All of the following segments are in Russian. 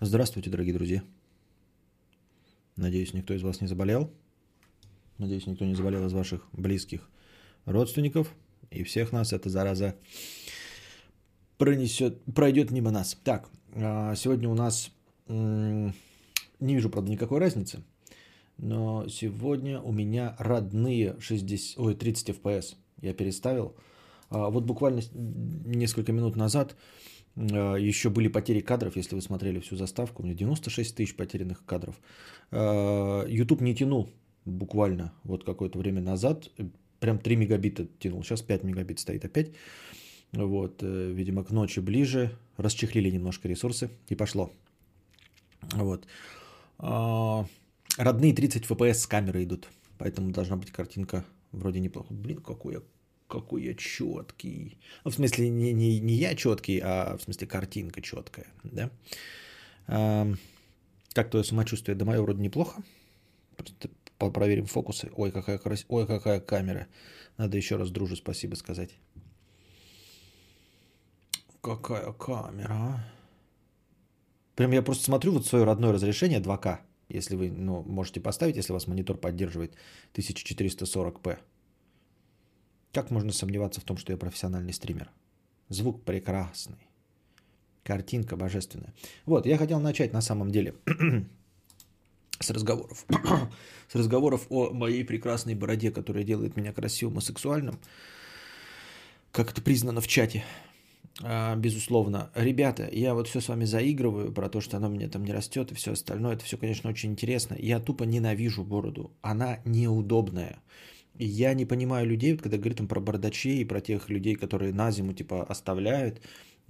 Здравствуйте, дорогие друзья. Надеюсь, никто из вас не заболел. Надеюсь, никто не заболел из ваших близких родственников. И всех нас эта зараза пронесет, пройдет мимо нас. Так, а, сегодня у нас... Не вижу, правда, никакой разницы. Но сегодня у меня родные 60, ой, 30 FPS. Я переставил. А, вот буквально несколько минут назад еще были потери кадров, если вы смотрели всю заставку. У меня 96 тысяч потерянных кадров. А, YouTube не тянул буквально вот какое-то время назад. Прям 3 мегабита тянул. Сейчас 5 мегабит стоит опять. Вот, э, видимо, к ночи ближе. Расчехлили немножко ресурсы и пошло. Вот. Родные 30 FPS с камеры идут. Поэтому должна быть картинка вроде неплохо. Блин, какой я какой я четкий. Ну, в смысле, не, не, не я четкий, а в смысле картинка четкая. Да? А, как твое самочувствие? Да мое вроде неплохо. Проверим фокусы. Ой, какая, крас... Ой, какая камера. Надо еще раз дружу спасибо сказать. Какая камера, а? Прям я просто смотрю вот свое родное разрешение 2К. Если вы ну, можете поставить, если вас монитор поддерживает 1440p. Как можно сомневаться в том, что я профессиональный стример? Звук прекрасный. Картинка божественная. Вот, я хотел начать на самом деле с разговоров. с разговоров о моей прекрасной бороде, которая делает меня красивым и сексуальным. Как это признано в чате. А, безусловно. Ребята, я вот все с вами заигрываю про то, что оно у меня там не растет и все остальное. Это все, конечно, очень интересно. Я тупо ненавижу бороду. Она неудобная. Я не понимаю людей, когда говорят там про бардачей и про тех людей, которые на зиму типа оставляют,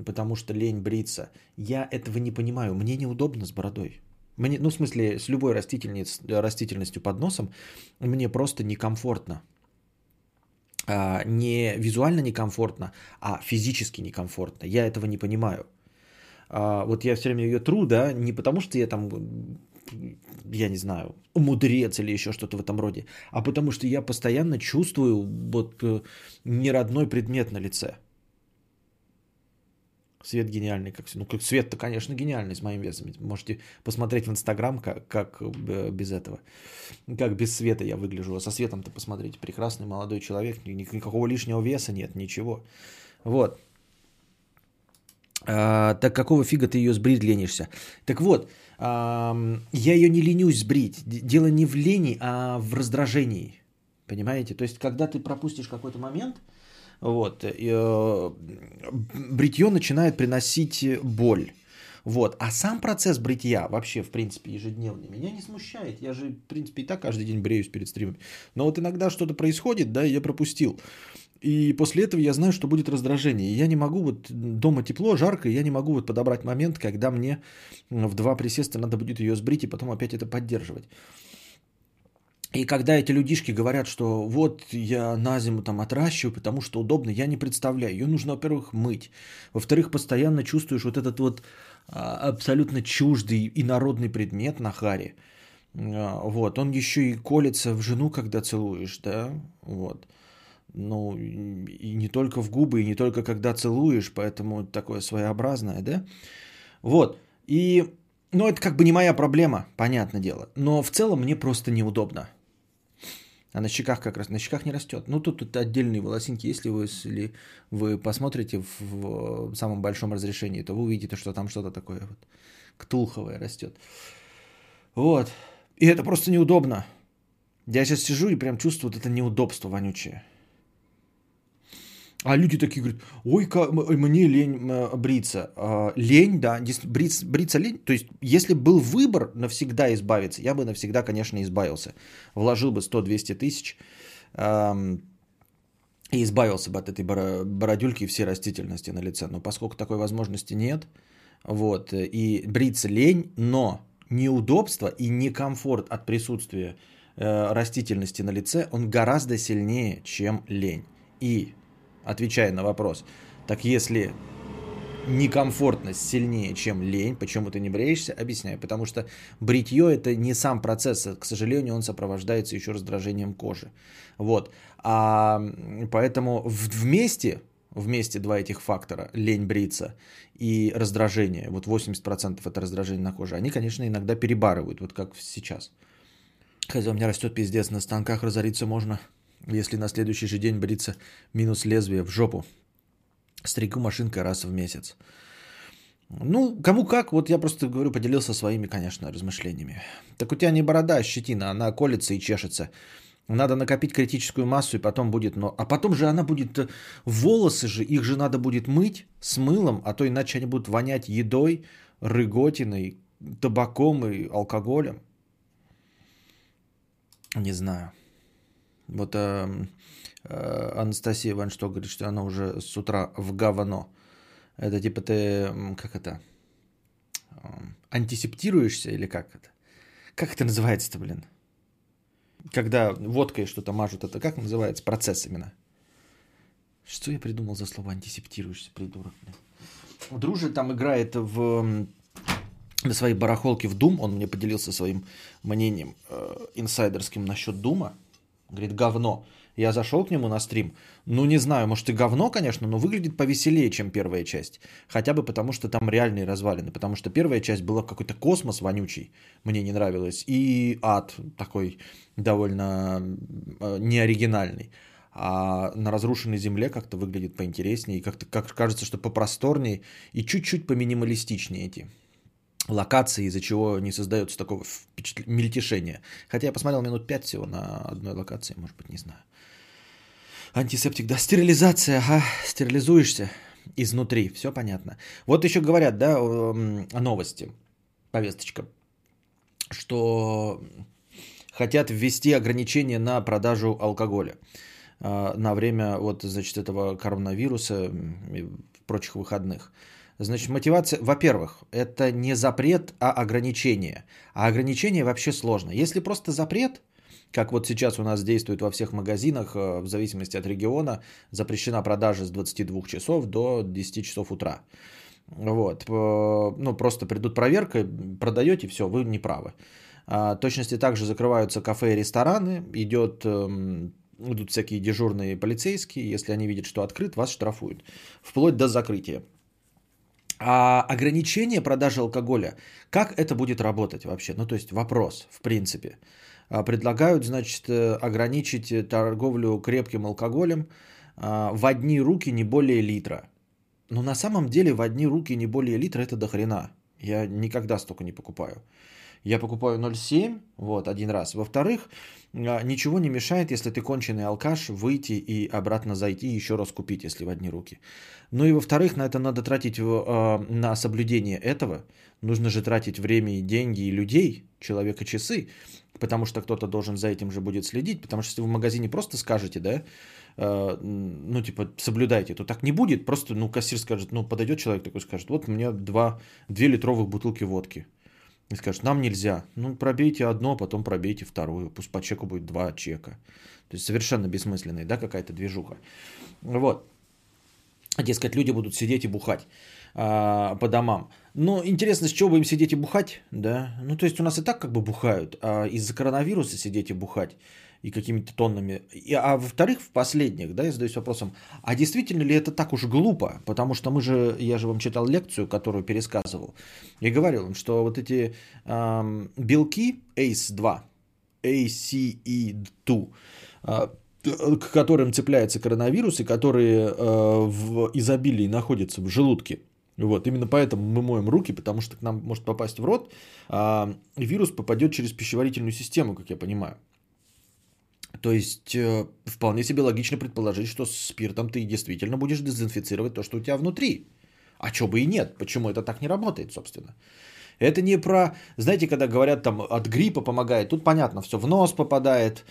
потому что лень бриться. Я этого не понимаю. Мне неудобно с бородой. Мне, ну, в смысле, с любой растительностью под носом мне просто некомфортно. А, не визуально некомфортно, а физически некомфортно. Я этого не понимаю. А, вот я все время ее тру, да, не потому что я там я не знаю, мудрец или еще что-то в этом роде, а потому что я постоянно чувствую вот э, неродной предмет на лице. Свет гениальный, как Ну, как свет-то, конечно, гениальный с моим весом. Можете посмотреть в Инстаграм, как, как э, без этого. Как без света я выгляжу. А со светом-то посмотрите. Прекрасный молодой человек. Никакого лишнего веса нет, ничего. Вот. А, так какого фига ты ее сбрить ленишься? Так вот, я ее не ленюсь сбрить. Дело не в лени, а в раздражении. Понимаете? То есть, когда ты пропустишь какой-то момент, вот, и, э, бритье начинает приносить боль. Вот. А сам процесс бритья вообще, в принципе, ежедневный, меня не смущает. Я же, в принципе, и так каждый день бреюсь перед стримом. Но вот иногда что-то происходит, да, я пропустил. И после этого я знаю, что будет раздражение. Я не могу, вот дома тепло, жарко, и я не могу вот подобрать момент, когда мне в два присеста надо будет ее сбрить и потом опять это поддерживать. И когда эти людишки говорят, что вот я на зиму там отращиваю, потому что удобно, я не представляю. Ее нужно, во-первых, мыть. Во-вторых, постоянно чувствуешь вот этот вот а, абсолютно чуждый и народный предмет на харе. А, вот, он еще и колется в жену, когда целуешь, да, вот ну, и не только в губы, и не только когда целуешь, поэтому такое своеобразное, да? Вот, и, ну, это как бы не моя проблема, понятное дело, но в целом мне просто неудобно. А на щеках как раз, на щеках не растет. Ну, тут, тут отдельные волосинки, если вы, если вы посмотрите в, в самом большом разрешении, то вы увидите, что там что-то такое вот ктулховое растет. Вот. И это просто неудобно. Я сейчас сижу и прям чувствую вот это неудобство вонючее. А люди такие говорят, ой, мне лень бриться. А, лень, да, бриться, бриться лень. То есть, если был выбор навсегда избавиться, я бы навсегда, конечно, избавился. Вложил бы 100-200 тысяч и избавился бы от этой бородюльки и всей растительности на лице. Но поскольку такой возможности нет, вот, и бриться лень, но неудобство и некомфорт от присутствия э, растительности на лице, он гораздо сильнее, чем лень. И отвечая на вопрос. Так если некомфортность сильнее, чем лень, почему ты не бреешься, объясняю. Потому что бритье это не сам процесс, а, к сожалению, он сопровождается еще раздражением кожи. Вот. А поэтому вместе вместе два этих фактора, лень бриться и раздражение, вот 80% это раздражение на коже, они, конечно, иногда перебарывают, вот как сейчас. Хотя у меня растет пиздец, на станках разориться можно, если на следующий же день бриться минус лезвие в жопу. Стригу машинкой раз в месяц. Ну, кому как, вот я просто говорю, поделился своими, конечно, размышлениями. Так у тебя не борода, а щетина, она колется и чешется. Надо накопить критическую массу, и потом будет... Но... А потом же она будет... Э, волосы же, их же надо будет мыть с мылом, а то иначе они будут вонять едой, рыготиной, табаком и алкоголем. Не знаю. Вот э, э, Анастасия Ван что говорит, что она уже с утра в говно. Это типа ты, как это, антисептируешься или как это? Как это называется-то, блин? Когда водкой что-то мажут, это как называется? Процесс именно. Что я придумал за слово антисептируешься, придурок? Блин? Дружи там играет в на своей барахолке в Doom, он мне поделился своим мнением э, инсайдерским насчет Дума. Говорит, говно. Я зашел к нему на стрим. Ну, не знаю, может и говно, конечно, но выглядит повеселее, чем первая часть. Хотя бы потому, что там реальные развалины. Потому что первая часть была какой-то космос вонючий. Мне не нравилось. И ад такой довольно э, неоригинальный. А на разрушенной земле как-то выглядит поинтереснее. И как-то как кажется, что попросторнее и чуть-чуть поминималистичнее эти локации, из-за чего не создается такого впечатления, мельтешения. Хотя я посмотрел минут пять всего на одной локации, может быть, не знаю. Антисептик, да, стерилизация, ага, стерилизуешься изнутри, все понятно. Вот еще говорят, да, о новости, повесточка, что хотят ввести ограничения на продажу алкоголя а, на время вот, значит, этого коронавируса и прочих выходных. Значит, мотивация, во-первых, это не запрет, а ограничение. А ограничение вообще сложно. Если просто запрет, как вот сейчас у нас действует во всех магазинах, э, в зависимости от региона, запрещена продажа с 22 часов до 10 часов утра. Вот, ну просто придут проверка, продаете, все, вы не правы. А, точности также закрываются кафе и рестораны, идет эм, идут всякие дежурные полицейские, если они видят, что открыт, вас штрафуют, вплоть до закрытия. А ограничение продажи алкоголя, как это будет работать вообще? Ну, то есть вопрос, в принципе. А, предлагают, значит, э, ограничить э, торговлю крепким алкоголем а, в одни руки не более литра. Но на самом деле в одни руки не более литра это до хрена. Я никогда столько не покупаю. Я покупаю 0,7, вот, один раз. Во-вторых, а, ничего не мешает, если ты конченый алкаш, выйти и обратно зайти еще раз купить, если в одни руки. Ну и во-вторых, на это надо тратить на соблюдение этого. Нужно же тратить время и деньги и людей, человека часы потому что кто-то должен за этим же будет следить, потому что если вы в магазине просто скажете, да, э, ну, типа, соблюдайте, то так не будет, просто, ну, кассир скажет, ну, подойдет человек такой, скажет, вот меня два, две литровых бутылки водки, и скажет, нам нельзя, ну, пробейте одно, потом пробейте вторую, пусть по чеку будет два чека, то есть совершенно бессмысленная, да, какая-то движуха, вот, дескать, люди будут сидеть и бухать а, по домам. Но интересно, с чего будем сидеть и бухать, да? Ну, то есть у нас и так как бы бухают, а из-за коронавируса сидеть и бухать и какими-то тоннами. И, а во-вторых, в последних, да, я задаюсь вопросом, а действительно ли это так уж глупо? Потому что мы же, я же вам читал лекцию, которую пересказывал, и говорил вам, что вот эти эм, белки ACE2, ACE2, э, к которым цепляется коронавирус и которые э, в изобилии находятся в желудке, вот, именно поэтому мы моем руки, потому что к нам может попасть в рот, а вирус попадет через пищеварительную систему, как я понимаю. То есть э, вполне себе логично предположить, что спиртом ты действительно будешь дезинфицировать то, что у тебя внутри. А чё бы и нет, почему это так не работает, собственно. Это не про, знаете, когда говорят там от гриппа помогает, тут понятно, все в нос попадает,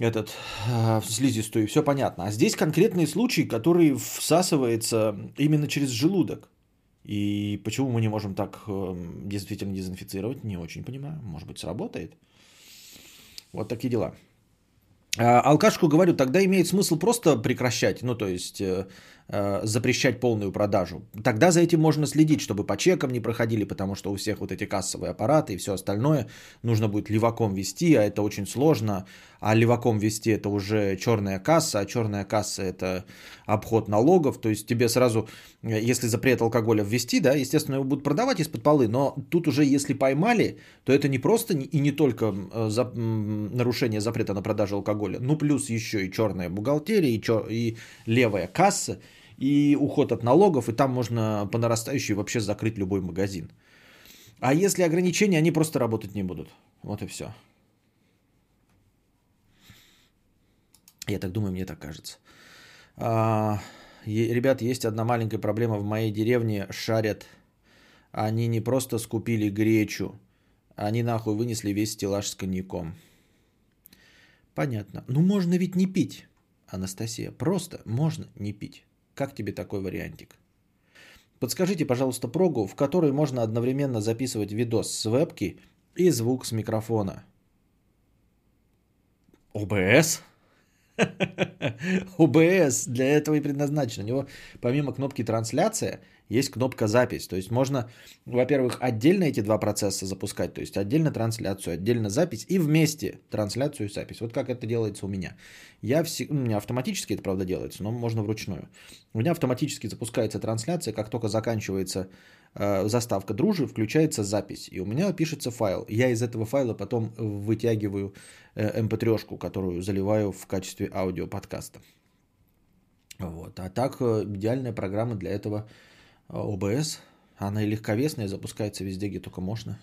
этот э, слизистую, все понятно. А здесь конкретные случаи, которые всасывается именно через желудок. И почему мы не можем так э, действительно дезинфицировать, не очень понимаю. Может быть, сработает. Вот такие дела. А, алкашку говорю, тогда имеет смысл просто прекращать, ну то есть э, э, запрещать полную продажу. Тогда за этим можно следить, чтобы по чекам не проходили, потому что у всех вот эти кассовые аппараты и все остальное нужно будет леваком вести, а это очень сложно. А леваком вести это уже черная касса, а черная касса это обход налогов. То есть тебе сразу, если запрет алкоголя ввести, да, естественно, его будут продавать из-под полы, но тут уже если поймали, то это не просто и не только э, за, нарушение запрета на продажу алкоголя, ну плюс еще и черная бухгалтерия, и, чер, и левая касса, и уход от налогов, и там можно по нарастающей вообще закрыть любой магазин. А если ограничения, они просто работать не будут. Вот и все. Я так думаю, мне так кажется. А, ребят, есть одна маленькая проблема. В моей деревне шарят. Они не просто скупили гречу, они нахуй вынесли весь стеллаж с коньяком. Понятно. Ну можно ведь не пить, Анастасия. Просто можно не пить. Как тебе такой вариантик? Подскажите, пожалуйста, прогу, в которой можно одновременно записывать видос с вебки и звук с микрофона. ОБС? ОБС для этого и предназначен. У него помимо кнопки трансляция есть кнопка запись. То есть можно, во-первых, отдельно эти два процесса запускать. То есть отдельно трансляцию, отдельно запись и вместе трансляцию и запись. Вот как это делается у меня. Я вс... У меня автоматически это, правда, делается, но можно вручную. У меня автоматически запускается трансляция, как только заканчивается э, заставка дружи, включается запись. И у меня пишется файл. Я из этого файла потом вытягиваю mp3, которую заливаю в качестве аудиоподкаста. Вот. А так э, идеальная программа для этого ОБС. Она и легковесная, запускается везде, где только можно.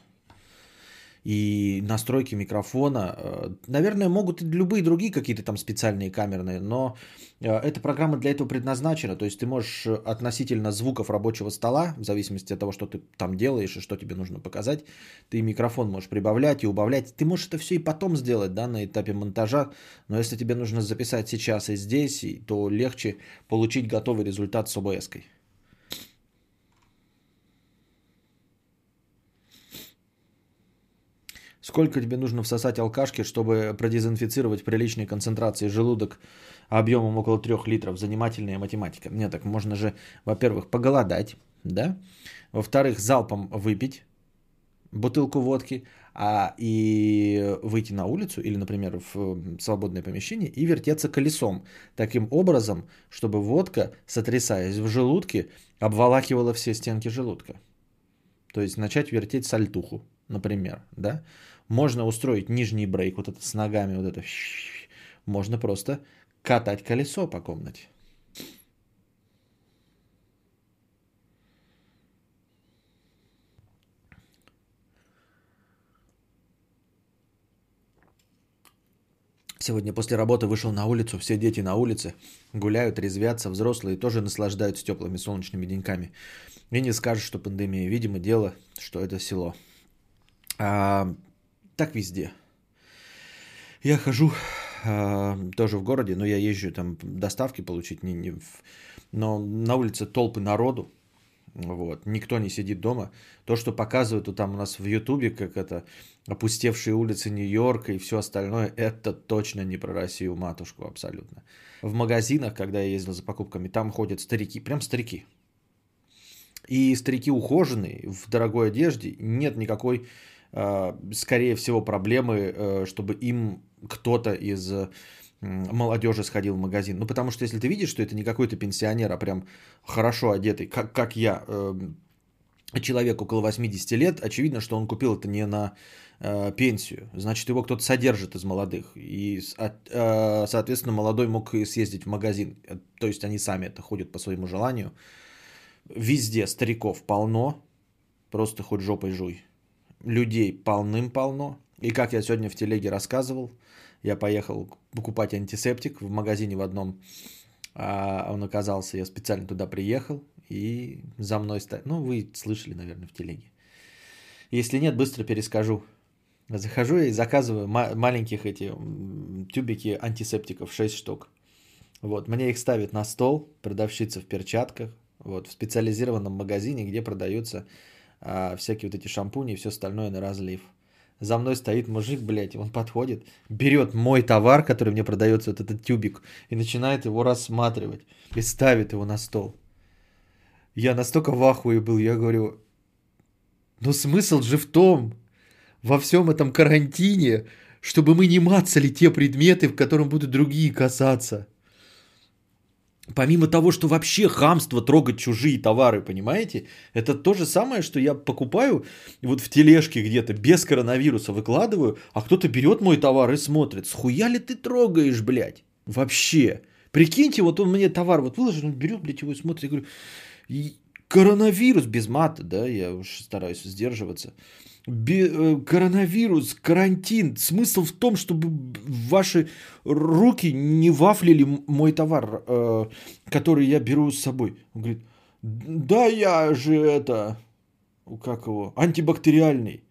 И настройки микрофона, э, наверное, могут и любые другие какие-то там специальные камерные, но э, эта программа для этого предназначена. То есть ты можешь относительно звуков рабочего стола, в зависимости от того, что ты там делаешь и что тебе нужно показать, ты микрофон можешь прибавлять и убавлять. Ты можешь это все и потом сделать, да, на этапе монтажа, но если тебе нужно записать сейчас и здесь, то легче получить готовый результат с ОБС-кой. Сколько тебе нужно всосать алкашки, чтобы продезинфицировать приличной концентрации желудок объемом около 3 литров? Занимательная математика. Нет, так можно же, во-первых, поголодать, да? Во-вторых, залпом выпить бутылку водки, а и выйти на улицу или, например, в свободное помещение и вертеться колесом. Таким образом, чтобы водка, сотрясаясь в желудке, обволакивала все стенки желудка. То есть начать вертеть сальтуху, например, да? Можно устроить нижний брейк, вот это с ногами, вот это. Можно просто катать колесо по комнате. Сегодня после работы вышел на улицу, все дети на улице, гуляют, резвятся, взрослые тоже наслаждаются теплыми солнечными деньками. И не скажешь, что пандемия. Видимо, дело, что это село. А, так везде. Я хожу э, тоже в городе, но я езжу там доставки получить, не, не в... но на улице толпы народу, вот, никто не сидит дома. То, что показывают вот там у нас в Ютубе, как это опустевшие улицы Нью-Йорка и все остальное, это точно не про Россию, матушку, абсолютно. В магазинах, когда я ездил за покупками, там ходят старики, прям старики. И старики ухоженные, в дорогой одежде, нет никакой скорее всего, проблемы, э, чтобы им кто-то из молодежи сходил в магазин. Ну, потому что если ты видишь, что это не какой-то пенсионер, а прям хорошо одетый, как, как я, э, человек около 80 лет, очевидно, что он купил это не на пенсию. Значит, его кто-то содержит из молодых. И, соответственно, молодой мог съездить в магазин. То есть они сами это ходят по своему желанию. Везде стариков полно. Просто хоть жопой жуй людей полным-полно. И как я сегодня в телеге рассказывал, я поехал покупать антисептик в магазине в одном. А он оказался, я специально туда приехал, и за мной стоит. Ну, вы слышали, наверное, в телеге. Если нет, быстро перескажу. Захожу и заказываю маленьких эти тюбики антисептиков, 6 штук. Вот, мне их ставят на стол, продавщица в перчатках, вот, в специализированном магазине, где продаются а, всякие вот эти шампуни и все остальное на разлив. За мной стоит мужик, блядь, он подходит, берет мой товар, который мне продается, вот этот тюбик, и начинает его рассматривать. И ставит его на стол. Я настолько в ахуе был, я говорю, но смысл же в том, во всем этом карантине, чтобы мы не мацали те предметы, в котором будут другие касаться. Помимо того, что вообще хамство трогать чужие товары, понимаете? Это то же самое, что я покупаю вот в тележке где-то без коронавируса выкладываю, а кто-то берет мой товар и смотрит. Схуя ли ты трогаешь, блядь? Вообще. Прикиньте, вот он мне товар вот выложил, он берет, блядь, его и смотрит. Я говорю, коронавирус без мата, да, я уж стараюсь сдерживаться. Э, коронавирус, карантин. Смысл в том, чтобы ваши руки не вафлили мой товар, э, который я беру с собой. Он говорит, да я же это, как его, антибактериальный.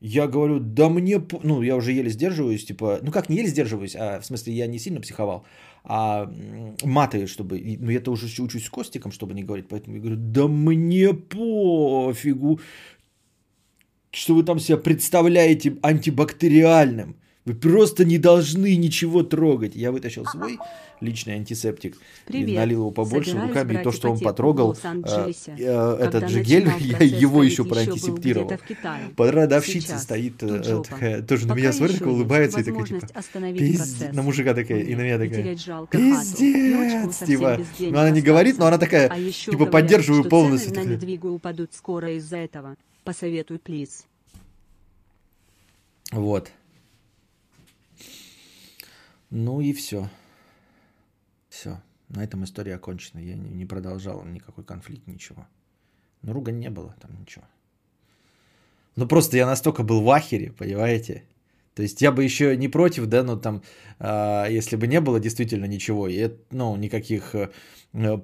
Я говорю, да мне, ну, я уже еле сдерживаюсь, типа, ну как не еле сдерживаюсь, а в смысле я не сильно психовал, а маты, чтобы, ну я-то уже учусь с Костиком, чтобы не говорить, поэтому я говорю, да мне пофигу, что вы там себя представляете антибактериальным. Вы просто не должны ничего трогать. Я вытащил свой личный антисептик Привет. и налил его побольше Собираюсь руками. И то, что он потрогал, э, э, этот же гель, я его еще проантисептировал. Продавщица стоит, э, такая, тоже Пока на меня смотрит, улыбается и такая, типа, пиздец. На мужика такая, и на меня такая, пиздец, типа. Но она не говорит, но она такая, а типа, поддерживаю полностью. Цены на недвигу упадут скоро из-за этого. Посоветуй, плиз. Вот. Ну и все. Все. На этом история окончена. Я не, не продолжал никакой конфликт, ничего. Но ругань не было там ничего. Ну просто я настолько был в ахере, понимаете? То есть я бы еще не против, да, но там, э, если бы не было действительно ничего, и, ну, никаких э,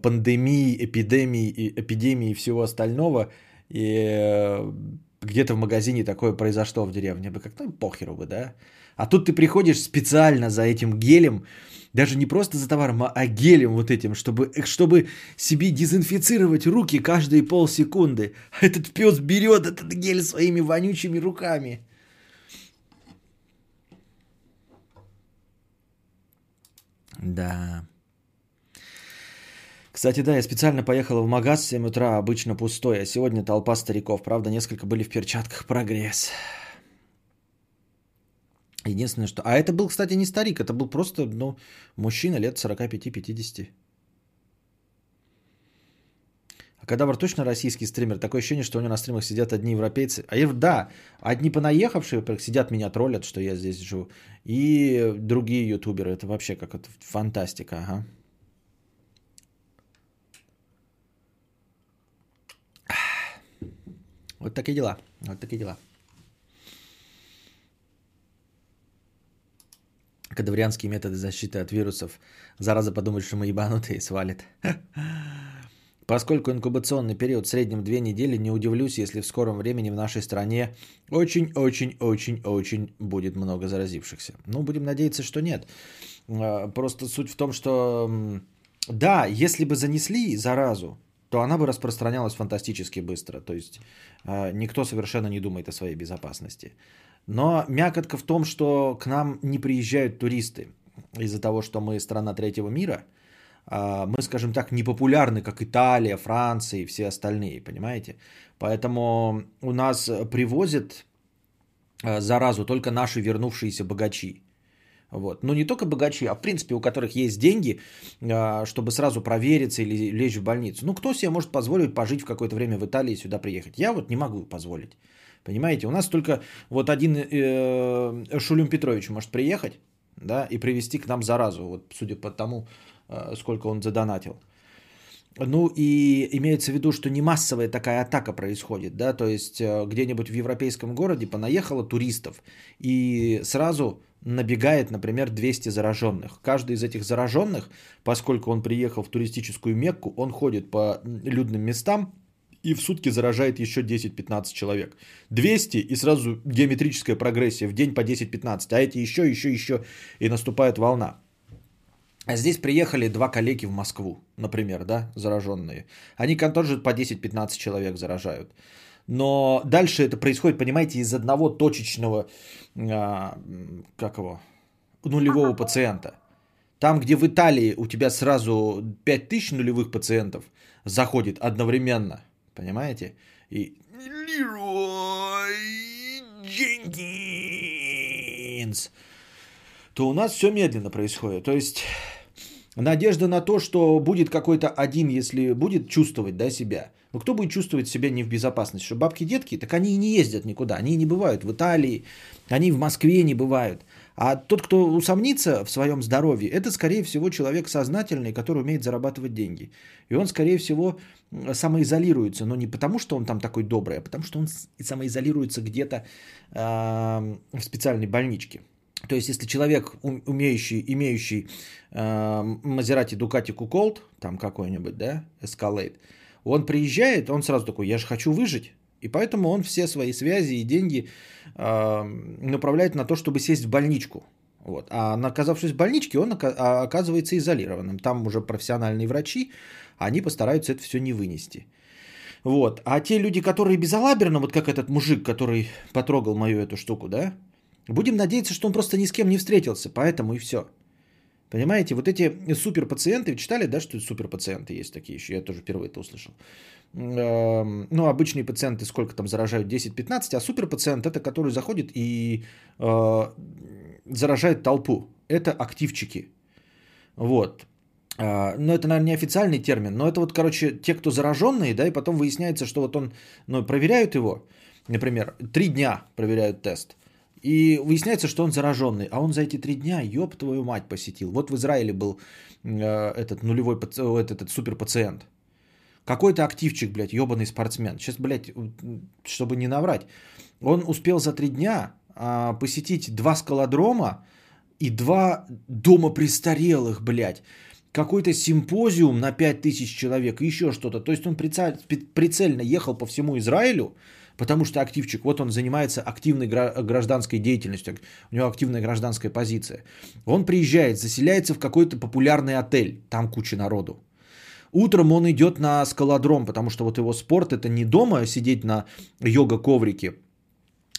пандемий, эпидемий, эпидемий и всего остального, и э, где-то в магазине такое произошло в деревне, бы как-то ну, похеру бы, да. А тут ты приходишь специально за этим гелем, даже не просто за товаром, а гелем вот этим, чтобы, чтобы себе дезинфицировать руки каждые полсекунды. А этот пес берет этот гель своими вонючими руками. Да. Кстати, да, я специально поехала в магаз в 7 утра, обычно пустой, а сегодня толпа стариков. Правда, несколько были в перчатках. Прогресс. Единственное, что... А это был, кстати, не старик, это был просто, ну, мужчина лет 45-50. А Кадавр точно российский стример? Такое ощущение, что у него на стримах сидят одни европейцы. А да, одни понаехавшие сидят, меня троллят, что я здесь живу. И другие ютуберы. Это вообще как это фантастика, ага. Вот такие дела. Вот такие дела. Кадаврианские методы защиты от вирусов. Зараза подумает, что мы ебанутые, свалит. Поскольку инкубационный период в среднем две недели, не удивлюсь, если в скором времени в нашей стране очень-очень-очень-очень будет много заразившихся. Ну, будем надеяться, что нет. А, просто суть в том, что да, если бы занесли заразу, то она бы распространялась фантастически быстро. То есть э, никто совершенно не думает о своей безопасности. Но мякотка в том, что к нам не приезжают туристы из-за того, что мы страна третьего мира. Э, мы, скажем так, не популярны, как Италия, Франция и все остальные, понимаете? Поэтому у нас привозят э, заразу только наши вернувшиеся богачи. Вот. Но не только богачи, а в принципе у которых есть деньги, а, чтобы сразу провериться или лечь в больницу. Ну кто себе может позволить пожить в какое-то время в Италии и сюда приехать? Я вот не могу позволить. Понимаете, у нас только вот один э, Шулюм Петрович может приехать да, и привести к нам заразу, вот судя по тому, э, сколько он задонатил. Ну и имеется в виду, что не массовая такая атака происходит, да, то есть э, где-нибудь в европейском городе понаехало туристов и сразу набегает, например, 200 зараженных. Каждый из этих зараженных, поскольку он приехал в туристическую Мекку, он ходит по людным местам и в сутки заражает еще 10-15 человек. 200 и сразу геометрическая прогрессия в день по 10-15, а эти еще, еще, еще и наступает волна. А здесь приехали два коллеги в Москву, например, да, зараженные. Они тоже по 10-15 человек заражают. Но дальше это происходит, понимаете, из одного точечного, а, как его, нулевого пациента. Там, где в Италии у тебя сразу 5000 нулевых пациентов заходит одновременно, понимаете? И Лерой Дженкинс, то у нас все медленно происходит. То есть надежда на то, что будет какой-то один, если будет чувствовать да, себя. Но кто будет чувствовать себя не в безопасности? Что бабки-детки, так они и не ездят никуда. Они не бывают в Италии, они в Москве не бывают. А тот, кто усомнится в своем здоровье, это, скорее всего, человек сознательный, который умеет зарабатывать деньги. И он, скорее всего, самоизолируется, но не потому, что он там такой добрый, а потому, что он самоизолируется где-то э, в специальной больничке. То есть, если человек, умеющий, имеющий Мазерати Дукати Куколт, там какой-нибудь, да, Escalade, он приезжает, он сразу такой, я же хочу выжить. И поэтому он все свои связи и деньги э, направляет на то, чтобы сесть в больничку. Вот. А оказавшись в больничке, он а, оказывается изолированным. Там уже профессиональные врачи, они постараются это все не вынести. Вот. А те люди, которые безалаберно, вот как этот мужик, который потрогал мою эту штуку, да, будем надеяться, что он просто ни с кем не встретился, поэтому и все. Понимаете, вот эти суперпациенты, читали, да, что суперпациенты есть такие еще, я тоже впервые это услышал. Эм, ну, обычные пациенты сколько там заражают, 10-15, а суперпациент это который заходит и э, заражает толпу. Это активчики. Вот. А, но это, наверное, не официальный термин, но это вот, короче, те, кто зараженные, да, и потом выясняется, что вот он, ну, проверяют его, например, три дня проверяют тест, и выясняется, что он зараженный, а он за эти три дня, ёб твою мать, посетил. Вот в Израиле был э, этот нулевой, этот, этот суперпациент. Какой-то активчик, блядь, ебаный спортсмен. Сейчас, блядь, чтобы не наврать. Он успел за три дня э, посетить два скалодрома и два дома престарелых, блядь какой-то симпозиум на 5000 человек, еще что-то. То есть он прицельно ехал по всему Израилю, потому что активчик, вот он занимается активной гражданской деятельностью, у него активная гражданская позиция. Он приезжает, заселяется в какой-то популярный отель, там куча народу. Утром он идет на скалодром, потому что вот его спорт это не дома сидеть на йога-коврике,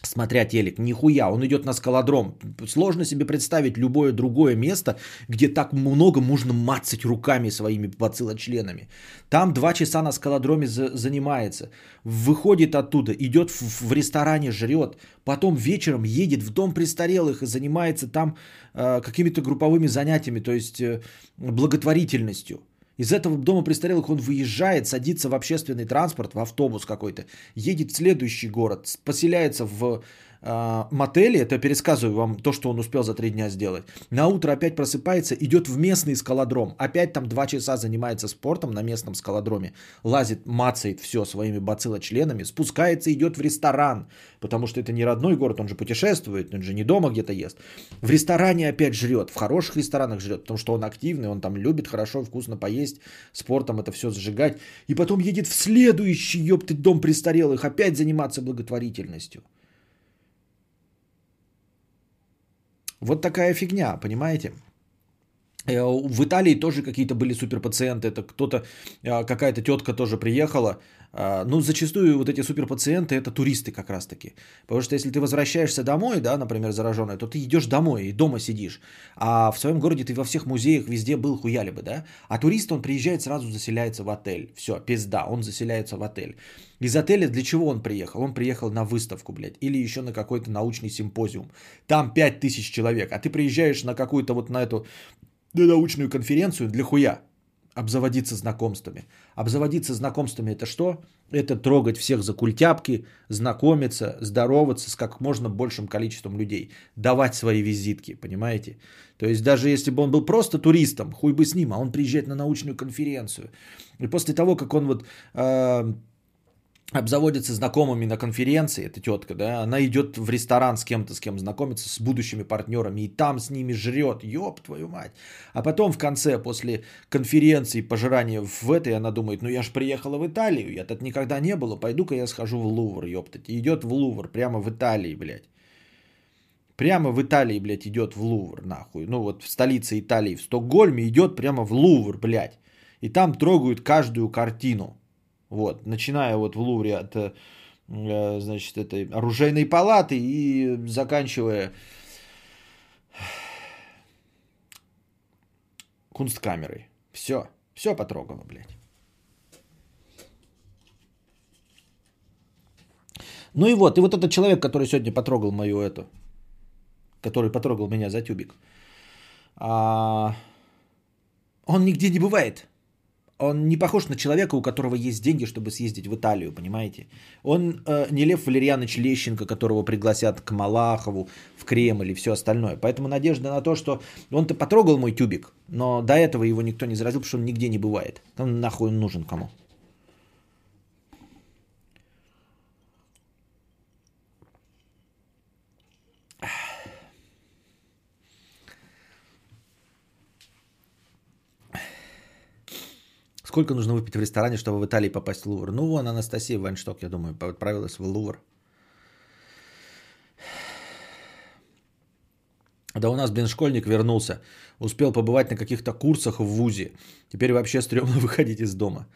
смотря телек. Нихуя, он идет на скалодром. Сложно себе представить любое другое место, где так много можно мацать руками своими бациллочленами. Там два часа на скалодроме за- занимается. Выходит оттуда, идет в, в ресторане, жрет. Потом вечером едет в дом престарелых и занимается там э, какими-то групповыми занятиями, то есть э, благотворительностью. Из этого дома престарелых он выезжает, садится в общественный транспорт, в автобус какой-то, едет в следующий город, поселяется в мотеле, это пересказываю вам то, что он успел за три дня сделать. На утро опять просыпается, идет в местный скалодром, опять там два часа занимается спортом на местном скалодроме, лазит, мацает все своими бациллочленами, спускается, идет в ресторан, потому что это не родной город, он же путешествует, он же не дома где-то ест. В ресторане опять жрет, в хороших ресторанах жрет, потому что он активный, он там любит хорошо, вкусно поесть, спортом это все зажигать. И потом едет в следующий, ёпты, дом престарелых, опять заниматься благотворительностью. Вот такая фигня, понимаете? Э, в Италии тоже какие-то были суперпациенты. Это кто-то, э, какая-то тетка тоже приехала. Э, ну, зачастую вот эти суперпациенты это туристы как раз-таки. Потому что если ты возвращаешься домой, да, например, зараженный, то ты идешь домой и дома сидишь. А в своем городе ты во всех музеях везде был хуяли бы, да? А турист, он приезжает, сразу заселяется в отель. Все, пизда, он заселяется в отель. Из отеля для чего он приехал? Он приехал на выставку, блядь, или еще на какой-то научный симпозиум. Там 5000 человек, а ты приезжаешь на какую-то вот на эту на научную конференцию для хуя обзаводиться знакомствами. Обзаводиться знакомствами это что? Это трогать всех за культяпки, знакомиться, здороваться с как можно большим количеством людей, давать свои визитки, понимаете? То есть даже если бы он был просто туристом, хуй бы с ним, а он приезжает на научную конференцию. И после того, как он вот э, обзаводится знакомыми на конференции, эта тетка, да, она идет в ресторан с кем-то, с кем знакомится, с будущими партнерами, и там с ними жрет, ёб твою мать. А потом в конце, после конференции, пожирания в этой, она думает, ну я ж приехала в Италию, я тут никогда не была, пойду-ка я схожу в Лувр, ёптать. И идет в Лувр, прямо в Италии, блядь. Прямо в Италии, блядь, идет в Лувр, нахуй. Ну вот в столице Италии, в Стокгольме идет прямо в Лувр, блядь. И там трогают каждую картину. Вот, начиная вот в Лувре от э, значит, этой оружейной палаты и заканчивая кунсткамерой. Все, все потрогало, блядь. Ну и вот, и вот этот человек, который сегодня потрогал мою эту, который потрогал меня за тюбик, а, он нигде не бывает. Он не похож на человека, у которого есть деньги, чтобы съездить в Италию, понимаете? Он э, не Лев Валерьянович Лещенко, которого пригласят к Малахову, в Кремль и все остальное. Поэтому надежда на то, что он-то потрогал мой тюбик, но до этого его никто не заразил, потому что он нигде не бывает. Там нахуй он нужен кому? Сколько нужно выпить в ресторане, чтобы в Италии попасть в Лувр? Ну, вон Анастасия Вайншток, я думаю, отправилась в Лувр. Да у нас, блин, школьник вернулся. Успел побывать на каких-то курсах в ВУЗе. Теперь вообще стрёмно выходить из дома.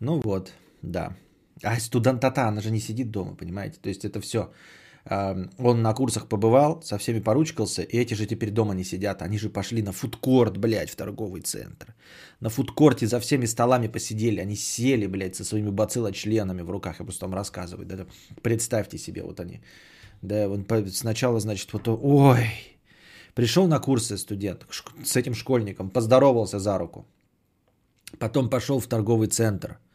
Ну вот, да. А студентата, она же не сидит дома, понимаете? То есть это все он на курсах побывал, со всеми поручкался, и эти же теперь дома не сидят. Они же пошли на фудкорт, блядь, в торговый центр. На фудкорте за всеми столами посидели. Они сели, блядь, со своими бациллочленами в руках. Я просто вам рассказываю. Да, представьте себе, вот они. Да, он сначала, значит, вот, ой, пришел на курсы студент с этим школьником, поздоровался за руку. Потом пошел в торговый центр –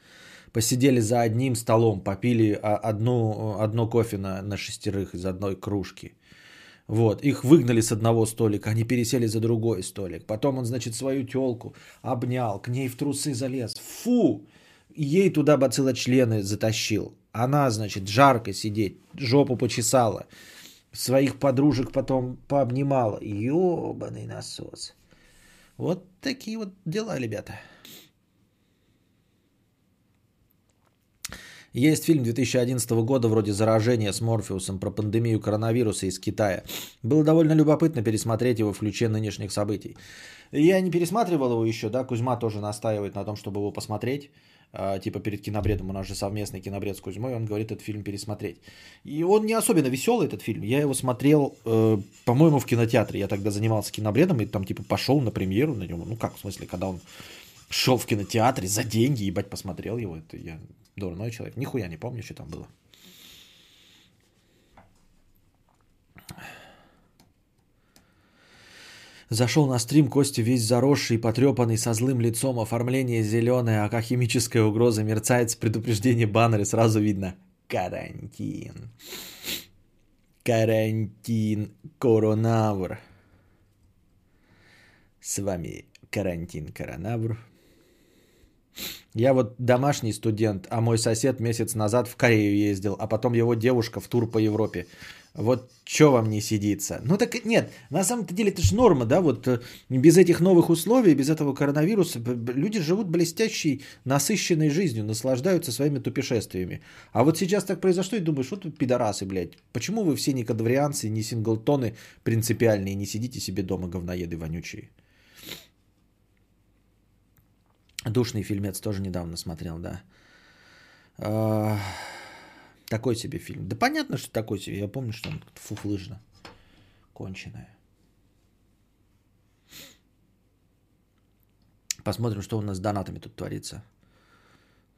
посидели за одним столом, попили одну, одно кофе на, на шестерых из одной кружки. Вот, их выгнали с одного столика, они пересели за другой столик. Потом он, значит, свою телку обнял, к ней в трусы залез. Фу! Ей туда бациллочлены затащил. Она, значит, жарко сидеть, жопу почесала. Своих подружек потом пообнимала. Ёбаный насос. Вот такие вот дела, ребята. Есть фильм 2011 года вроде «Заражение» с Морфеусом про пандемию коронавируса из Китая. Было довольно любопытно пересмотреть его в ключе нынешних событий. Я не пересматривал его еще, да, Кузьма тоже настаивает на том, чтобы его посмотреть. А, типа перед кинобредом, у нас же совместный кинобред с Кузьмой, он говорит этот фильм пересмотреть. И он не особенно веселый, этот фильм. Я его смотрел, э, по-моему, в кинотеатре. Я тогда занимался кинобредом и там типа пошел на премьеру на него. Ну как, в смысле, когда он шел в кинотеатре за деньги, ебать, посмотрел его. Это я дурной человек. Нихуя не помню, что там было. Зашел на стрим Костя весь заросший, потрепанный, со злым лицом, оформление зеленое, а как химическая угроза мерцает с предупреждением баннеры, сразу видно. Карантин. Карантин. Коронавр. С вами карантин Коронавр. Я вот домашний студент, а мой сосед месяц назад в Корею ездил, а потом его девушка в тур по Европе. Вот что вам не сидится? Ну так нет, на самом-то деле это же норма, да, вот э, без этих новых условий, без этого коронавируса люди живут блестящей, насыщенной жизнью, наслаждаются своими тупешествиями. А вот сейчас так произошло и думаешь, вот тут пидорасы, блядь, почему вы все не кадаврианцы, не синглтоны принципиальные, не сидите себе дома говноеды вонючие? Душный фильмец тоже недавно смотрел, да. А, такой себе фильм. Да понятно, что такой себе. Я помню, что он фуфлыжно. Конченая. Посмотрим, что у нас с донатами тут творится.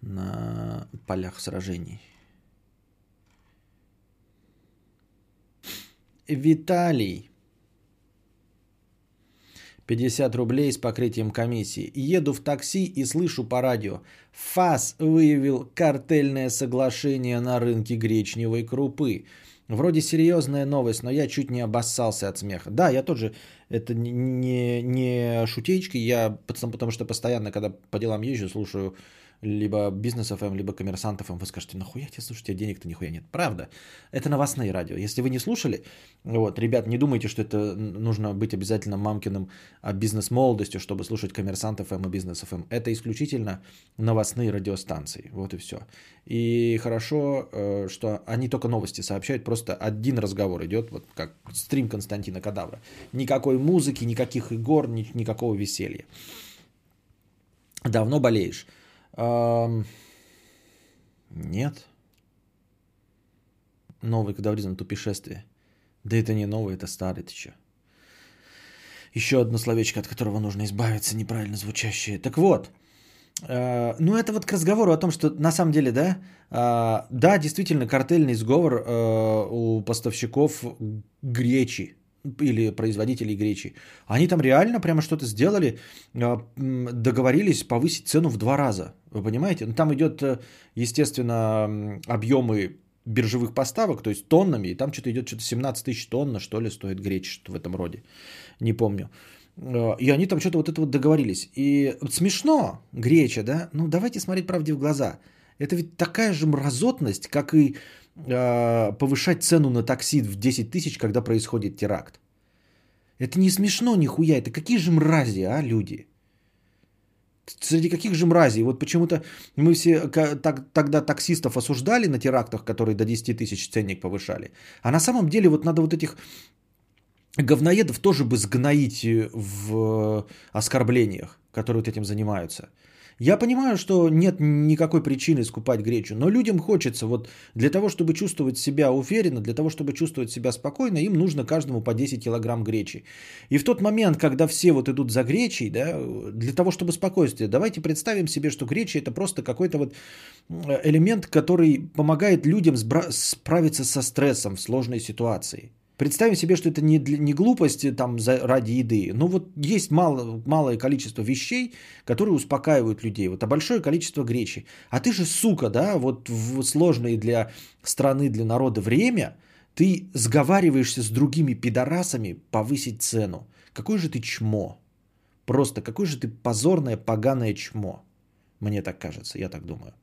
На полях сражений. Виталий 50 рублей с покрытием комиссии. Еду в такси и слышу по радио. ФАС выявил картельное соглашение на рынке гречневой крупы. Вроде серьезная новость, но я чуть не обоссался от смеха. Да, я тоже, это не, не, шутечки, я потому что постоянно, когда по делам езжу, слушаю либо бизнес FM, либо коммерсант FM, вы скажете, нахуя тебе слушать, у тебя денег-то нихуя нет. Правда, это новостные радио. Если вы не слушали, вот, ребят, не думайте, что это нужно быть обязательно мамкиным а, бизнес-молодостью, чтобы слушать коммерсант FM и бизнес FM. Это исключительно новостные радиостанции, вот и все. И хорошо, э, что они только новости сообщают, просто один разговор идет, вот как стрим Константина Кадавра. Никакой музыки, никаких игр, никакого веселья. Давно болеешь? Нет. Новый кадавризм тупешествие. Да это не новый, это старый, ты чё? Еще одно словечко, от которого нужно избавиться, неправильно звучащее. Так вот, э, ну это вот к разговору о том, что на самом деле, да, э, да, действительно, картельный сговор э, у поставщиков гречи или производителей гречи. Они там реально прямо что-то сделали, э, договорились повысить цену в два раза. Вы понимаете? Ну, там идет, э, естественно, объемы биржевых поставок, то есть тоннами, и там что-то идет, что-то 17 тысяч тонн, что ли, стоит гречь, что в этом роде. Не помню. Э, И они там что-то вот это вот договорились. И смешно, греча, да? Ну, давайте смотреть правде в глаза. Это ведь такая же мразотность, как и э, повышать цену на такси в 10 тысяч, когда происходит теракт. Это не смешно нихуя. Это какие же мрази, а, люди? Среди каких же мразей? Вот почему-то мы все так, тогда таксистов осуждали на терактах, которые до 10 тысяч ценник повышали. А на самом деле вот надо вот этих говноедов тоже бы сгноить э, в э, оскорблениях, которые вот этим занимаются. Я понимаю, что нет никакой причины скупать гречу, но людям хочется вот для того, чтобы чувствовать себя уверенно, для того, чтобы чувствовать себя спокойно, им нужно каждому по 10 килограмм гречи. И в тот момент, когда все вот идут за гречей, да, для того, чтобы спокойствие, давайте представим себе, что греча это просто какой-то вот э, элемент, который помогает людям справиться со стрессом в сложной ситуации. Представим себе, что это не, не глупости там за, ради еды, но вот есть мало, малое количество вещей, которые успокаивают людей, вот, а большое количество гречи. А ты же, сука, да, вот в сложное для страны, для народа время, ты сговариваешься с другими пидорасами повысить цену. Какой же ты чмо? Просто какой же ты позорное, поганое чмо. Мне так кажется, я так думаю.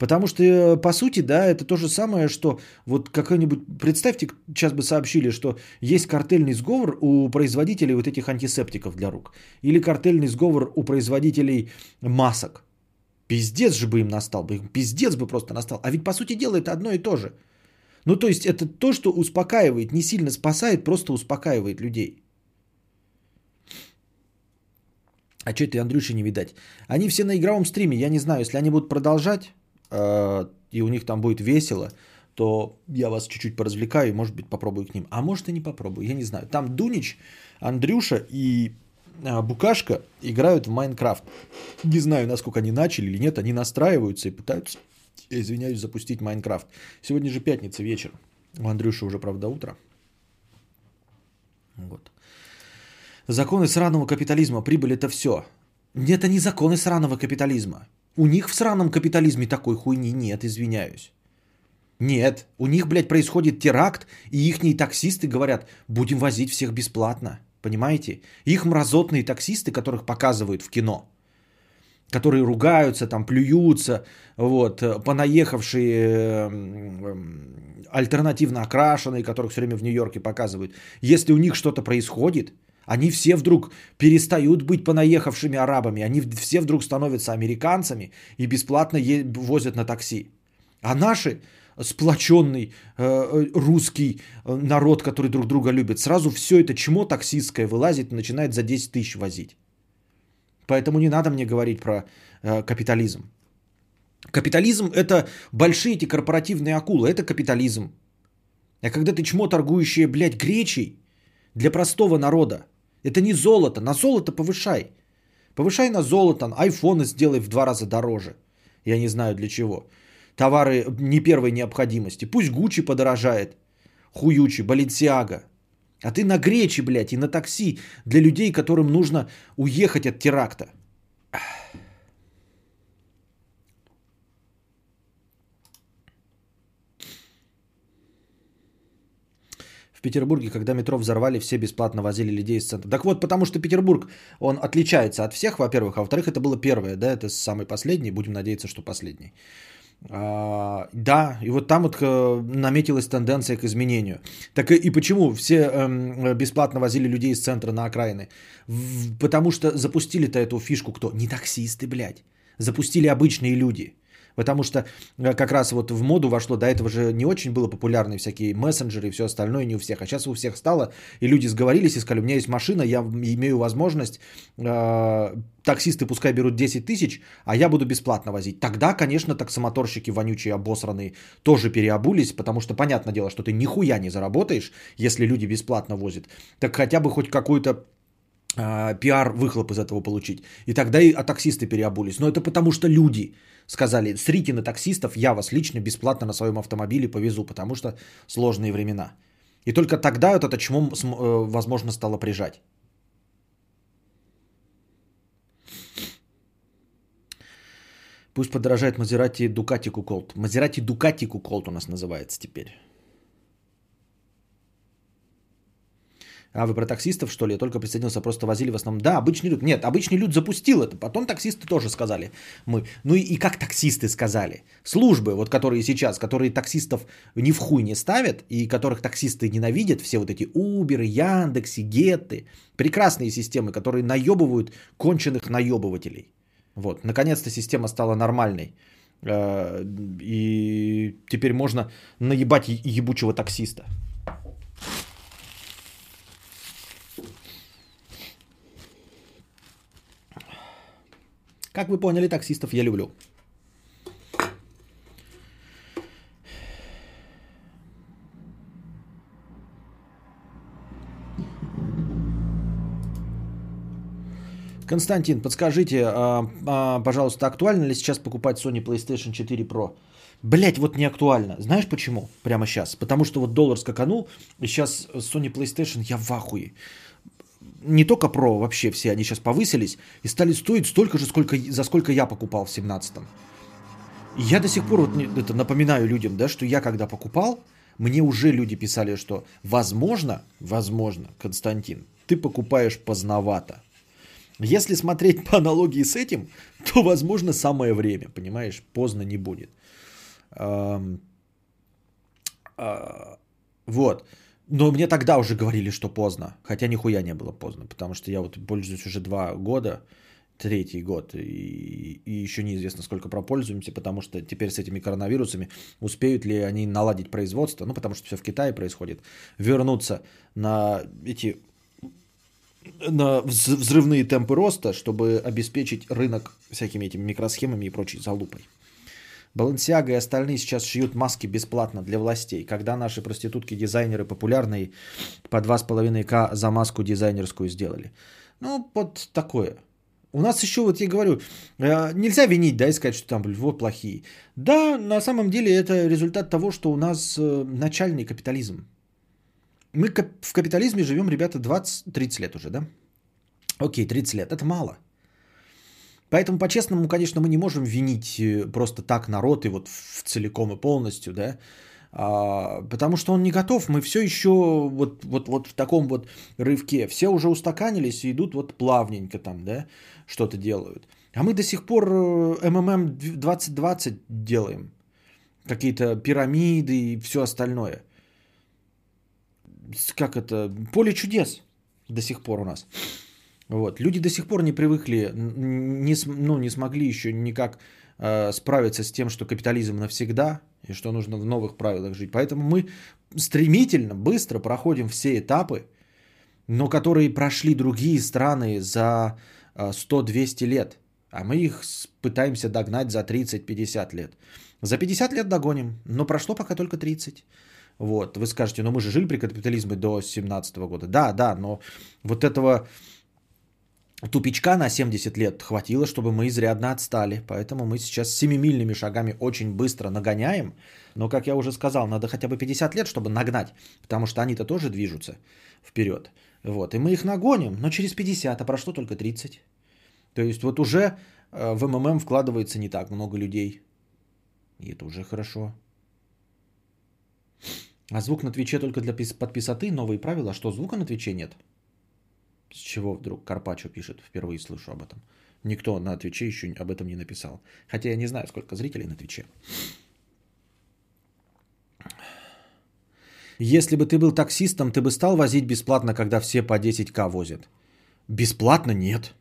Потому что, э, по сути, да, это то же самое, что вот какой-нибудь... Представьте, сейчас бы сообщили, что есть картельный сговор у производителей вот этих антисептиков для рук. Или картельный сговор у производителей масок. Пиздец же бы им настал. бы, Пиздец бы просто настал. А ведь, по сути дела, это одно и то же. Ну, то есть, это то, что успокаивает, не сильно спасает, просто успокаивает людей. А что это Андрюши не видать? Они все на игровом стриме, я не знаю, если они будут продолжать, и у них там будет весело, то я вас чуть-чуть поразвлекаю и, может быть, попробую к ним. А может и не попробую, я не знаю. Там Дунич, Андрюша и э, Букашка играют в Майнкрафт. Не знаю, насколько они начали или нет, они настраиваются и пытаются, извиняюсь, запустить Майнкрафт. Сегодня же пятница вечер. У Андрюши уже, правда, утро. Вот. Законы сраного капитализма, прибыль это все. Это не законы сраного капитализма. У них в сраном капитализме такой хуйни нет, извиняюсь. Нет, у них, блядь, происходит теракт, и ихние таксисты говорят, будем возить всех бесплатно. Понимаете? Их мразотные таксисты, которых показывают в кино, которые ругаются, там, плюются, вот, понаехавшие э, м, альтернативно окрашенные, которых все время в Нью-Йорке показывают. Если у них что-то происходит, они все вдруг перестают быть понаехавшими арабами, они все вдруг становятся американцами и бесплатно е- возят на такси. А наши сплоченный э, э, русский э, народ, который друг друга любит, сразу все это чмо таксистское вылазит и начинает за 10 тысяч возить. Поэтому не надо мне говорить про э, капитализм. Капитализм это большие эти корпоративные акулы, это капитализм. А когда ты чмо торгующее, блядь, гречей для простого народа, это не золото, на золото повышай. Повышай на золото, айфоны сделай в два раза дороже. Я не знаю для чего. Товары не первой необходимости. Пусть Гуччи подорожает. Хуючи, Баленсиага. А ты на гречи, блядь, и на такси для людей, которым нужно уехать от теракта. В Петербурге, когда метро взорвали, все бесплатно возили людей из центра. Так вот, потому что Петербург, он отличается от всех, во-первых, а во-вторых, это было первое, да, это самый последний, будем надеяться, что последний. А, да, и вот там вот э, наметилась тенденция к изменению. Так и, почему все эм, бесплатно возили людей из центра на окраины? В- потому что запустили-то эту фишку кто? Не таксисты, блядь. Запустили обычные люди. Потому что э, как раз вот в моду вошло, до этого же не очень было популярны всякие мессенджеры и все остальное, не у всех. А сейчас у всех стало, и люди сговорились и сказали, у меня есть машина, я имею возможность, э, таксисты пускай берут 10 тысяч, а я буду бесплатно возить. Тогда, конечно, таксомоторщики вонючие, обосранные, тоже переобулись, потому что, понятное дело, что ты нихуя не заработаешь, если люди бесплатно возят. Так хотя бы хоть какую-то э, пиар выхлоп из этого получить. И тогда и а таксисты переобулись. Но это потому что люди сказали, срите на таксистов, я вас лично бесплатно на своем автомобиле повезу, потому что сложные времена. И только тогда вот это чмо, э, возможно, стало прижать. Пусть подорожает Мазерати Дукати Куколт. Мазерати Дукати Куколт у нас называется теперь. А вы про таксистов, что ли? Я только присоединился, просто возили в основном. Да, обычный люд. Нет, обычный люд запустил это. Потом таксисты тоже сказали. Мы. Ну и, и как таксисты сказали? Службы, вот которые сейчас, которые таксистов ни в хуй не ставят, и которых таксисты ненавидят, все вот эти Uber, Яндекси, Гетты. Прекрасные системы, которые наебывают конченых наебывателей. Вот, наконец-то система стала нормальной. Э, и теперь можно наебать ебучего таксиста. Как вы поняли, таксистов я люблю. Константин, подскажите, а, а, пожалуйста, актуально ли сейчас покупать Sony PlayStation 4 Pro? Блять, вот не актуально. Знаешь почему? Прямо сейчас. Потому что вот доллар скаканул, и сейчас Sony PlayStation я в ахуе не только Pro, вообще все они сейчас повысились и стали стоить столько же, сколько, за сколько я покупал в 17-м. И я до сих пор вот это напоминаю людям, да, что я когда покупал, мне уже люди писали, что возможно, возможно, Константин, ты покупаешь поздновато. Если смотреть по аналогии с этим, то, возможно, самое время, понимаешь, поздно не будет. А, вот. Но мне тогда уже говорили, что поздно. Хотя нихуя не было поздно, потому что я вот пользуюсь уже два года, третий год, и, и еще неизвестно, сколько пропользуемся, потому что теперь с этими коронавирусами успеют ли они наладить производство, ну, потому что все в Китае происходит, вернуться на эти на взрывные темпы роста, чтобы обеспечить рынок всякими этими микросхемами и прочей залупой. Балансиага и остальные сейчас шьют маски бесплатно для властей. Когда наши проститутки-дизайнеры популярные по 2,5к за маску дизайнерскую сделали. Ну, вот такое. У нас еще, вот я говорю, э, нельзя винить, да, и сказать, что там, вот плохие. Да, на самом деле это результат того, что у нас э, начальный капитализм. Мы в капитализме живем, ребята, 20-30 лет уже, да? Окей, 30 лет, это мало. Поэтому, по-честному, конечно, мы не можем винить э, просто так народ и вот в целиком и полностью, да, а, потому что он не готов. Мы все еще вот, вот, вот в таком вот рывке. Все уже устаканились и идут вот плавненько там, да, что-то делают. А мы до сих пор э, МММ 2020 делаем. Какие-то пирамиды и все остальное. Как это? Поле чудес до сих пор у нас. Вот. Люди до сих пор не привыкли, не, ну, не смогли еще никак э, справиться с тем, что капитализм навсегда и что нужно в новых правилах жить. Поэтому мы стремительно, быстро проходим все этапы, но которые прошли другие страны за э, 100-200 лет. А мы их пытаемся догнать за 30-50 лет. За 50 лет догоним, но прошло пока только 30. Вот, вы скажете, ну мы же жили при капитализме до 17 года. Да, да, но вот этого тупичка на 70 лет хватило, чтобы мы изрядно отстали. Поэтому мы сейчас семимильными шагами очень быстро нагоняем. Но, как я уже сказал, надо хотя бы 50 лет, чтобы нагнать. Потому что они-то тоже движутся вперед. Вот. И мы их нагоним, но через 50, а прошло только 30. То есть вот уже э, в МММ вкладывается не так много людей. И это уже хорошо. А звук на Твиче только для подписоты, новые правила. А что, звука на Твиче нет? С чего вдруг Карпачо пишет? Впервые слышу об этом. Никто на Твиче еще об этом не написал. Хотя я не знаю, сколько зрителей на Твиче. Если бы ты был таксистом, ты бы стал возить бесплатно, когда все по 10к возят? Бесплатно нет.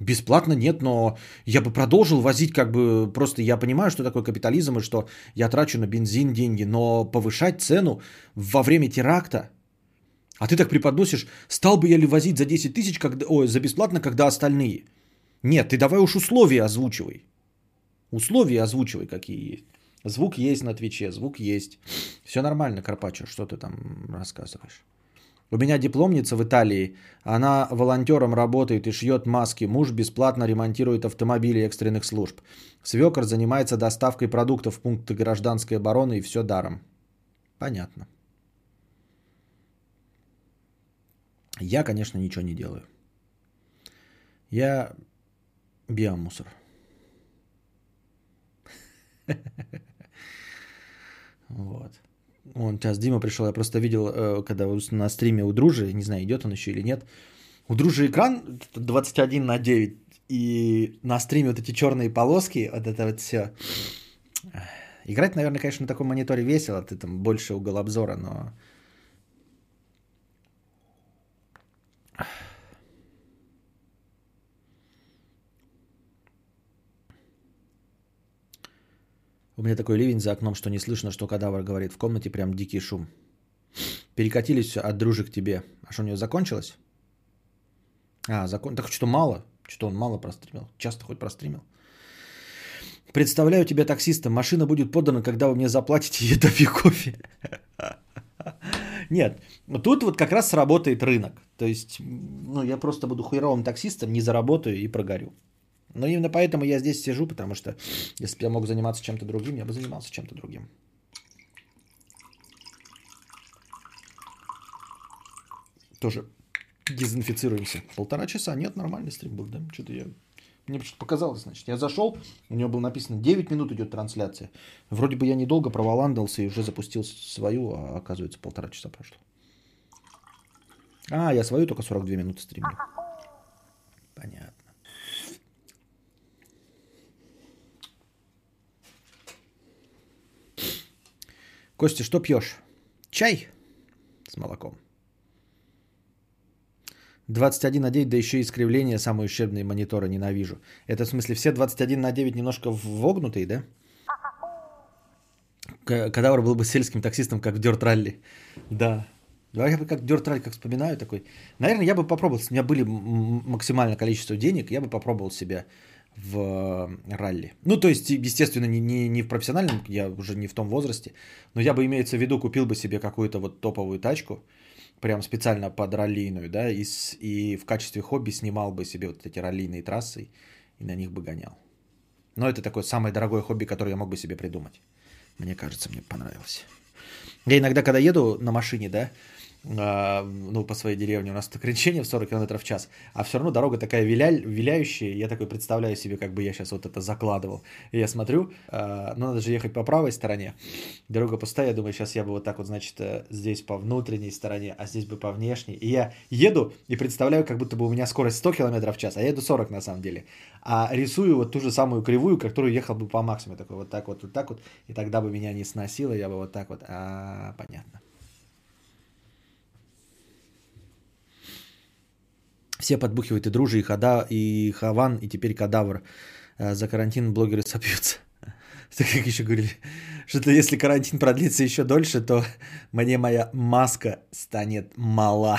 Бесплатно нет, но я бы продолжил возить, как бы просто я понимаю, что такое капитализм и что я трачу на бензин деньги, но повышать цену во время теракта, а ты так преподносишь, стал бы я ли возить за 10 тысяч, ой, за бесплатно, когда остальные? Нет, ты давай уж условия озвучивай. Условия озвучивай, какие есть. Звук есть на Твиче, звук есть. Все нормально, Карпачо, что ты там рассказываешь? У меня дипломница в Италии, она волонтером работает и шьет маски. Муж бесплатно ремонтирует автомобили экстренных служб. Свекор занимается доставкой продуктов в пункты гражданской обороны и все даром. Понятно. Я, конечно, ничего не делаю. Я биомусор. Вот. Он сейчас Дима пришел, я просто видел, э, когда на стриме у Дружи, не знаю, идет он еще или нет. У Дружи экран 21 на 9, и на стриме вот эти черные полоски, вот это вот все. Играть, наверное, конечно, на таком мониторе весело, ты там больше угол обзора, но... У меня такой ливень за окном, что не слышно, что кадавр говорит. В комнате прям дикий шум. Перекатились от дружи к тебе. А что, у нее закончилось? А, закон... Так что мало. Что он мало простримил. Часто хоть простримил. Представляю тебя таксистом. Машина будет подана, когда вы мне заплатите, допью кофе. Нет, тут вот как раз сработает рынок. То есть, ну, я просто буду хуеровым таксистом, не заработаю и прогорю. Но именно поэтому я здесь сижу, потому что если бы я мог заниматься чем-то другим, я бы занимался чем-то другим. Тоже дезинфицируемся. Полтора часа, нет, нормальный стрим был, да? Что-то я... Мне что-то показалось, значит. Я зашел, у него было написано 9 минут идет трансляция. Вроде бы я недолго проволандался и уже запустил свою, а оказывается полтора часа прошло. А, я свою только 42 минуты стримил. Понятно. Костя, что пьешь? Чай с молоком. 21 на 9, да еще и искривление, самые ущербные мониторы ненавижу. Это в смысле все 21 на 9 немножко вогнутые, да? Кадавр был бы сельским таксистом, как в Дёрт Ралли. Да. Да, я бы как Дёрт Ралли, как вспоминаю такой. Наверное, я бы попробовал, у меня были максимальное количество денег, я бы попробовал себя в э, ралли. Ну, то есть, естественно, не, не, не в профессиональном, я уже не в том возрасте, но я бы, имеется в виду, купил бы себе какую-то вот топовую тачку, прям специально под раллийную, да, и, с, и в качестве хобби снимал бы себе вот эти раллийные трассы и на них бы гонял. Но это такое самое дорогое хобби, которое я мог бы себе придумать. Мне кажется, мне понравилось. Я иногда, когда еду на машине, да, ну, по своей деревне, у нас ограничение в 40 км в час, а все равно дорога такая виля... виляющая, я такой представляю себе, как бы я сейчас вот это закладывал. И я смотрю, а, ну, надо же ехать по правой стороне, дорога пустая, я думаю, сейчас я бы вот так вот, значит, э, здесь по внутренней стороне, а здесь бы по внешней. И я еду и представляю, как будто бы у меня скорость 100 км в час, а я еду 40 на самом деле. А рисую вот ту же самую кривую, которую ехал бы по максимуму, такой вот так вот, вот так вот, и тогда бы меня не сносило, я бы вот так вот, а, понятно. Все подбухивают и Дружи, и Хада, и Хаван, и теперь Кадавр. Э, за карантин блогеры сопьются. Так как еще говорили, что если карантин продлится еще дольше, то мне моя маска станет мала.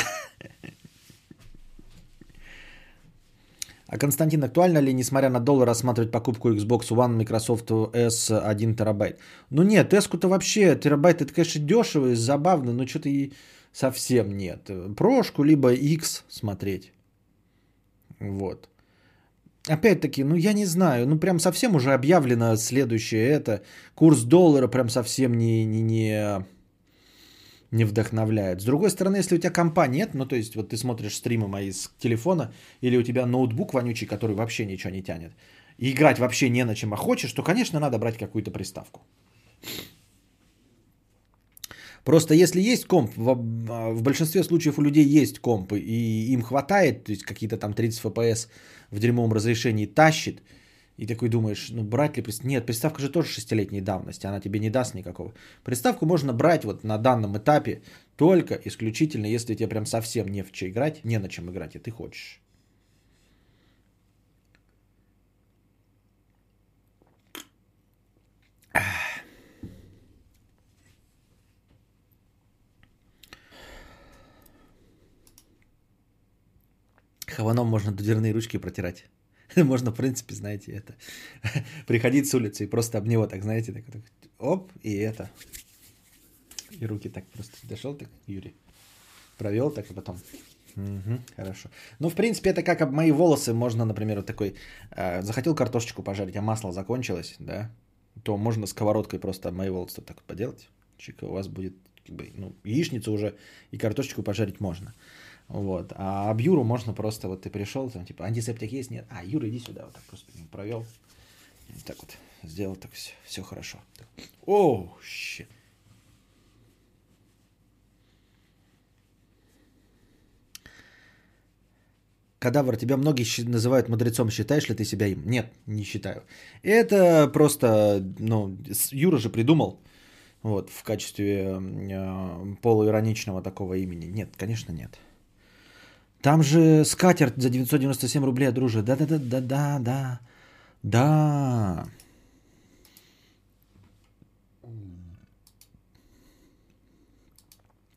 А Константин, актуально ли, несмотря на доллар, рассматривать покупку Xbox One Microsoft S 1 терабайт? Ну нет, S-ку-то вообще, терабайт это, конечно, дешево и забавно, но что-то и совсем нет. Прошку, либо X смотреть. Вот. Опять-таки, ну я не знаю, ну прям совсем уже объявлено следующее это. Курс доллара прям совсем не, не, не, не вдохновляет. С другой стороны, если у тебя компа нет, ну то есть вот ты смотришь стримы мои с телефона, или у тебя ноутбук вонючий, который вообще ничего не тянет, и играть вообще не на чем, а хочешь, то, конечно, надо брать какую-то приставку. Просто если есть комп, в, в большинстве случаев у людей есть комп, и им хватает, то есть какие-то там 30 FPS в дерьмовом разрешении тащит, и такой думаешь, ну брать ли приставку? Нет, приставка же тоже шестилетней давности, она тебе не даст никакого. Приставку можно брать вот на данном этапе только исключительно, если тебе прям совсем не в чем играть, не на чем играть, и ты хочешь. Ах. Хаваном можно дверные ручки протирать. Можно, в принципе, знаете, это приходить с улицы и просто об него так, знаете, так, так оп, и это. И руки так просто дошел, так, Юрий, провел так, и потом. Угу, хорошо. Ну, в принципе, это как об мои волосы. Можно, например, вот такой, э, захотел картошечку пожарить, а масло закончилось, да, то можно сковородкой просто мои волосы так поделать. Чика, у вас будет, ну, яичницу уже и картошечку пожарить можно. Вот. А об Юру можно просто, вот ты пришел, там, типа, антисептик есть? Нет. А, Юра, иди сюда, вот так просто провел. И так вот сделал, так все, все хорошо. О, щит. Кадавр, тебя многие называют мудрецом. Считаешь ли ты себя им? Нет, не считаю. Это просто, ну, Юра же придумал вот, в качестве э, полуироничного такого имени. Нет, конечно, нет. Там же скатерть за 997 рублей, друже. Да-да-да-да-да-да. Да.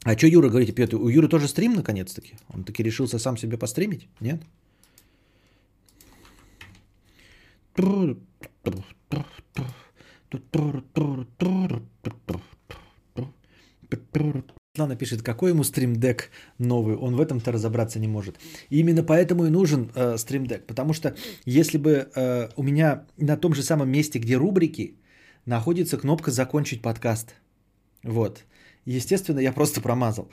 А что Юра говорите, Петр? У Юры тоже стрим наконец-таки? Он таки решился сам себе постримить? Нет? Светлана пишет, какой ему стримдек новый, он в этом-то разобраться не может. И именно поэтому и нужен э, стримдек, потому что если бы э, у меня на том же самом месте, где рубрики, находится кнопка «Закончить подкаст». Вот. Естественно, я просто промазал.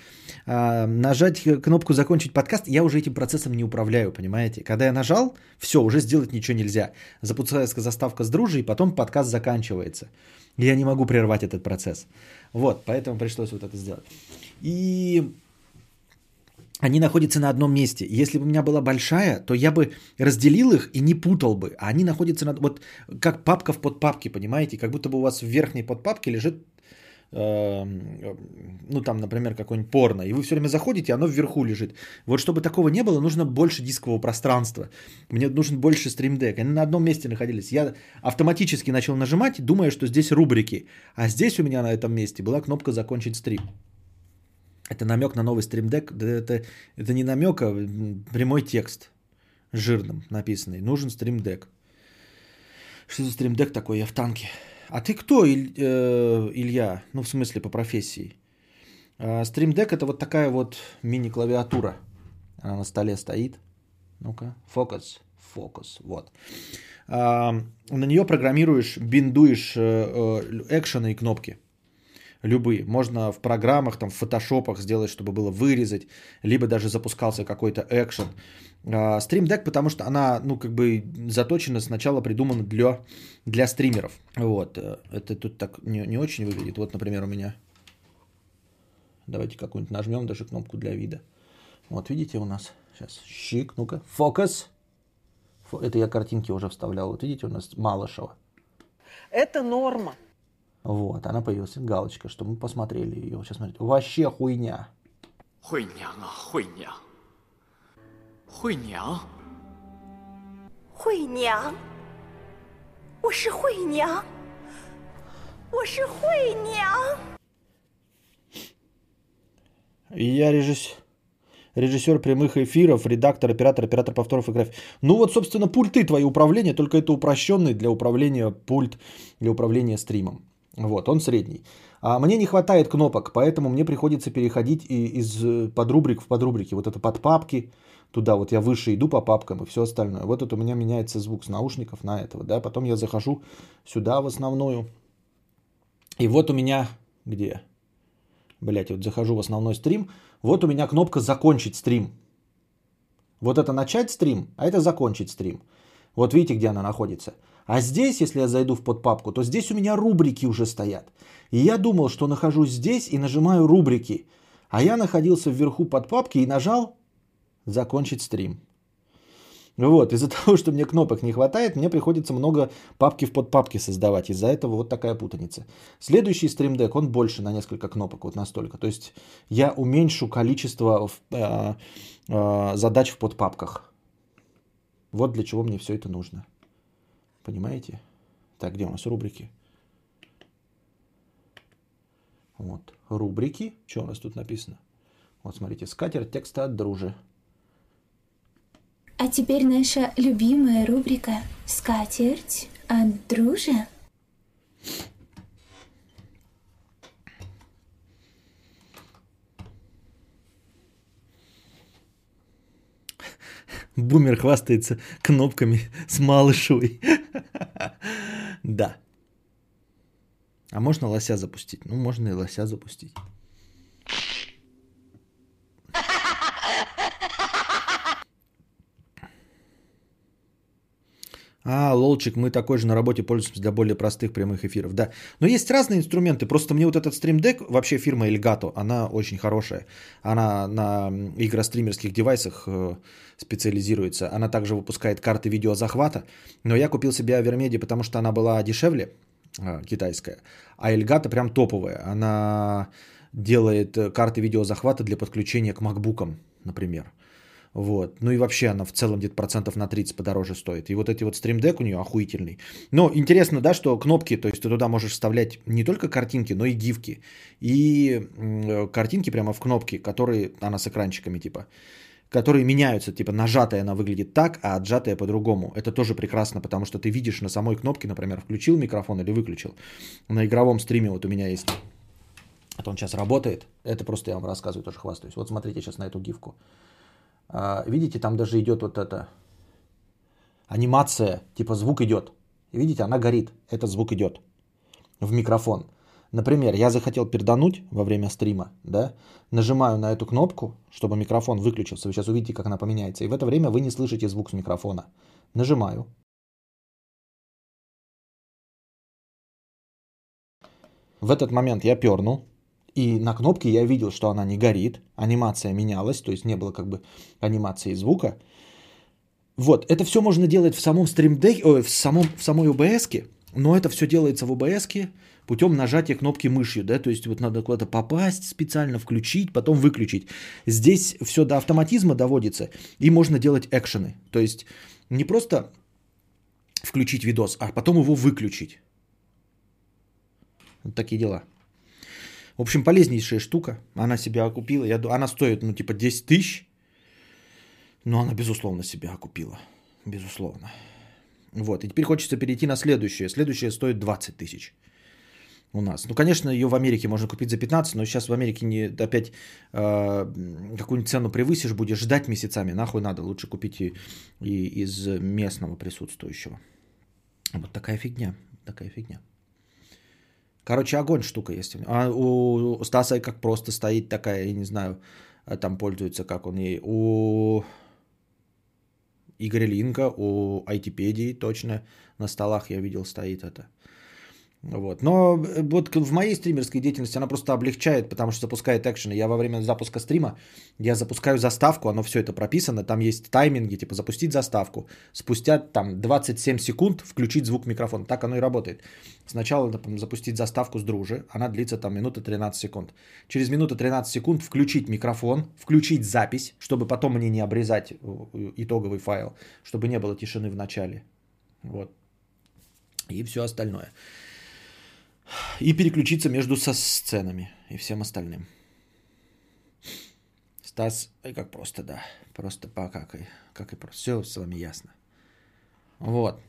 А, нажать кнопку «Закончить подкаст» я уже этим процессом не управляю, понимаете? Когда я нажал, все, уже сделать ничего нельзя. Запускается заставка с дружей, потом подкаст заканчивается. Я не могу прервать этот процесс. Вот, поэтому пришлось вот это сделать. И они находятся на одном месте. Если бы у меня была большая, то я бы разделил их и не путал бы. А они находятся на... Вот как папка в подпапке, понимаете? Как будто бы у вас в верхней подпапке лежит ну там, например, какой-нибудь порно, и вы все время заходите, оно вверху лежит. Вот чтобы такого не было, нужно больше дискового пространства. Мне нужен больше стримдек. Они на одном месте находились. Я автоматически начал нажимать, думая, что здесь рубрики. А здесь у меня на этом месте была кнопка «Закончить стрим». Это намек на новый стримдек. Это, это не намек, а прямой текст жирным написанный. Нужен стримдек. Что за стримдек такой? Я в танке. А ты кто, э, Илья? Ну, в смысле, по профессии. Э, Stream Deck это вот такая вот мини-клавиатура. Она на столе стоит. Ну-ка, фокус, фокус, вот. А, на нее программируешь, биндуешь э, э, экшены и кнопки. Любые. Можно в программах, там, в фотошопах сделать, чтобы было вырезать, либо даже запускался какой-то экшен. А, Stream Deck, потому что она, ну, как бы заточена, сначала придумана для, для стримеров. Вот. Это тут так не, не очень выглядит. Вот, например, у меня. Давайте какую-нибудь нажмем, даже кнопку для вида. Вот, видите у нас. Сейчас, щик, ну-ка, фокус. Это я картинки уже вставлял. Вот видите, у нас Малышева. Это норма. Вот, она появилась, галочка, что мы посмотрели ее. Сейчас смотрите, вообще хуйня. Хуйня, а, хуйня. 惠娘，惠娘，我是惠娘，我是惠娘。Я режиссер, режиссер прямых эфиров, редактор, оператор, оператор повторов и график. Ну вот, собственно, пульты твои управления, только это упрощенный для управления пульт, для управления стримом. Вот, он средний. А мне не хватает кнопок, поэтому мне приходится переходить из подрубрик в подрубрики. Вот это под папки, туда вот я выше иду по папкам и все остальное. Вот это у меня меняется звук с наушников на этого, да, потом я захожу сюда в основную. И вот у меня, где? Блять, вот захожу в основной стрим, вот у меня кнопка «Закончить стрим». Вот это начать стрим, а это закончить стрим. Вот видите, где она находится. А здесь, если я зайду в подпапку, то здесь у меня рубрики уже стоят. И я думал, что нахожусь здесь и нажимаю рубрики. А я находился вверху под папки и нажал закончить стрим. Вот, из-за того, что мне кнопок не хватает, мне приходится много папки в подпапке создавать. Из-за этого вот такая путаница. Следующий стримдек, он больше на несколько кнопок, вот настолько. То есть я уменьшу количество э, э, задач в подпапках. Вот для чего мне все это нужно. Понимаете? Так, где у нас рубрики? Вот, рубрики. Что у нас тут написано? Вот, смотрите, скатер текста от дружи. А теперь наша любимая рубрика «Скатерть от дружи». Бумер хвастается кнопками с малышой. Да. А можно лося запустить? Ну, можно и лося запустить. А, лолчик, мы такой же на работе пользуемся для более простых прямых эфиров. Да, но есть разные инструменты. Просто мне вот этот Deck, вообще фирма Elgato, она очень хорошая. Она на игростримерских девайсах э, специализируется. Она также выпускает карты видеозахвата. Но я купил себе Avermedi, потому что она была дешевле, э, китайская. А Elgato прям топовая. Она делает э, карты видеозахвата для подключения к макбукам, например. Вот. Ну и вообще она в целом где-то процентов на 30 подороже стоит. И вот эти вот Deck у нее охуительный. Но интересно, да, что кнопки, то есть ты туда можешь вставлять не только картинки, но и гифки. И картинки прямо в кнопки, которые, она с экранчиками типа, которые меняются. Типа нажатая она выглядит так, а отжатая по-другому. Это тоже прекрасно, потому что ты видишь на самой кнопке, например, включил микрофон или выключил. На игровом стриме вот у меня есть вот он сейчас работает. Это просто я вам рассказываю, тоже хвастаюсь. Вот смотрите сейчас на эту гифку. А, видите, там даже идет вот эта анимация, типа звук идет. Видите, она горит. Этот звук идет в микрофон. Например, я захотел пердануть во время стрима, да, нажимаю на эту кнопку, чтобы микрофон выключился. Вы сейчас увидите, как она поменяется. И в это время вы не слышите звук с микрофона. Нажимаю. В этот момент я пернул, и на кнопке я видел, что она не горит, анимация менялась, то есть не было как бы анимации звука. Вот, это все можно делать в самом Deck, ой, в, самом, в самой OBS, но это все делается в OBS путем нажатия кнопки мышью, да, то есть вот надо куда-то попасть специально, включить, потом выключить. Здесь все до автоматизма доводится, и можно делать экшены, то есть не просто включить видос, а потом его выключить. Вот такие дела. В общем, полезнейшая штука. Она себя окупила. Я, она стоит, ну, типа 10 тысяч. Но она, безусловно, себя окупила. Безусловно. Вот. И теперь хочется перейти на следующее. Следующее стоит 20 тысяч у нас. Ну, конечно, ее в Америке можно купить за 15, но сейчас в Америке не опять э, какую-нибудь цену превысишь, будешь ждать месяцами. Нахуй надо. Лучше купить и, и из местного присутствующего. Вот такая фигня. Такая фигня. Короче, огонь штука есть. А у Стаса как просто стоит такая, я не знаю, а там пользуется, как он ей. У Игоря Линка, у айтипедии точно на столах я видел стоит это. Вот. Но э, вот в моей стримерской деятельности она просто облегчает, потому что запускает экшены. Я во время запуска стрима, я запускаю заставку, оно все это прописано, там есть тайминги, типа запустить заставку. Спустя там 27 секунд включить звук микрофона. Так оно и работает. Сначала например, запустить заставку с дружи, она длится там минута 13 секунд. Через минуту 13 секунд включить микрофон, включить запись, чтобы потом мне не обрезать э, итоговый файл, чтобы не было тишины в начале. Вот. И все остальное и переключиться между со сценами и всем остальным. Стас, и как просто, да. Просто по как и, как и просто. Все с вами ясно. Вот.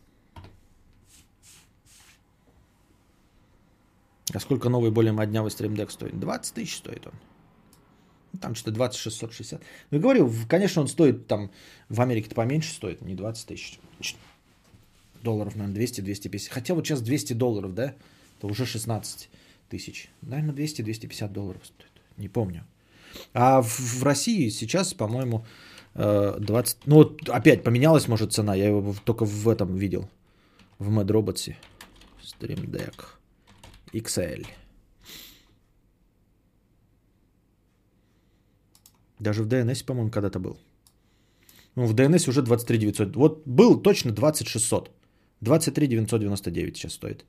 А сколько новый более моднявый Deck стоит? 20 тысяч стоит он. Ну, Там что-то 20 660. Ну, говорю, конечно, он стоит там, в Америке-то поменьше стоит, не 20 тысяч. Долларов, наверное, 200-250. Хотя вот сейчас 200 долларов, да? Это уже 16 тысяч. Наверное, 200-250 долларов стоит. Не помню. А в, в России сейчас, по-моему, э, 20... Ну, вот опять поменялась, может, цена. Я его только в этом видел. В Mad Robots. Stream Deck XL. Даже в DNS, по-моему, когда-то был. Ну, в DNS уже 23 900. Вот был точно 20 600. 23 999 сейчас стоит.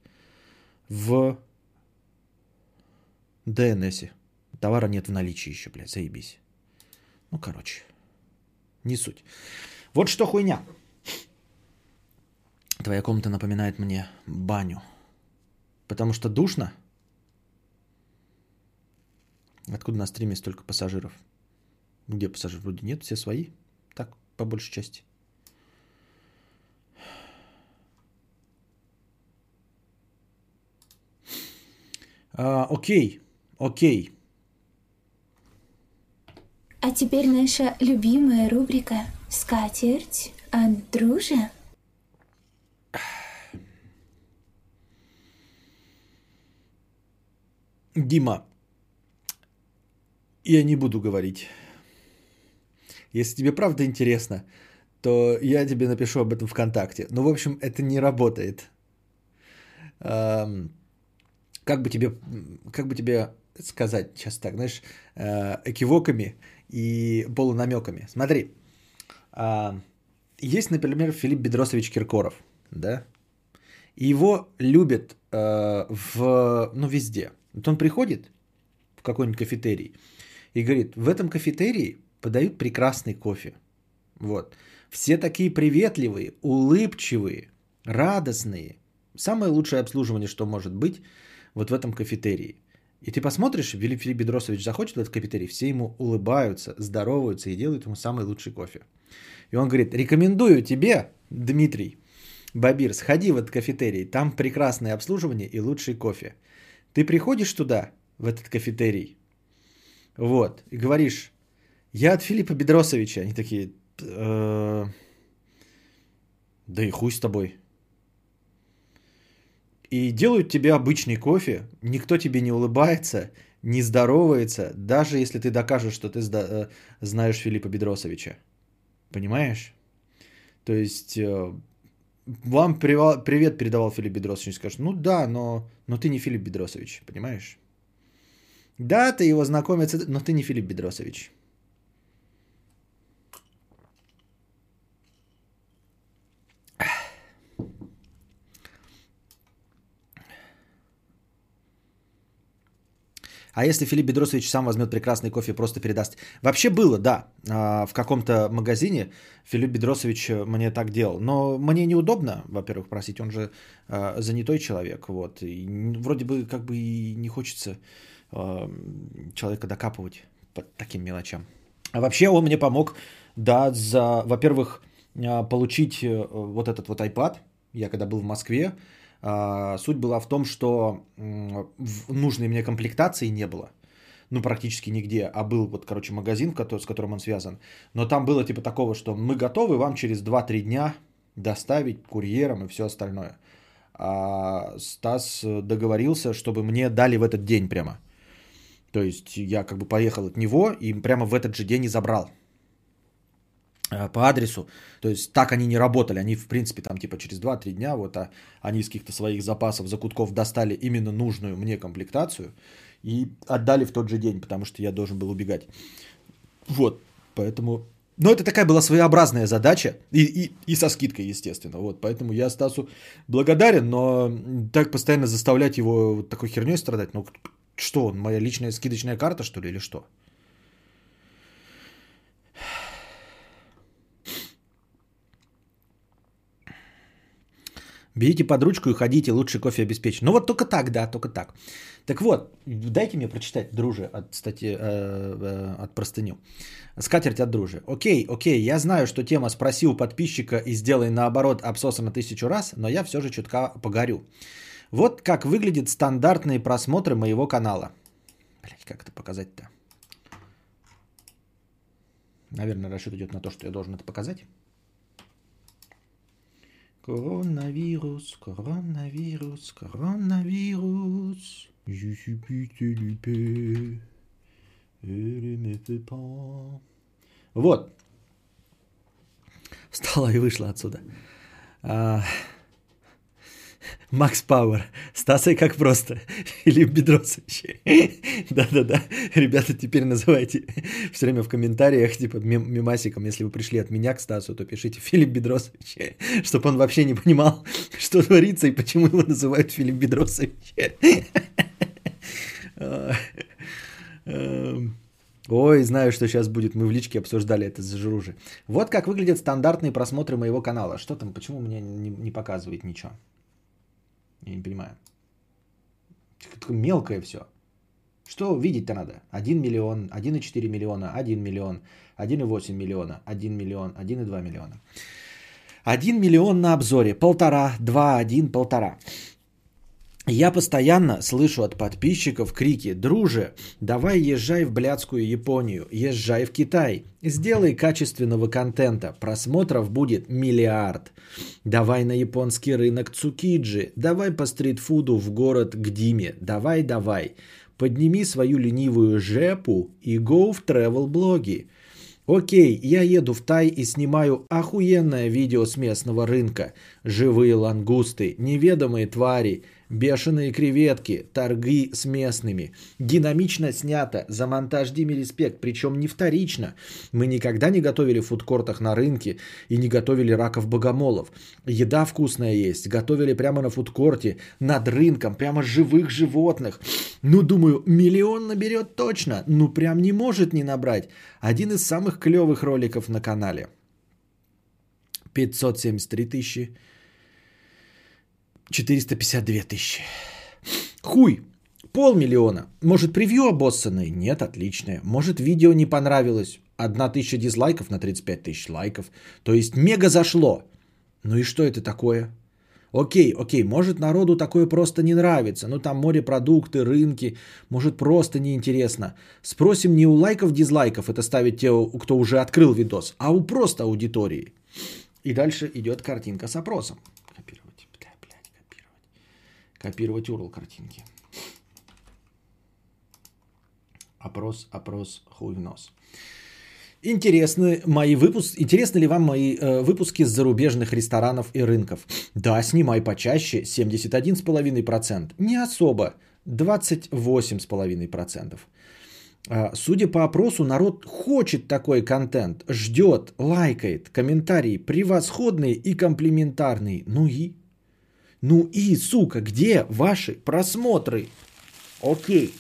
В DNS. Товара нет в наличии еще, блядь, заебись. Ну, короче, не суть. Вот что хуйня. Твоя комната напоминает мне баню. Потому что душно. Откуда на стриме столько пассажиров? Где пассажиров? Вроде нет, все свои. Так, по большей части. А, окей, окей. А теперь наша любимая рубрика «Скатерть от дружи». Дима, я не буду говорить. Если тебе правда интересно, то я тебе напишу об этом ВКонтакте. Но, в общем, это не работает. Ам, Как бы тебе, как бы тебе сказать сейчас так, знаешь, э, экивоками и полунамеками. Смотри, а, есть, например, Филипп Бедросович Киркоров, да? И его любят э, в, ну, везде. Вот он приходит в какой-нибудь кафетерий и говорит, в этом кафетерии подают прекрасный кофе. Вот. Все такие приветливые, улыбчивые, радостные. Самое лучшее обслуживание, что может быть вот в этом кафетерии. И ты посмотришь, Филипп Бедросович заходит в этот кафетерий, все ему улыбаются, здороваются и делают ему самый лучший кофе. И он говорит, рекомендую тебе, Дмитрий Бабир, сходи в этот кафетерий, там прекрасное обслуживание и лучший кофе. Ты приходишь туда, в этот кафетерий, вот, и говоришь, я от Филиппа Бедросовича. Они такие, «Э, да и хуй с тобой. И делают тебе обычный кофе, никто тебе не улыбается, не здоровается, даже если ты докажешь, что ты зда- э, знаешь Филиппа Бедросовича. Понимаешь? То есть э, вам прива- привет передавал Филипп Бедросович, скажешь, ну да, но, но ты не Филипп Бедросович, понимаешь? Да, ты его знакомец, но ты не Филипп Бедросович. А если Филипп Бедросович сам возьмет прекрасный кофе и просто передаст? Вообще было, да. А, В каком-то магазине Филипп Бедросович мне так делал. Но мне неудобно, во-первых, просить. Он же а, занятой человек. Вот. И вроде бы как бы и не хочется а, человека докапывать по таким мелочам. А вообще он мне помог, да, за, во-первых, получить э, вот этот вот iPad. Я когда был в Москве, суть была в том, что нужной мне комплектации не было. Ну, практически нигде. А был вот, короче, магазин, с которым он связан. Но там было типа такого, что мы готовы вам через 2-3 дня доставить курьером и все остальное. А Стас договорился, чтобы мне дали в этот день прямо. То есть я как бы поехал от него и прямо в этот же день и забрал по адресу. То есть так они не работали. Они, в принципе, там типа через 2-3 дня, вот а они из каких-то своих запасов, закутков достали именно нужную мне комплектацию и отдали в тот же день, потому что я должен был убегать. Вот, поэтому... Но это такая была своеобразная задача, и, и, и со скидкой, естественно. Вот, поэтому я Стасу благодарен, но так постоянно заставлять его вот такой херней страдать, ну что он, моя личная скидочная карта, что ли, или что? Берите под ручку и ходите, лучше кофе обеспечен. Ну вот только так, да, только так. Так вот, дайте мне прочитать, друже, от, статьи, э, э, от простыню. Скатерть от дружи. Окей, окей, я знаю, что тема «Спроси у подписчика и сделай наоборот» обсосана тысячу раз, но я все же чутка погорю. Вот как выглядят стандартные просмотры моего канала. Блять, как это показать-то? Наверное, расчет идет на то, что я должен это показать. Коронавирус, коронавирус, коронавирус. Je suis plus pas. Вот. Встала и вышла отсюда. А, Макс Пауэр. Стасой как просто. Филипп Бедросович. Да-да-да. Ребята, теперь называйте все время в комментариях, типа мем- мемасиком, если вы пришли от меня к Стасу, то пишите Филипп Бедросович, чтобы он вообще не понимал, что творится и почему его называют Филипп Бедросович. Эм, Ой, знаю, что сейчас будет. Мы в личке обсуждали это с Жружи. Вот как выглядят стандартные просмотры моего канала. Что там, почему мне не, не показывает ничего? Я не понимаю. Такое мелкое все. Что видеть-то надо? 1 миллион, 1,4 миллиона, 1 миллион, 1,8 миллиона, 1 миллион, 1,2 миллиона. 1 миллион на обзоре, полтора, 2, 1, полтора. Я постоянно слышу от подписчиков крики «Друже, давай езжай в блядскую Японию, езжай в Китай, сделай качественного контента, просмотров будет миллиард. Давай на японский рынок Цукиджи, давай по стритфуду в город Гдиме, давай, давай. Подними свою ленивую жепу и go в travel блоги. Окей, я еду в Тай и снимаю охуенное видео с местного рынка. Живые лангусты, неведомые твари, бешеные креветки, торги с местными. Динамично снято, за монтаж Диме респект, причем не вторично. Мы никогда не готовили в фудкортах на рынке и не готовили раков-богомолов. Еда вкусная есть, готовили прямо на фудкорте, над рынком, прямо живых животных. Ну, думаю, миллион наберет точно, ну прям не может не набрать. Один из самых клевых роликов на канале. 573 тысячи 452 тысячи. Хуй. Полмиллиона. Может, превью обоссанное? Нет, отличное. Может, видео не понравилось? Одна тысяча дизлайков на 35 тысяч лайков. То есть мега зашло. Ну и что это такое? Окей, окей, может народу такое просто не нравится. Ну там морепродукты, рынки, может просто неинтересно. Спросим не у лайков, дизлайков, это ставить те, кто уже открыл видос, а у просто аудитории. И дальше идет картинка с опросом. Копировать, бля, блядь, копировать. Копировать URL картинки. Опрос, опрос, хуй в нос. Интересны мои выпуски, интересны ли вам мои э, выпуски с зарубежных ресторанов и рынков? Да, снимай почаще, 71,5%. Не особо, 28,5%. А, Судя по опросу, народ хочет такой контент, ждет, лайкает, комментарии превосходные и комплиментарные. Ну и? Ну и, сука, где ваши просмотры? Окей.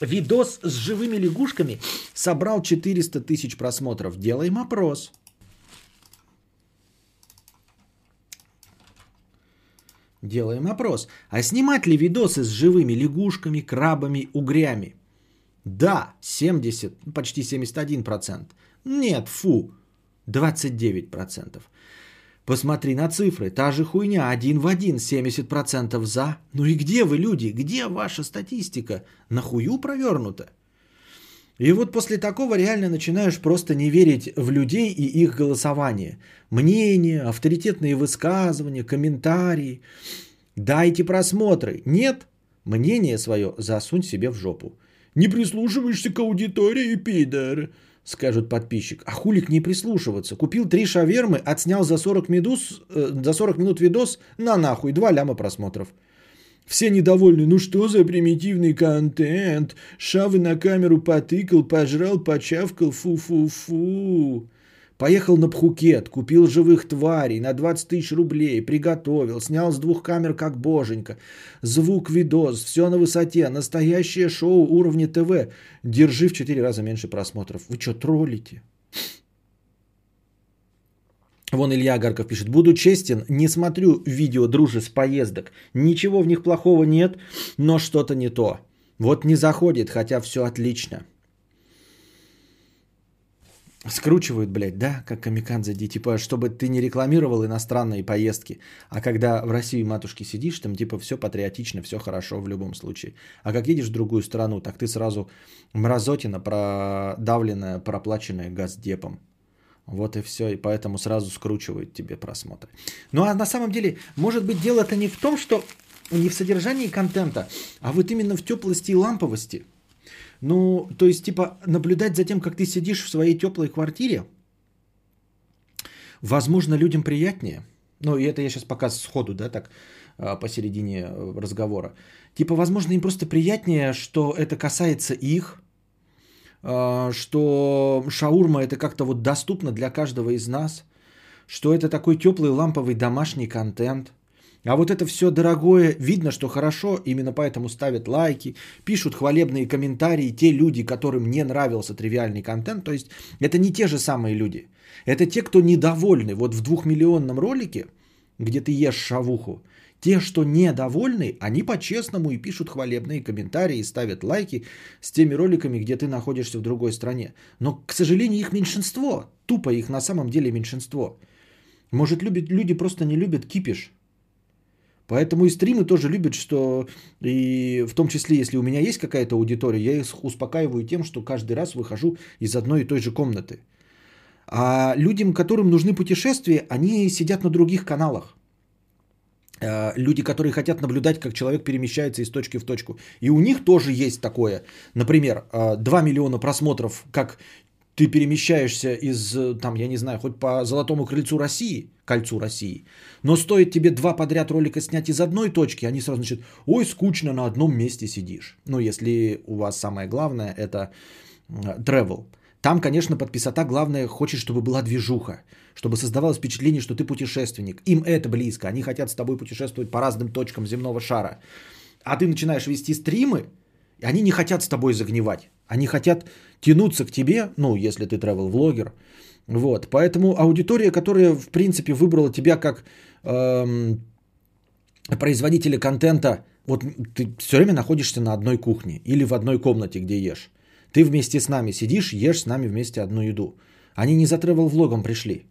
Видос с живыми лягушками собрал 400 тысяч просмотров. Делаем опрос. Делаем опрос. А снимать ли видосы с живыми лягушками, крабами, угрями? Да, 70, ну, почти 71%. Нет, фу, 29%. Посмотри на цифры, та же хуйня, один в один, 70% за. Ну и где вы, люди, где ваша статистика? На хую провернута? И вот после такого реально начинаешь просто не верить в людей и их голосование. Мнения, авторитетные высказывания, комментарии. Дайте просмотры. Нет? Мнение свое засунь себе в жопу. Не прислушиваешься к аудитории, пидор скажет подписчик. А хули к ней прислушиваться? Купил три шавермы, отснял за 40, медуз, э, за 40 минут видос, на нахуй, два ляма просмотров. Все недовольны, ну что за примитивный контент? Шавы на камеру потыкал, пожрал, почавкал, фу-фу-фу. Поехал на Пхукет, купил живых тварей на 20 тысяч рублей, приготовил, снял с двух камер как боженька. Звук, видос, все на высоте, настоящее шоу уровня ТВ. Держи в 4 раза меньше просмотров. Вы что, троллите? Вон Илья Агарков пишет. Буду честен, не смотрю видео дружи с поездок. Ничего в них плохого нет, но что-то не то. Вот не заходит, хотя все отлично. Скручивают, блядь, да, как камикадзе, типа, чтобы ты не рекламировал иностранные поездки. А когда в России, матушки, сидишь, там, типа, все патриотично, все хорошо в любом случае. А как едешь в другую страну, так ты сразу мразотина, продавленная, проплаченная газдепом. Вот и все, и поэтому сразу скручивают тебе просмотры. Ну а на самом деле, может быть, дело-то не в том, что не в содержании контента, а вот именно в теплости и ламповости – ну, то есть, типа, наблюдать за тем, как ты сидишь в своей теплой квартире, возможно, людям приятнее. Ну, и это я сейчас пока сходу, да, так, а, посередине э, разговора. Типа, возможно, им просто приятнее, что это касается их, а, что шаурма это как-то вот доступно для каждого из нас, что это такой теплый ламповый домашний контент – а вот это все дорогое, видно, что хорошо, именно поэтому ставят лайки, пишут хвалебные комментарии те люди, которым не нравился тривиальный контент. То есть это не те же самые люди. Это те, кто недовольны. Вот в двухмиллионном ролике, где ты ешь шавуху, Те, что недовольны, они по-честному и пишут хвалебные комментарии, и ставят лайки с теми роликами, где ты находишься в другой стране. Но, к сожалению, их меньшинство. Тупо их на самом деле меньшинство. Может, любят, люди просто не любят кипиш. Поэтому и стримы тоже любят, что и в том числе, если у меня есть какая-то аудитория, я их успокаиваю тем, что каждый раз выхожу из одной и той же комнаты. А людям, которым нужны путешествия, они сидят на других каналах. Э, Люди, которые хотят наблюдать, как человек перемещается из точки в точку. И у них тоже есть такое. Например, э, 2 миллиона просмотров, как ты перемещаешься из, э, там, я не знаю, хоть по Золотому крыльцу России, кольцу России, но стоит тебе два подряд ролика снять из одной точки, они сразу начнут, ой, скучно, на одном месте сидишь. Ну, если у вас самое главное, это э, travel. Там, конечно, подписота, главное, хочет, чтобы была движуха, чтобы создавалось впечатление, что ты путешественник. Им это близко, они хотят с тобой путешествовать по разным точкам земного шара. А ты начинаешь вести стримы, и они не хотят с тобой загнивать. Они хотят тянуться к тебе, ну, если ты travel-влогер. Вот, поэтому аудитория, которая, в принципе, выбрала тебя как эм, производителя контента, вот ты все время находишься на одной кухне или в одной комнате, где ешь. Ты вместе с нами сидишь, ешь с нами вместе одну еду. Они не за travel-влогом пришли.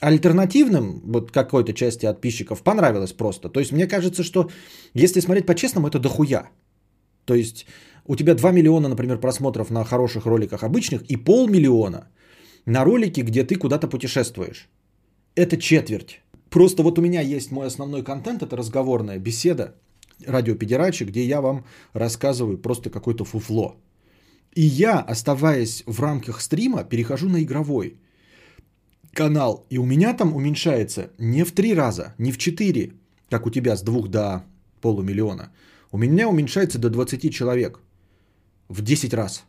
Альтернативным, вот какой-то части подписчиков понравилось просто. То есть мне кажется, что если смотреть по-честному, это дохуя. То есть у тебя 2 миллиона, например, просмотров на хороших роликах обычных и полмиллиона на ролике, где ты куда-то путешествуешь. Это четверть. Просто вот у меня есть мой основной контент, это разговорная беседа, радиопедерачи, где я вам рассказываю просто какое-то фуфло. И я, оставаясь в рамках стрима, перехожу на игровой канал. И у меня там уменьшается не в три раза, не в четыре, как у тебя с двух до полумиллиона. У меня уменьшается до 20 человек. В 10 раз.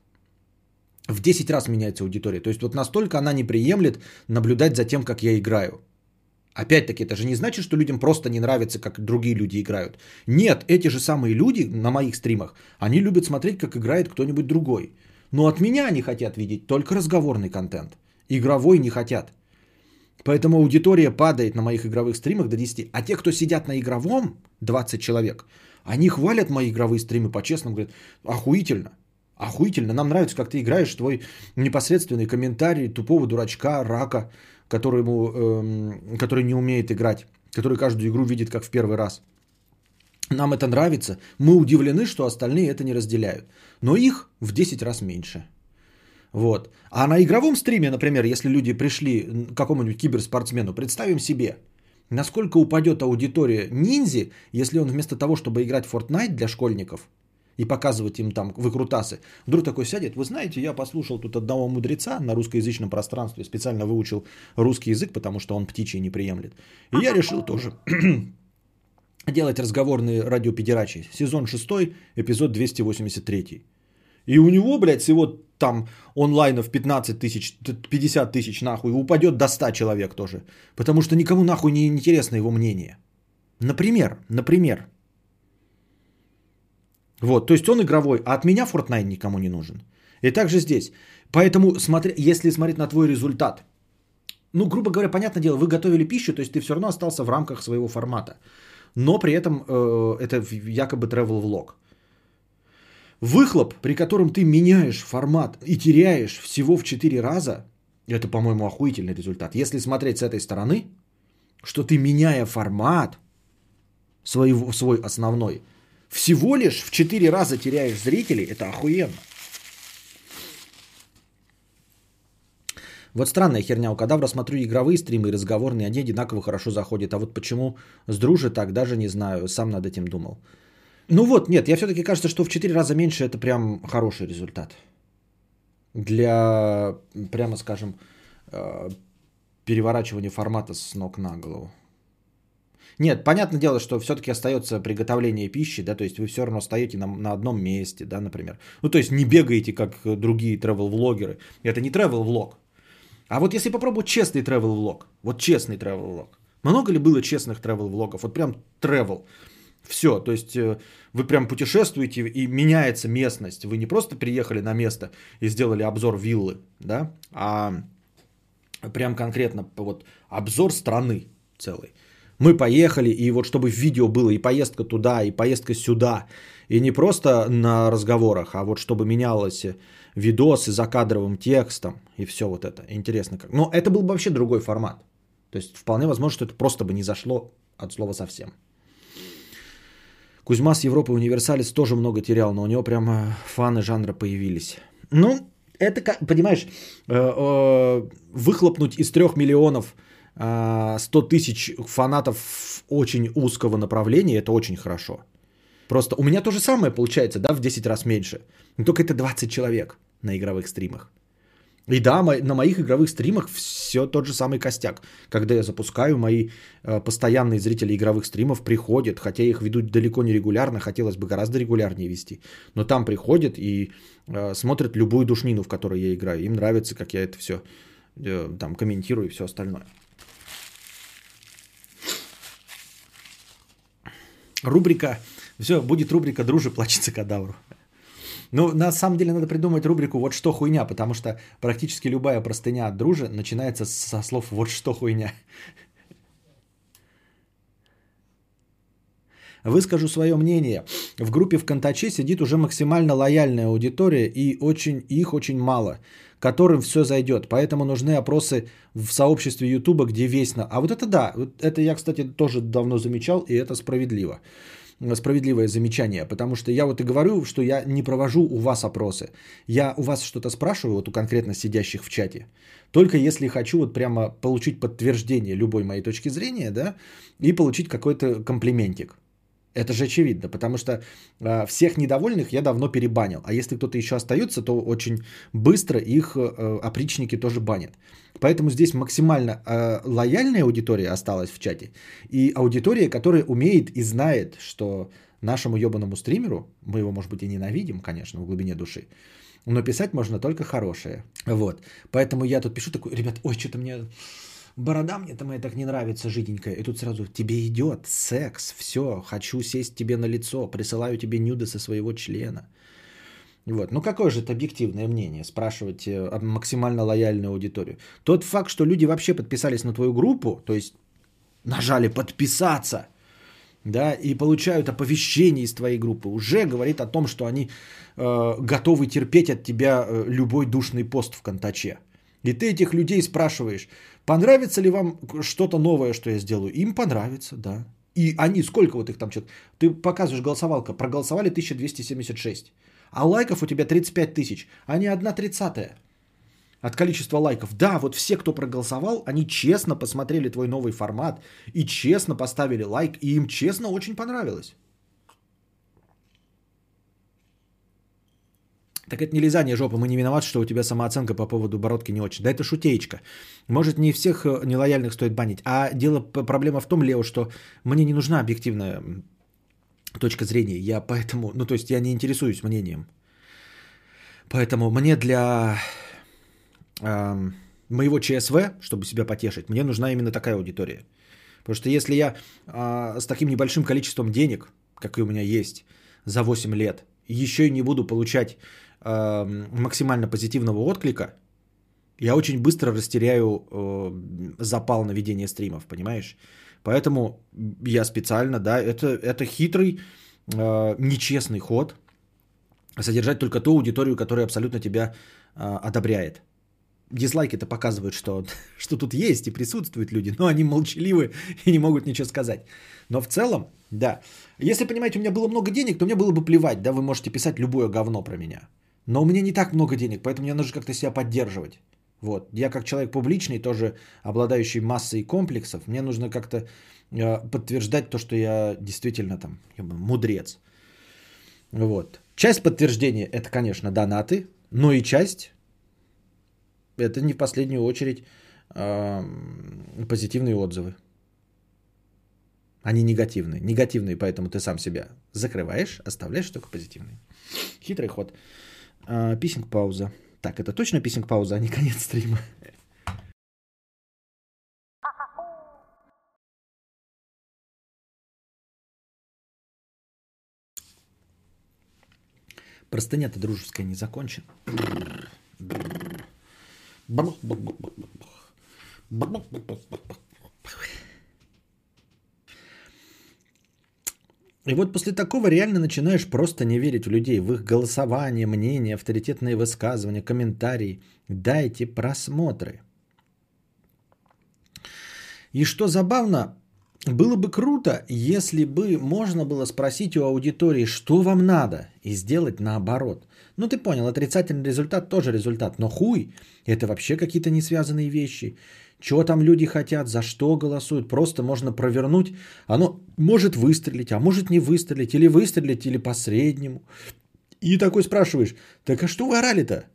В 10 раз меняется аудитория. То есть вот настолько она не приемлет наблюдать за тем, как я играю. Опять-таки, это же не значит, что людям просто не нравится, как другие люди играют. Нет, эти же самые люди на моих стримах, они любят смотреть, как играет кто-нибудь другой. Но от меня они хотят видеть только разговорный контент. Игровой не хотят. Поэтому аудитория падает на моих игровых стримах до 10. А те, кто сидят на игровом, 20 человек, они хвалят мои игровые стримы по-честному, говорят, охуительно. Охуительно, нам нравится, как ты играешь, твой непосредственный комментарий тупого дурачка, рака, которому, эм, который не умеет играть, который каждую игру видит как в первый раз. Нам это нравится, мы удивлены, что остальные это не разделяют. Но их в 10 раз меньше. Вот. А на игровом стриме, например, если люди пришли к какому-нибудь киберспортсмену, представим себе, насколько упадет аудитория ниндзи, если он вместо того, чтобы играть в Fortnite для школьников и показывать им там выкрутасы, вдруг такой сядет, вы знаете, я послушал тут одного мудреца на русскоязычном пространстве, специально выучил русский язык, потому что он птичий не приемлет. И я решил тоже делать разговорные радиопедерачи. Сезон 6, эпизод 283. И у него, блядь, всего там онлайнов 15 тысяч, 50 тысяч нахуй, упадет до 100 человек тоже. Потому что никому нахуй не интересно его мнение. Например, например. Вот, то есть он игровой, а от меня Fortnite никому не нужен. И также здесь. Поэтому, смотри, если смотреть на твой результат, ну, грубо говоря, понятное дело, вы готовили пищу, то есть ты все равно остался в рамках своего формата. Но при этом э, это якобы travel влог. Выхлоп, при котором ты меняешь формат и теряешь всего в 4 раза, это, по-моему, охуительный результат. Если смотреть с этой стороны, что ты, меняя формат свой, свой основной, всего лишь в 4 раза теряешь зрителей, это охуенно. Вот странная херня, у кадавра смотрю игровые стримы и разговорные, они одинаково хорошо заходят. А вот почему с дружи так, даже не знаю, сам над этим думал. Ну вот, нет, я все-таки кажется, что в 4 раза меньше это прям хороший результат. Для, прямо скажем, э, переворачивания формата с ног на голову. Нет, понятное дело, что все-таки остается приготовление пищи, да, то есть вы все равно стоите на, на одном месте, да, например. Ну, то есть не бегаете, как другие travel-влогеры. Это не travel-влог. А вот если попробовать честный travel-влог, вот честный travel-влог. Много ли было честных travel-влогов? Вот прям travel. Все, то есть э, вы прям путешествуете и меняется местность. Вы не просто приехали на место и сделали обзор виллы, да, а прям конкретно вот обзор страны целой. Мы поехали, и вот чтобы в видео было и поездка туда, и поездка сюда, и не просто на разговорах, а вот чтобы менялось видосы за кадровым текстом и все вот это. Интересно как. Но это был бы вообще другой формат. То есть вполне возможно, что это просто бы не зашло от слова совсем. Кузьма с Европы Универсалис тоже много терял, но у него прямо фаны жанра появились. Ну, это, понимаешь, э, э, выхлопнуть из трех миллионов 100 э, тысяч фанатов очень узкого направления, это очень хорошо. Просто у меня то же самое получается, да, в 10 раз меньше. Но только это 20 человек на игровых стримах. И да, на моих игровых стримах все тот же самый костяк. Когда я запускаю, мои э, постоянные зрители игровых стримов приходят, хотя их ведут далеко не регулярно, хотелось бы гораздо регулярнее вести. Но там приходят и э, смотрят любую душнину, в которой я играю. Им нравится, как я это все э, там комментирую и все остальное. Рубрика, все, будет рубрика «Дружи, плачется кадавру». Ну, на самом деле надо придумать рубрику «Вот что хуйня», потому что практически любая простыня от дружи начинается со слов «Вот что хуйня». Выскажу свое мнение. В группе в Контаче сидит уже максимально лояльная аудитория, и очень, их очень мало, которым все зайдет. Поэтому нужны опросы в сообществе Ютуба, где весно. А вот это да, вот это я, кстати, тоже давно замечал, и это справедливо справедливое замечание, потому что я вот и говорю, что я не провожу у вас опросы. Я у вас что-то спрашиваю, вот у конкретно сидящих в чате, только если хочу вот прямо получить подтверждение любой моей точки зрения, да, и получить какой-то комплиментик. Это же очевидно, потому что э, всех недовольных я давно перебанил. А если кто-то еще остается, то очень быстро их э, опричники тоже банят. Поэтому здесь максимально э, лояльная аудитория осталась в чате. И аудитория, которая умеет и знает, что нашему ебаному стримеру, мы его, может быть, и ненавидим, конечно, в глубине души, но писать можно только хорошее. Вот. Поэтому я тут пишу такой, ребят, ой, что-то мне борода мне-то моя так не нравится, жиденькая. И тут сразу, тебе идет секс, все, хочу сесть тебе на лицо, присылаю тебе нюды со своего члена. Вот. Ну какое же это объективное мнение, спрашивать э, максимально лояльную аудиторию. Тот факт, что люди вообще подписались на твою группу, то есть нажали подписаться, да, и получают оповещение из твоей группы, уже говорит о том, что они э, готовы терпеть от тебя э, любой душный пост в Контаче. И ты этих людей спрашиваешь, понравится ли вам что-то новое, что я сделаю? Им понравится, да. И они, сколько вот их там что-то, ты показываешь голосовалка, проголосовали 1276, а лайков у тебя 35 тысяч, а не одна тридцатая от количества лайков. Да, вот все, кто проголосовал, они честно посмотрели твой новый формат и честно поставили лайк, и им честно очень понравилось. Так это не лизание жопы, мы не виноваты, что у тебя самооценка по поводу бородки не очень. Да это шутеечка. Может, не всех э, нелояльных стоит банить. А дело, проблема в том, Лео, что мне не нужна объективная точка зрения. Я поэтому, ну то есть я не интересуюсь мнением. Поэтому мне для э, моего ЧСВ, чтобы себя потешить, мне нужна именно такая аудитория. Потому что если я э, с таким небольшим количеством денег, как и у меня есть, за 8 лет, еще и не буду получать максимально позитивного отклика, я очень быстро растеряю э, запал на ведение стримов, понимаешь? Поэтому я специально, да, это, это хитрый, э, нечестный ход, содержать только ту аудиторию, которая абсолютно тебя э, одобряет. Дизлайки это показывают, что, что тут есть и присутствуют люди, но они молчаливы и не могут ничего сказать. Но в целом, да. Если, понимаете, у меня было много денег, то мне было бы плевать, да, вы можете писать любое говно про меня. Но у меня не так много денег, поэтому мне нужно как-то себя поддерживать. Вот. Я как человек публичный, тоже обладающий массой комплексов, мне нужно как-то э, подтверждать то, что я действительно там мудрец. Вот. Часть подтверждения это, конечно, донаты, но и часть это не в последнюю очередь э, позитивные отзывы. Они негативные. Негативные, поэтому ты сам себя закрываешь, оставляешь только позитивные. Хитрый ход. Э, писинг пауза. Так, это точно писинг пауза, а не конец стрима? Простыня-то дружеская не закончена. И вот после такого реально начинаешь просто не верить в людей, в их голосование, мнение, авторитетные высказывания, комментарии. Дайте просмотры. И что забавно, было бы круто, если бы можно было спросить у аудитории, что вам надо, и сделать наоборот. Ну ты понял, отрицательный результат тоже результат, но хуй, это вообще какие-то не связанные вещи. Чего там люди хотят, за что голосуют, просто можно провернуть. Оно может выстрелить, а может не выстрелить, или выстрелить, или по среднему. И такой спрашиваешь, так а что вы орали-то?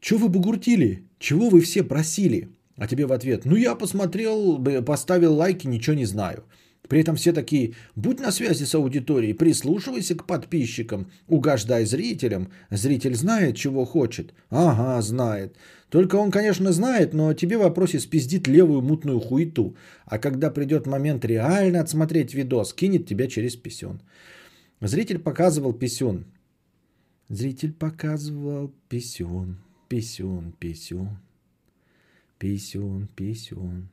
Чего вы бугуртили? Чего вы все просили? А тебе в ответ, ну я посмотрел, поставил лайки, ничего не знаю. При этом все такие, будь на связи с аудиторией, прислушивайся к подписчикам, угождай зрителям. Зритель знает, чего хочет. Ага, знает. Только он, конечно, знает, но тебе в вопросе спиздит левую мутную хуету. А когда придет момент реально отсмотреть видос, кинет тебя через писюн. Зритель показывал писюн. Зритель показывал писюн, писюн, писюн. Писюн, писюн.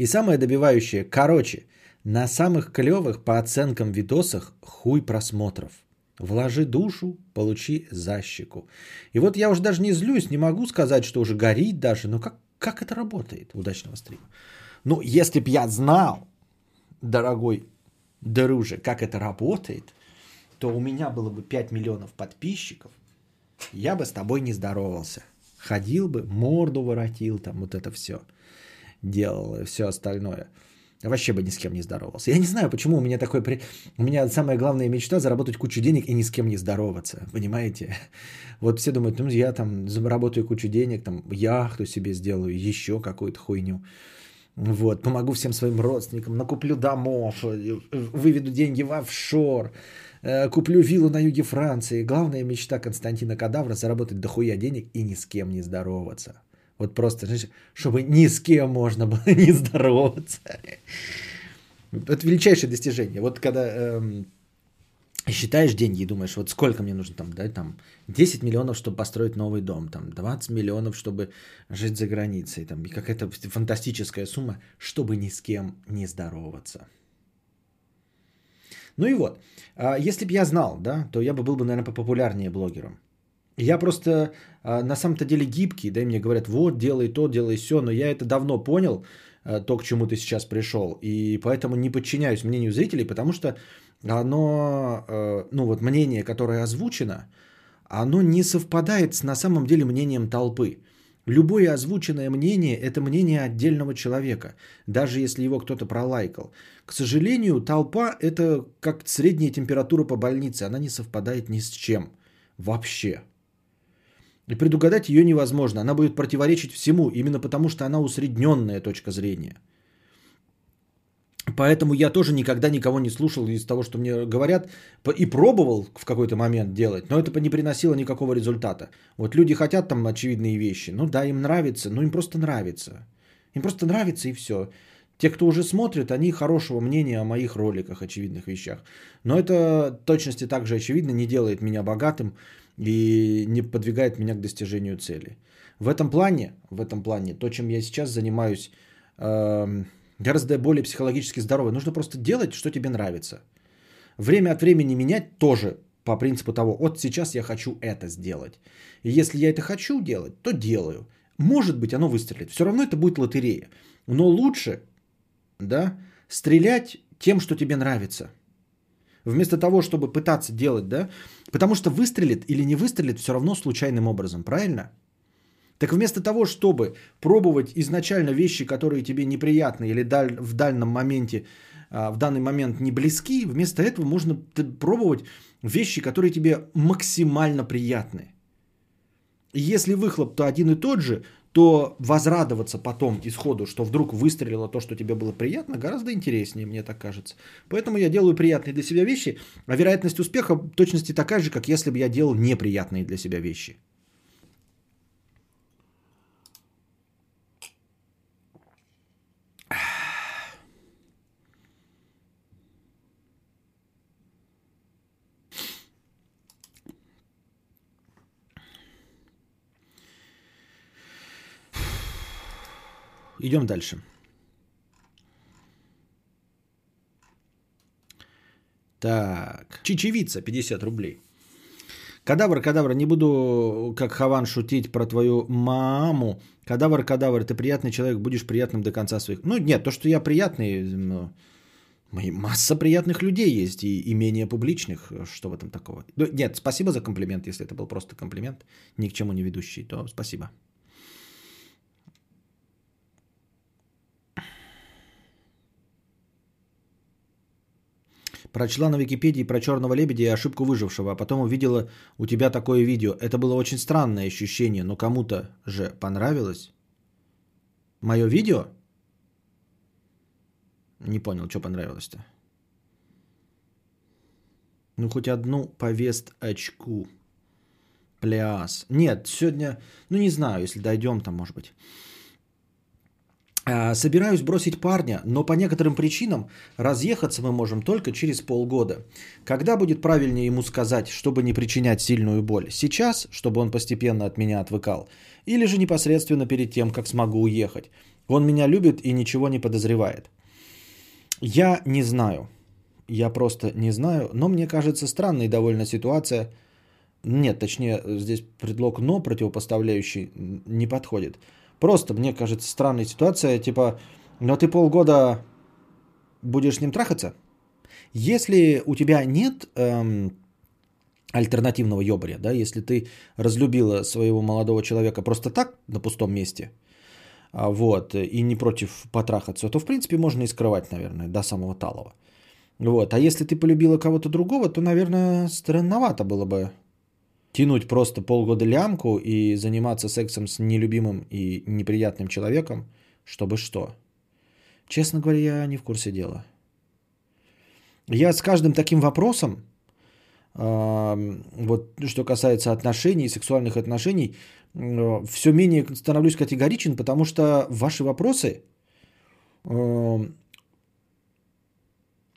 И самое добивающее, короче, на самых клевых по оценкам видосах хуй просмотров. Вложи душу, получи защику. И вот я уже даже не злюсь, не могу сказать, что уже горит даже, но как, как это работает? Удачного стрима. Ну, если б я знал, дорогой друже, как это работает, то у меня было бы 5 миллионов подписчиков, я бы с тобой не здоровался. Ходил бы, морду воротил, там вот это все делал и все остальное. Вообще бы ни с кем не здоровался. Я не знаю, почему у меня такой... При... У меня самая главная мечта заработать кучу денег и ни с кем не здороваться. Понимаете? Вот все думают, ну я там заработаю кучу денег, там яхту себе сделаю, еще какую-то хуйню. Вот, помогу всем своим родственникам, накуплю домов, э, выведу деньги в офшор, э, куплю виллу на юге Франции. Главная мечта Константина Кадавра заработать дохуя денег и ни с кем не здороваться. Вот просто, знаешь, чтобы ни с кем можно было не здороваться. Это величайшее достижение. Вот когда эм, считаешь деньги и думаешь, вот сколько мне нужно там, да, там 10 миллионов, чтобы построить новый дом, там 20 миллионов, чтобы жить за границей, там какая-то фантастическая сумма, чтобы ни с кем не здороваться. Ну и вот, а, если бы я знал, да, то я бы был бы, наверное, попопулярнее блогером. Я просто а, на самом-то деле гибкий, да, и мне говорят, вот, делай то, делай все, но я это давно понял, а, то, к чему ты сейчас пришел, и поэтому не подчиняюсь мнению зрителей, потому что оно, а, ну вот мнение, которое озвучено, оно не совпадает с на самом деле мнением толпы. Любое озвученное мнение – это мнение отдельного человека, даже если его кто-то пролайкал. К сожалению, толпа – это как средняя температура по больнице, она не совпадает ни с чем вообще. И предугадать ее невозможно. Она будет противоречить всему, именно потому что она усредненная точка зрения. Поэтому я тоже никогда никого не слушал из того, что мне говорят, и пробовал в какой-то момент делать, но это не приносило никакого результата. Вот люди хотят там очевидные вещи, ну да, им нравится, но им просто нравится. Им просто нравится и все. Те, кто уже смотрит, они хорошего мнения о моих роликах, очевидных вещах. Но это точности также очевидно не делает меня богатым и не подвигает меня к достижению цели. В этом плане, в этом плане, то, чем я сейчас занимаюсь, эм, гораздо более психологически здоровый. Нужно просто делать, что тебе нравится. Время от времени менять тоже по принципу того, вот сейчас я хочу это сделать. И если я это хочу делать, то делаю. Может быть, оно выстрелит. Все равно это будет лотерея. Но лучше, да, стрелять тем, что тебе нравится. Вместо того, чтобы пытаться делать, да, потому что выстрелит или не выстрелит все равно случайным образом, правильно? Так вместо того, чтобы пробовать изначально вещи, которые тебе неприятны или в дальнем моменте, а, в данный момент не близки, вместо этого можно пробовать вещи, которые тебе максимально приятны. Если выхлоп-то один и тот же, то возрадоваться потом исходу, что вдруг выстрелило то, что тебе было приятно, гораздо интереснее, мне так кажется. Поэтому я делаю приятные для себя вещи, а вероятность успеха в точности такая же, как если бы я делал неприятные для себя вещи. Идем дальше. Так, чечевица 50 рублей. Кадавр, кадавр, не буду как Хаван шутить про твою маму. Кадавр, кадавр, ты приятный человек, будешь приятным до конца своих. Ну нет, то, что я приятный, мои- масса приятных людей есть и, и менее публичных. Что в этом такого? Ну, нет, спасибо за комплимент, если это был просто комплимент, ни к чему не ведущий, то спасибо. Прочла на Википедии про черного лебедя и ошибку выжившего, а потом увидела у тебя такое видео. Это было очень странное ощущение, но кому-то же понравилось. Мое видео? Не понял, что понравилось-то. Ну, хоть одну повест очку. Пляс. Нет, сегодня, ну не знаю, если дойдем там, может быть. А, Собираюсь бросить парня, но по некоторым причинам разъехаться мы можем только через полгода. Когда будет правильнее ему сказать, чтобы не причинять сильную боль? Сейчас, чтобы он постепенно от меня отвыкал? Или же непосредственно перед тем, как смогу уехать? Он меня любит и ничего не подозревает. Я не знаю. Я просто не знаю, но мне кажется странной довольно ситуация. Нет, точнее, здесь предлог «но» противопоставляющий не подходит. Просто, мне кажется, странная ситуация, типа, но ты полгода будешь с ним трахаться? Если у тебя нет эм, альтернативного ёбаря, да, если ты разлюбила своего молодого человека просто так, на пустом месте, а, вот, и не против потрахаться, то, в принципе, можно и скрывать, наверное, до самого талого. Вот, а если ты полюбила кого-то другого, то, наверное, странновато было бы тянуть просто полгода лямку и заниматься сексом с нелюбимым и неприятным человеком, чтобы что? Честно говоря, я не в курсе дела. Я с каждым таким вопросом, вот что касается отношений, сексуальных отношений, э, все менее становлюсь категоричен, потому что ваши вопросы э,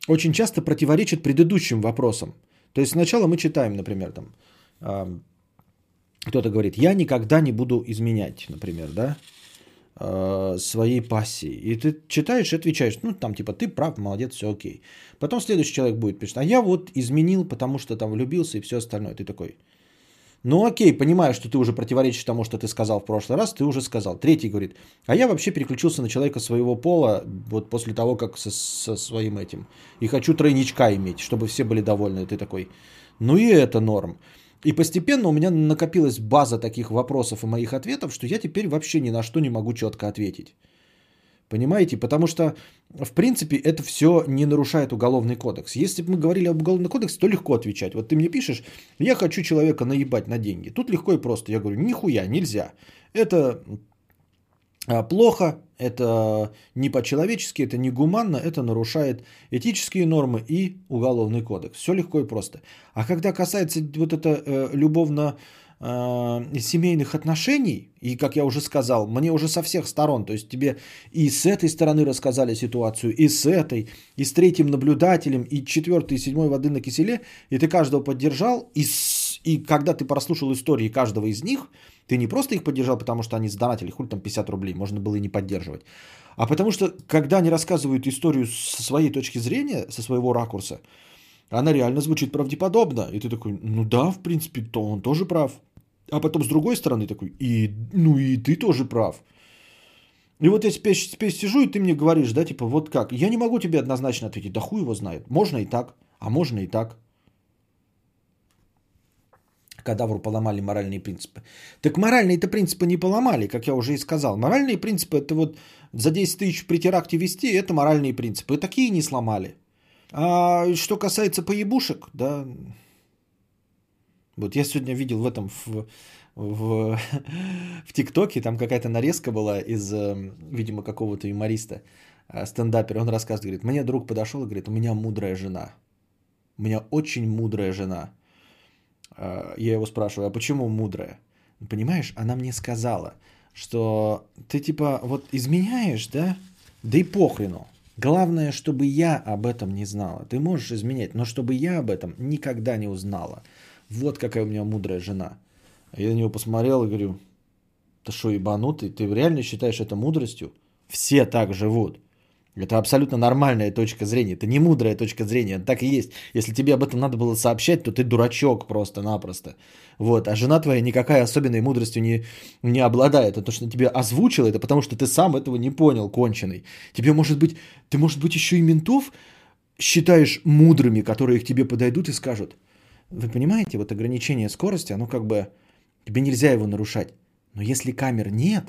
очень часто противоречат предыдущим вопросам. То есть сначала мы читаем, например, там, кто-то говорит, я никогда не буду изменять, например, да, а, своей пассии. И ты читаешь и отвечаешь, ну, там, типа, ты прав, молодец, все окей. Потом следующий человек будет писать, а я вот изменил, потому что там влюбился и все остальное. Ты такой, ну, окей, понимаю, что ты уже противоречишь тому, что ты сказал в прошлый раз, ты уже сказал. Третий говорит, а я вообще переключился на человека своего пола вот после того, как со, со своим этим. И хочу тройничка иметь, чтобы все были довольны. Ты такой, ну и это норм. И постепенно у меня накопилась база таких вопросов и моих ответов, что я теперь вообще ни на что не могу четко ответить. Понимаете? Потому что, в принципе, это все не нарушает уголовный кодекс. Если бы мы говорили об уголовном кодексе, то легко отвечать. Вот ты мне пишешь, я хочу человека наебать на деньги. Тут легко и просто. Я говорю, нихуя, нельзя. Это плохо, это не по-человечески, это не гуманно, это нарушает этические нормы и уголовный кодекс. Все легко и просто. А когда касается вот это э, любовно э, семейных отношений, и, как я уже сказал, мне уже со всех сторон, то есть тебе и с этой стороны рассказали ситуацию, и с этой, и с третьим наблюдателем, и четвертой, и седьмой воды на киселе, и ты каждого поддержал, и, с, и когда ты прослушал истории каждого из них, ты не просто их поддержал, потому что они задонатили, хуй там 50 рублей, можно было и не поддерживать, а потому что, когда они рассказывают историю со своей точки зрения, со своего ракурса, она реально звучит правдеподобно. И ты такой, ну да, в принципе, то он тоже прав. А потом с другой стороны такой, и, ну и ты тоже прав. И вот я теперь, теперь сижу, и ты мне говоришь, да, типа, вот как. Я не могу тебе однозначно ответить, да хуй его знает. Можно и так, а можно и так. Кадавру поломали моральные принципы. Так моральные-то принципы не поломали, как я уже и сказал. Моральные принципы, это вот за 10 тысяч при теракте вести, это моральные принципы. И такие не сломали. А что касается поебушек, да, вот я сегодня видел в этом, в, в, в ТикТоке, там какая-то нарезка была из, э, видимо, какого-то юмориста, э, стендапера. Он рассказывает, говорит, мне друг подошел и говорит, у меня мудрая жена. У меня очень мудрая жена. Э, Я его спрашиваю, а почему мудрая? Понимаешь, она мне сказала, что ты типа вот изменяешь, да? Да и похрену. Главное, чтобы я об этом не знала. Ты можешь изменять, но чтобы я об этом никогда не узнала. Вот какая у меня мудрая жена. Я на него посмотрел и говорю, ты что, ебанутый? Ты реально считаешь это мудростью? Все так живут. Это абсолютно нормальная точка зрения. Это не мудрая точка зрения. Так и есть. Если тебе об этом надо было сообщать, то ты дурачок просто-напросто. Вот. А жена твоя никакой особенной мудростью не, не обладает. Это то, что тебе озвучила, это потому что ты сам этого не понял, конченый. Тебе может быть, ты может быть еще и ментов считаешь мудрыми, которые к тебе подойдут и скажут. Вы понимаете, вот ограничение скорости, оно как бы, тебе нельзя его нарушать. Но если камер нет,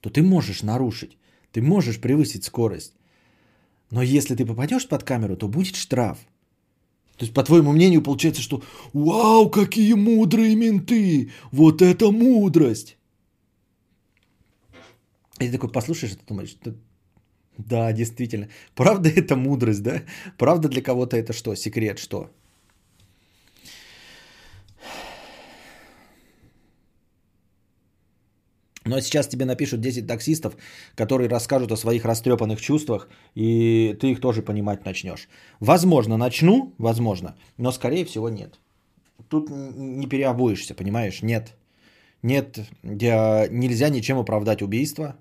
то ты можешь нарушить. Ты можешь превысить скорость. Но если ты попадешь под камеру, то будет штраф. То есть, по твоему мнению, получается, что «Вау, какие мудрые менты! Вот это мудрость!» И ты такой послушаешь, и ты думаешь, да, действительно. Правда это мудрость, да? Правда для кого-то это что? Секрет что? Но сейчас тебе напишут 10 таксистов, которые расскажут о своих растрепанных чувствах, и ты их тоже понимать начнешь. Возможно, начну, возможно, но скорее всего нет. Тут не переобуешься, понимаешь? Нет. Нет, нельзя ничем оправдать убийство,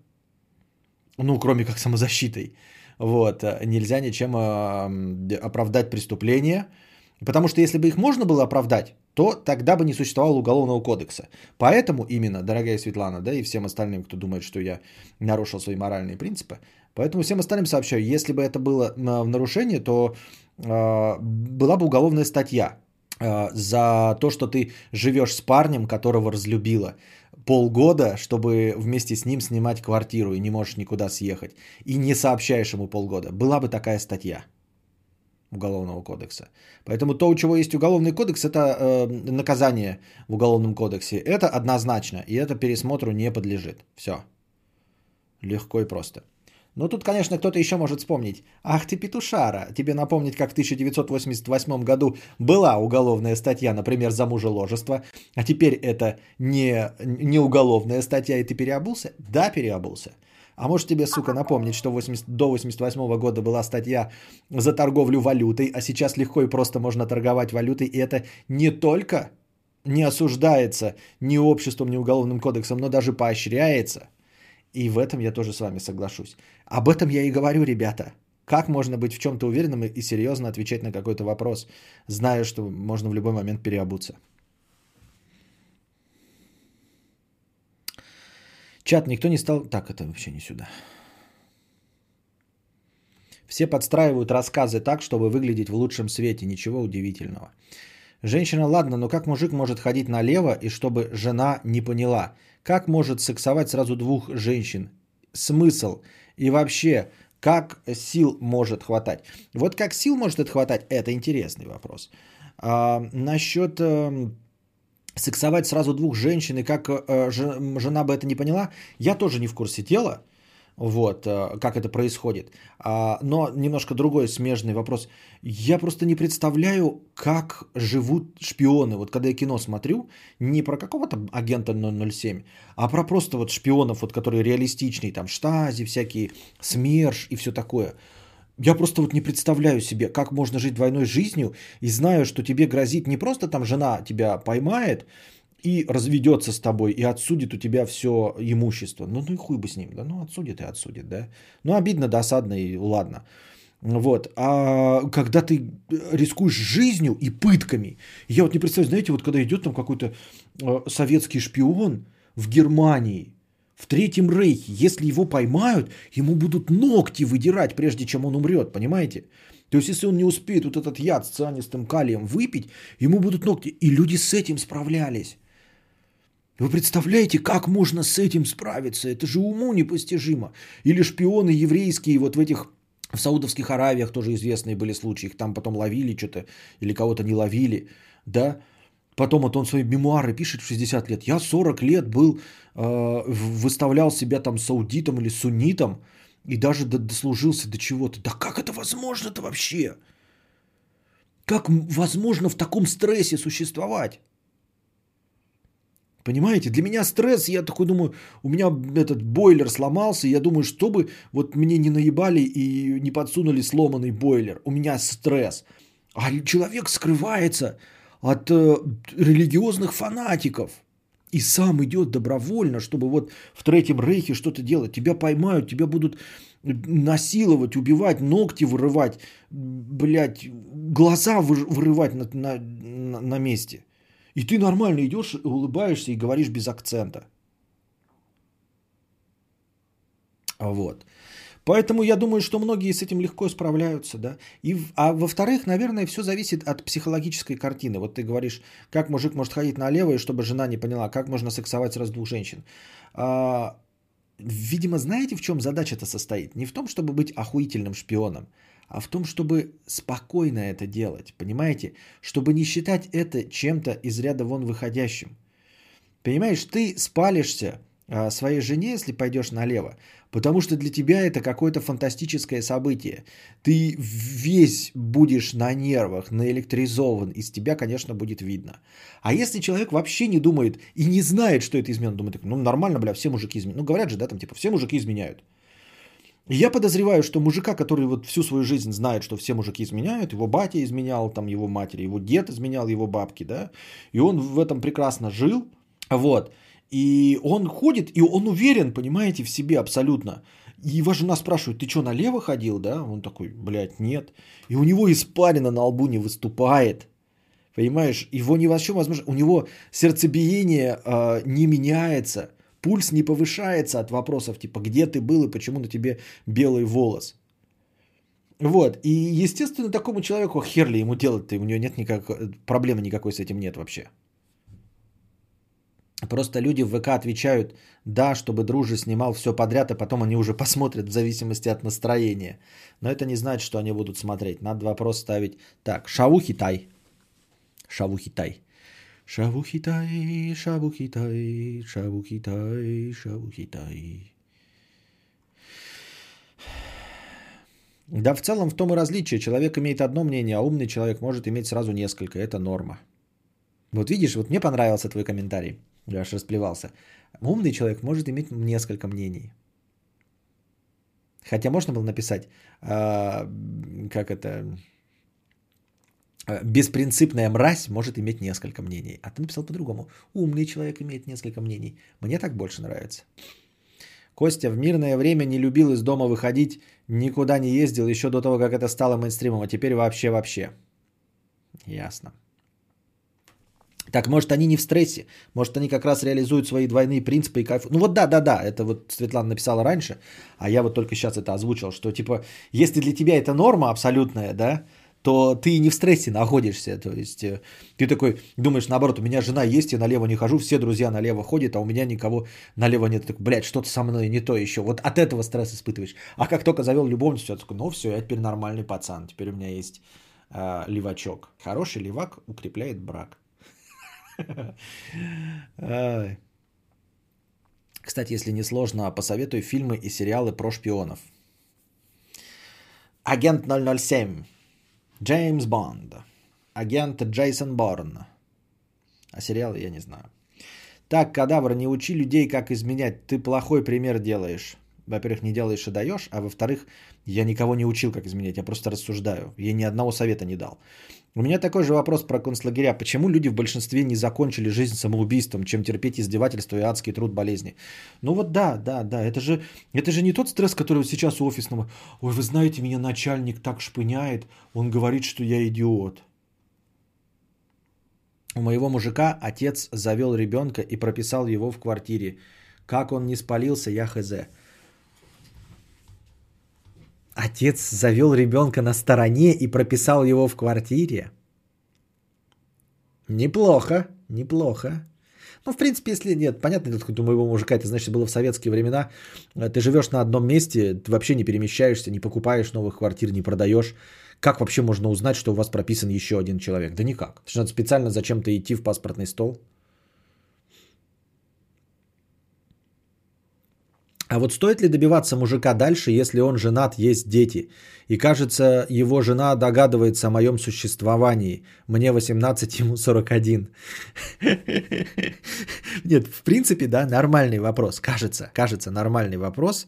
ну, кроме как самозащитой. Вот, нельзя ничем оправдать преступление, потому что если бы их можно было оправдать, то тогда бы не существовало уголовного кодекса. Поэтому именно, дорогая Светлана, да и всем остальным, кто думает, что я нарушил свои моральные принципы, поэтому всем остальным сообщаю, если бы это было в нарушение, то э, была бы уголовная статья э, за то, что ты живешь с парнем, которого разлюбила полгода, чтобы вместе с ним снимать квартиру и не можешь никуда съехать, и не сообщаешь ему полгода. Была бы такая статья. Уголовного кодекса. Поэтому то, у чего есть уголовный кодекс, это э, наказание в уголовном кодексе. Это однозначно, и это пересмотру не подлежит. Все. Легко и просто. Но тут, конечно, кто-то еще может вспомнить. Ах ты, петушара, тебе напомнить, как в 1988 году была уголовная статья, например, за мужеложество, а теперь это не, не уголовная статья, и ты переобулся? Да, переобулся. А может тебе, сука, напомнить, что 80, до 88 года была статья за торговлю валютой, а сейчас легко и просто можно торговать валютой, и это не только не осуждается ни обществом, ни уголовным кодексом, но даже поощряется. И в этом я тоже с вами соглашусь. Об этом я и говорю, ребята. Как можно быть в чем-то уверенным и серьезно отвечать на какой-то вопрос, зная, что можно в любой момент переобуться? Чат никто не стал... Так, это вообще не сюда. Все подстраивают рассказы так, чтобы выглядеть в лучшем свете. Ничего удивительного. Женщина, ладно, но как мужик может ходить налево, и чтобы жена не поняла? Как может сексовать сразу двух женщин? Смысл? И вообще, как сил может хватать? Вот как сил может это хватать, это интересный вопрос. А, насчет э, сексовать сразу двух женщин, и как э, жена бы это не поняла, я тоже не в курсе дела, вот, э, как это происходит. А, но немножко другой смежный вопрос. Я просто не представляю, как живут шпионы. Вот когда я кино смотрю, не про какого-то агента 007, а про просто вот шпионов, вот, которые реалистичные, там, штази всякие, СМЕРШ и все такое. Я просто вот не представляю себе, как можно жить двойной жизнью и знаю, что тебе грозит не просто там жена тебя поймает и разведется с тобой и отсудит у тебя все имущество. Ну, ну и хуй бы с ним, да, ну отсудит и отсудит, да. Ну обидно, досадно и ладно. Вот. А когда ты рискуешь жизнью и пытками, я вот не представляю, знаете, вот когда идет там какой-то э, советский шпион в Германии, в Третьем Рейхе, если его поймают, ему будут ногти выдирать, прежде чем он умрет, понимаете? То есть, если он не успеет вот этот яд с цианистым калием выпить, ему будут ногти. И люди с этим справлялись. Вы представляете, как можно с этим справиться? Это же уму непостижимо. Или шпионы еврейские вот в этих в Саудовских Аравиях тоже известные были случаи, их там потом ловили что-то или кого-то не ловили, да. Потом вот он свои мемуары пишет в 60 лет. Я 40 лет был, выставлял себя там саудитом или суннитом и даже дослужился до чего-то. Да как это возможно-то вообще? Как возможно в таком стрессе существовать? Понимаете, для меня стресс, я такой думаю, у меня этот бойлер сломался, я думаю, чтобы вот мне не наебали и не подсунули сломанный бойлер. У меня стресс. А человек скрывается от э, религиозных фанатиков. И сам идет добровольно, чтобы вот в Третьем Рейхе что-то делать, тебя поймают, тебя будут насиловать, убивать, ногти вырывать, блядь, глаза вы- вырывать на, на, на, на месте. И ты нормально идешь, улыбаешься и говоришь без акцента. Вот. Поэтому я думаю, что многие с этим легко справляются, да. И, а во-вторых, наверное, все зависит от психологической картины. Вот ты говоришь, как мужик может ходить налево, и чтобы жена не поняла, как можно сексовать сразу двух женщин. А, видимо, знаете, в чем задача-то состоит? Не в том, чтобы быть охуительным шпионом, а в том, чтобы спокойно это делать, понимаете? Чтобы не считать это чем-то из ряда вон выходящим. Понимаешь, ты спалишься своей жене, если пойдешь налево, потому что для тебя это какое-то фантастическое событие. Ты весь будешь на нервах, наэлектризован, из тебя, конечно, будет видно. А если человек вообще не думает и не знает, что это измена, думает, ну нормально, бля, все мужики изменяют. Ну говорят же, да, там типа все мужики изменяют. Я подозреваю, что мужика, который вот всю свою жизнь знает, что все мужики изменяют, его батя изменял, там его матери, его дед изменял его бабки, да, и он в этом прекрасно жил, вот, и он ходит, и он уверен, понимаете, в себе абсолютно. И его жена спрашивает, ты что, налево ходил, да? Он такой, блядь, нет. И у него испарина на лбу не выступает. Понимаешь, его не вообще возможно, у него сердцебиение э, не меняется, пульс не повышается от вопросов типа, где ты был и почему на тебе белый волос. Вот, и естественно такому человеку хер ли ему делать-то, у него нет никакой, проблемы никакой с этим нет вообще. Просто люди в ВК отвечают, да, чтобы дружи снимал все подряд, а потом они уже посмотрят в зависимости от настроения. Но это не значит, что они будут смотреть. Надо вопрос ставить так. Шавухитай. Шавухитай. Шавухитай, шавухитай, шавухитай, шавухитай. Да, в целом в том и различие. Человек имеет одно мнение, а умный человек может иметь сразу несколько. Это норма. Вот видишь, вот мне понравился твой комментарий. Я аж расплевался. Умный человек может иметь несколько мнений. Хотя можно было написать, а, как это, а, беспринципная мразь может иметь несколько мнений. А ты написал по-другому. Умный человек имеет несколько мнений. Мне так больше нравится. Костя в мирное время не любил из дома выходить, никуда не ездил еще до того, как это стало мейнстримом, а теперь вообще-вообще. Ясно. Так, может, они не в стрессе, может, они как раз реализуют свои двойные принципы и кайф. Ну вот да, да, да, это вот Светлана написала раньше, а я вот только сейчас это озвучил, что типа, если для тебя это норма абсолютная, да, то ты не в стрессе находишься. То есть э, ты такой думаешь, наоборот, у меня жена есть, я налево не хожу, все друзья налево ходят, а у меня никого налево нет. Такой, блядь, что-то со мной не то еще. Вот от этого стресс испытываешь. А как только завел любовницу, я такой, ну все, я теперь нормальный пацан, теперь у меня есть э, левачок. Хороший левак укрепляет брак. Кстати, если не сложно, посоветуй фильмы и сериалы про шпионов. Агент 007. Джеймс Бонд. Агент Джейсон Борн. А сериалы я не знаю. Так, кадавр, не учи людей, как изменять. Ты плохой пример делаешь. Во-первых, не делаешь и даешь, а во-вторых, я никого не учил, как изменять. Я просто рассуждаю. Я ни одного совета не дал. У меня такой же вопрос про концлагеря. Почему люди в большинстве не закончили жизнь самоубийством, чем терпеть издевательства и адский труд болезни? Ну вот да, да, да. Это же, это же не тот стресс, который вот сейчас у офисного. Ой, вы знаете, меня начальник так шпыняет. Он говорит, что я идиот. У моего мужика отец завел ребенка и прописал его в квартире. Как он не спалился, я хз. Отец завел ребенка на стороне и прописал его в квартире. Неплохо, неплохо. Ну, в принципе, если нет, понятно, это у моего мужика, это значит было в советские времена. Ты живешь на одном месте, ты вообще не перемещаешься, не покупаешь новых квартир, не продаешь. Как вообще можно узнать, что у вас прописан еще один человек? Да никак. Надо специально зачем-то идти в паспортный стол. А вот стоит ли добиваться мужика дальше, если он женат, есть дети? И кажется, его жена догадывается о моем существовании. Мне 18, ему 41. Нет, в принципе, да, нормальный вопрос. Кажется, кажется, нормальный вопрос.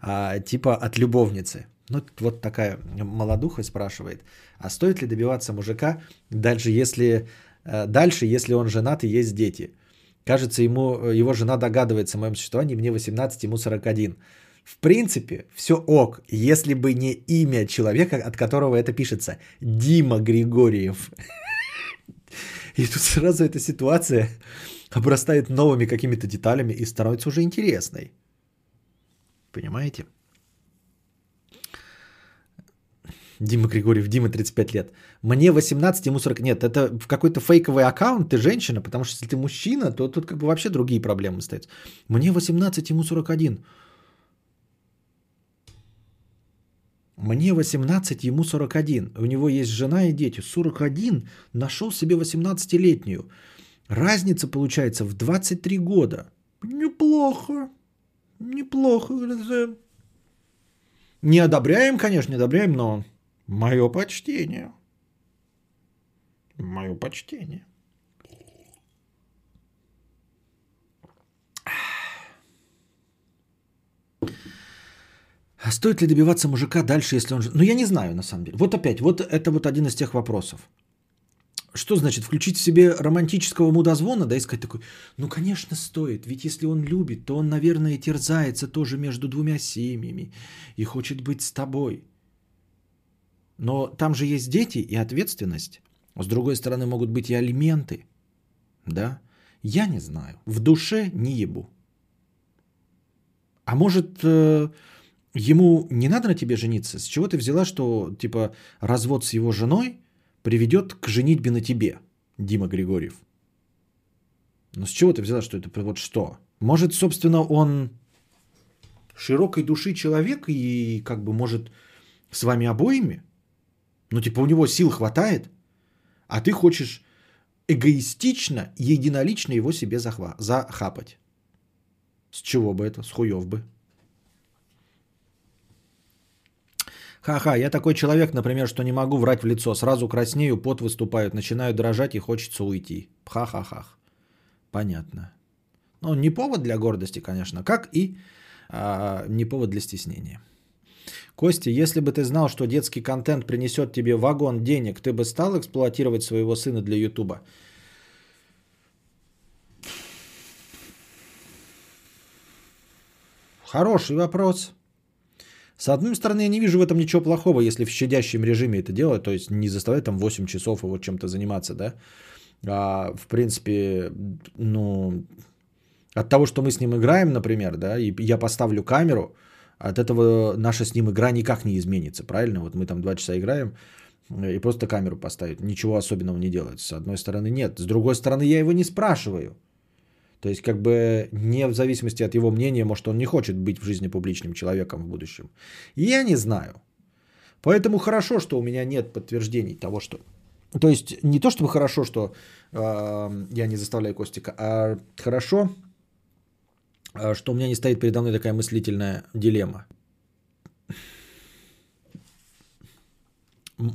А, типа от любовницы. Ну, вот такая молодуха спрашивает. А стоит ли добиваться мужика дальше, если, дальше, если он женат и есть дети? Кажется, ему, э, его жена догадывается о моем существовании, мне 18, ему 41. В принципе, все ок, если бы не имя человека, от которого это пишется. Дима Григорьев. И тут сразу эта ситуация обрастает новыми какими-то деталями и становится уже интересной. Понимаете? Дима Григорьев, Дима 35 лет. Мне 18, ему 40. Нет, это в какой-то фейковый аккаунт, ты женщина, потому что если ты мужчина, то тут как бы вообще другие проблемы стоят. Мне 18, ему 41. Мне 18, ему 41. У него есть жена и дети. 41 нашел себе 18-летнюю. Разница получается в 23 года. Неплохо. Неплохо. Не одобряем, конечно, не одобряем, но мое почтение. Мое почтение. А стоит ли добиваться мужика дальше, если он... Ну, я не знаю, на самом деле. Вот опять, вот это вот один из тех вопросов. Что значит включить в себе романтического мудозвона, да, и сказать такой, ну, конечно, стоит, ведь если он любит, то он, наверное, терзается тоже между двумя семьями и хочет быть с тобой. Но там же есть дети и ответственность. С другой стороны, могут быть и алименты, да. Я не знаю. В душе не ебу. А может, э, ему не надо на тебе жениться? С чего ты взяла, что типа развод с его женой приведет к женитьбе на тебе, Дима Григорьев? Ну с чего ты взяла, что это вот что? Может, собственно, он широкой души человек и как бы может с вами обоими? Ну типа у него сил хватает, а ты хочешь эгоистично, единолично его себе захва- захапать. С чего бы это? С хуев бы. Ха-ха, я такой человек, например, что не могу врать в лицо. Сразу краснею, пот выступает, начинаю дрожать и хочется уйти. Ха-ха-ха. Понятно. Ну, не повод для гордости, конечно, как и а, не повод для стеснения. Костя, если бы ты знал, что детский контент принесет тебе вагон денег, ты бы стал эксплуатировать своего сына для Ютуба? Хороший вопрос. С одной стороны, я не вижу в этом ничего плохого, если в щадящем режиме это делать, то есть не заставлять там 8 часов его чем-то заниматься, да. А, в принципе, ну, от того, что мы с ним играем, например, да, и я поставлю камеру, от этого наша с ним игра никак не изменится, правильно? Вот мы там 2 часа играем, и просто камеру поставить, ничего особенного не делать. С одной стороны, нет. С другой стороны, я его не спрашиваю. То есть, как бы не в зависимости от его мнения, может, он не хочет быть в жизни публичным человеком в будущем. Я не знаю. Поэтому хорошо, что у меня нет подтверждений того, что... То есть, не то чтобы хорошо, что э, я не заставляю Костика, а хорошо, э, что у меня не стоит передо мной такая мыслительная дилемма.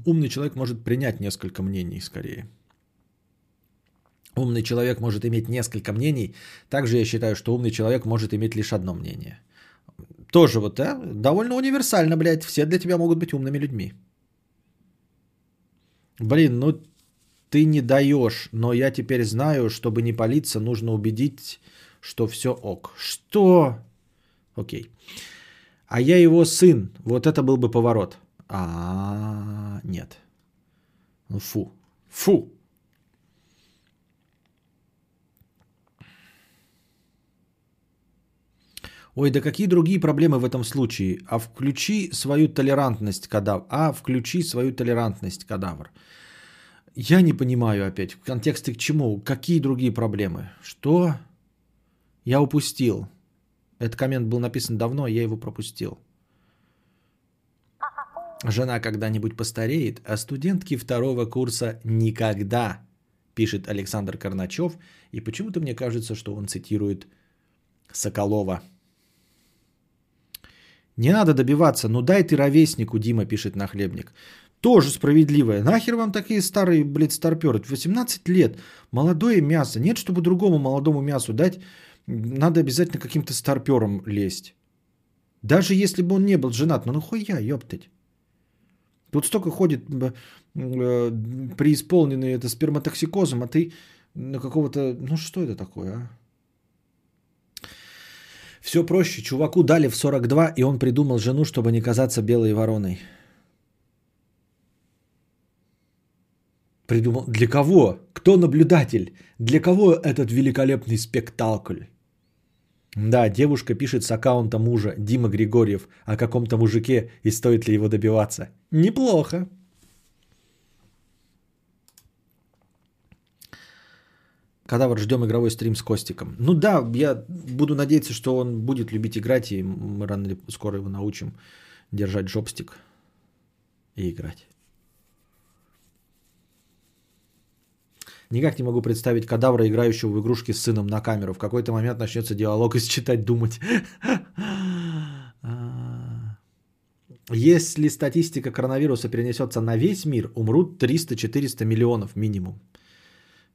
Умный человек может принять несколько мнений скорее. Умный человек может иметь несколько мнений. Также я считаю, что умный человек может иметь лишь одно мнение. Тоже вот, да? Довольно универсально, блядь. Все для тебя могут быть умными людьми. Блин, ну ты не даешь, но я теперь знаю, чтобы не палиться, нужно убедить, что все ок. Что? Окей. А я его сын. Вот это был бы поворот. А, нет. Ну фу. Фу. Ой, да какие другие проблемы в этом случае? А включи свою толерантность, кадавр. А включи свою толерантность, кадавр. Я не понимаю опять, в контексте к чему? Какие другие проблемы? Что? Я упустил. Этот коммент был написан давно, я его пропустил. Жена когда-нибудь постареет, а студентки второго курса никогда, пишет Александр Карначев. И почему-то мне кажется, что он цитирует Соколова – не надо добиваться, ну дай ты ровеснику, Дима пишет на хлебник. Тоже справедливое. Нахер вам такие старые, блядь, старперы? 18 лет, молодое мясо. Нет, чтобы другому молодому мясу дать, надо обязательно каким-то старпером лезть. Даже если бы он не был женат, ну нахуя, ёптать. Тут столько ходит э, преисполненный это сперматоксикозом, а ты на какого-то... Ну что это такое, а? Все проще. Чуваку дали в 42, и он придумал жену, чтобы не казаться белой вороной. Придумал. Для кого? Кто наблюдатель? Для кого этот великолепный спектакль? Да, девушка пишет с аккаунта мужа Дима Григорьев о каком-то мужике и стоит ли его добиваться. Неплохо. Когда вот ждем игровой стрим с Костиком. Ну да, я буду надеяться, что он будет любить играть, и мы рано или скоро его научим держать джобстик и играть. Никак не могу представить кадавра, играющего в игрушки с сыном на камеру. В какой-то момент начнется диалог и считать, думать. Если статистика коронавируса перенесется на весь мир, умрут 300-400 миллионов минимум.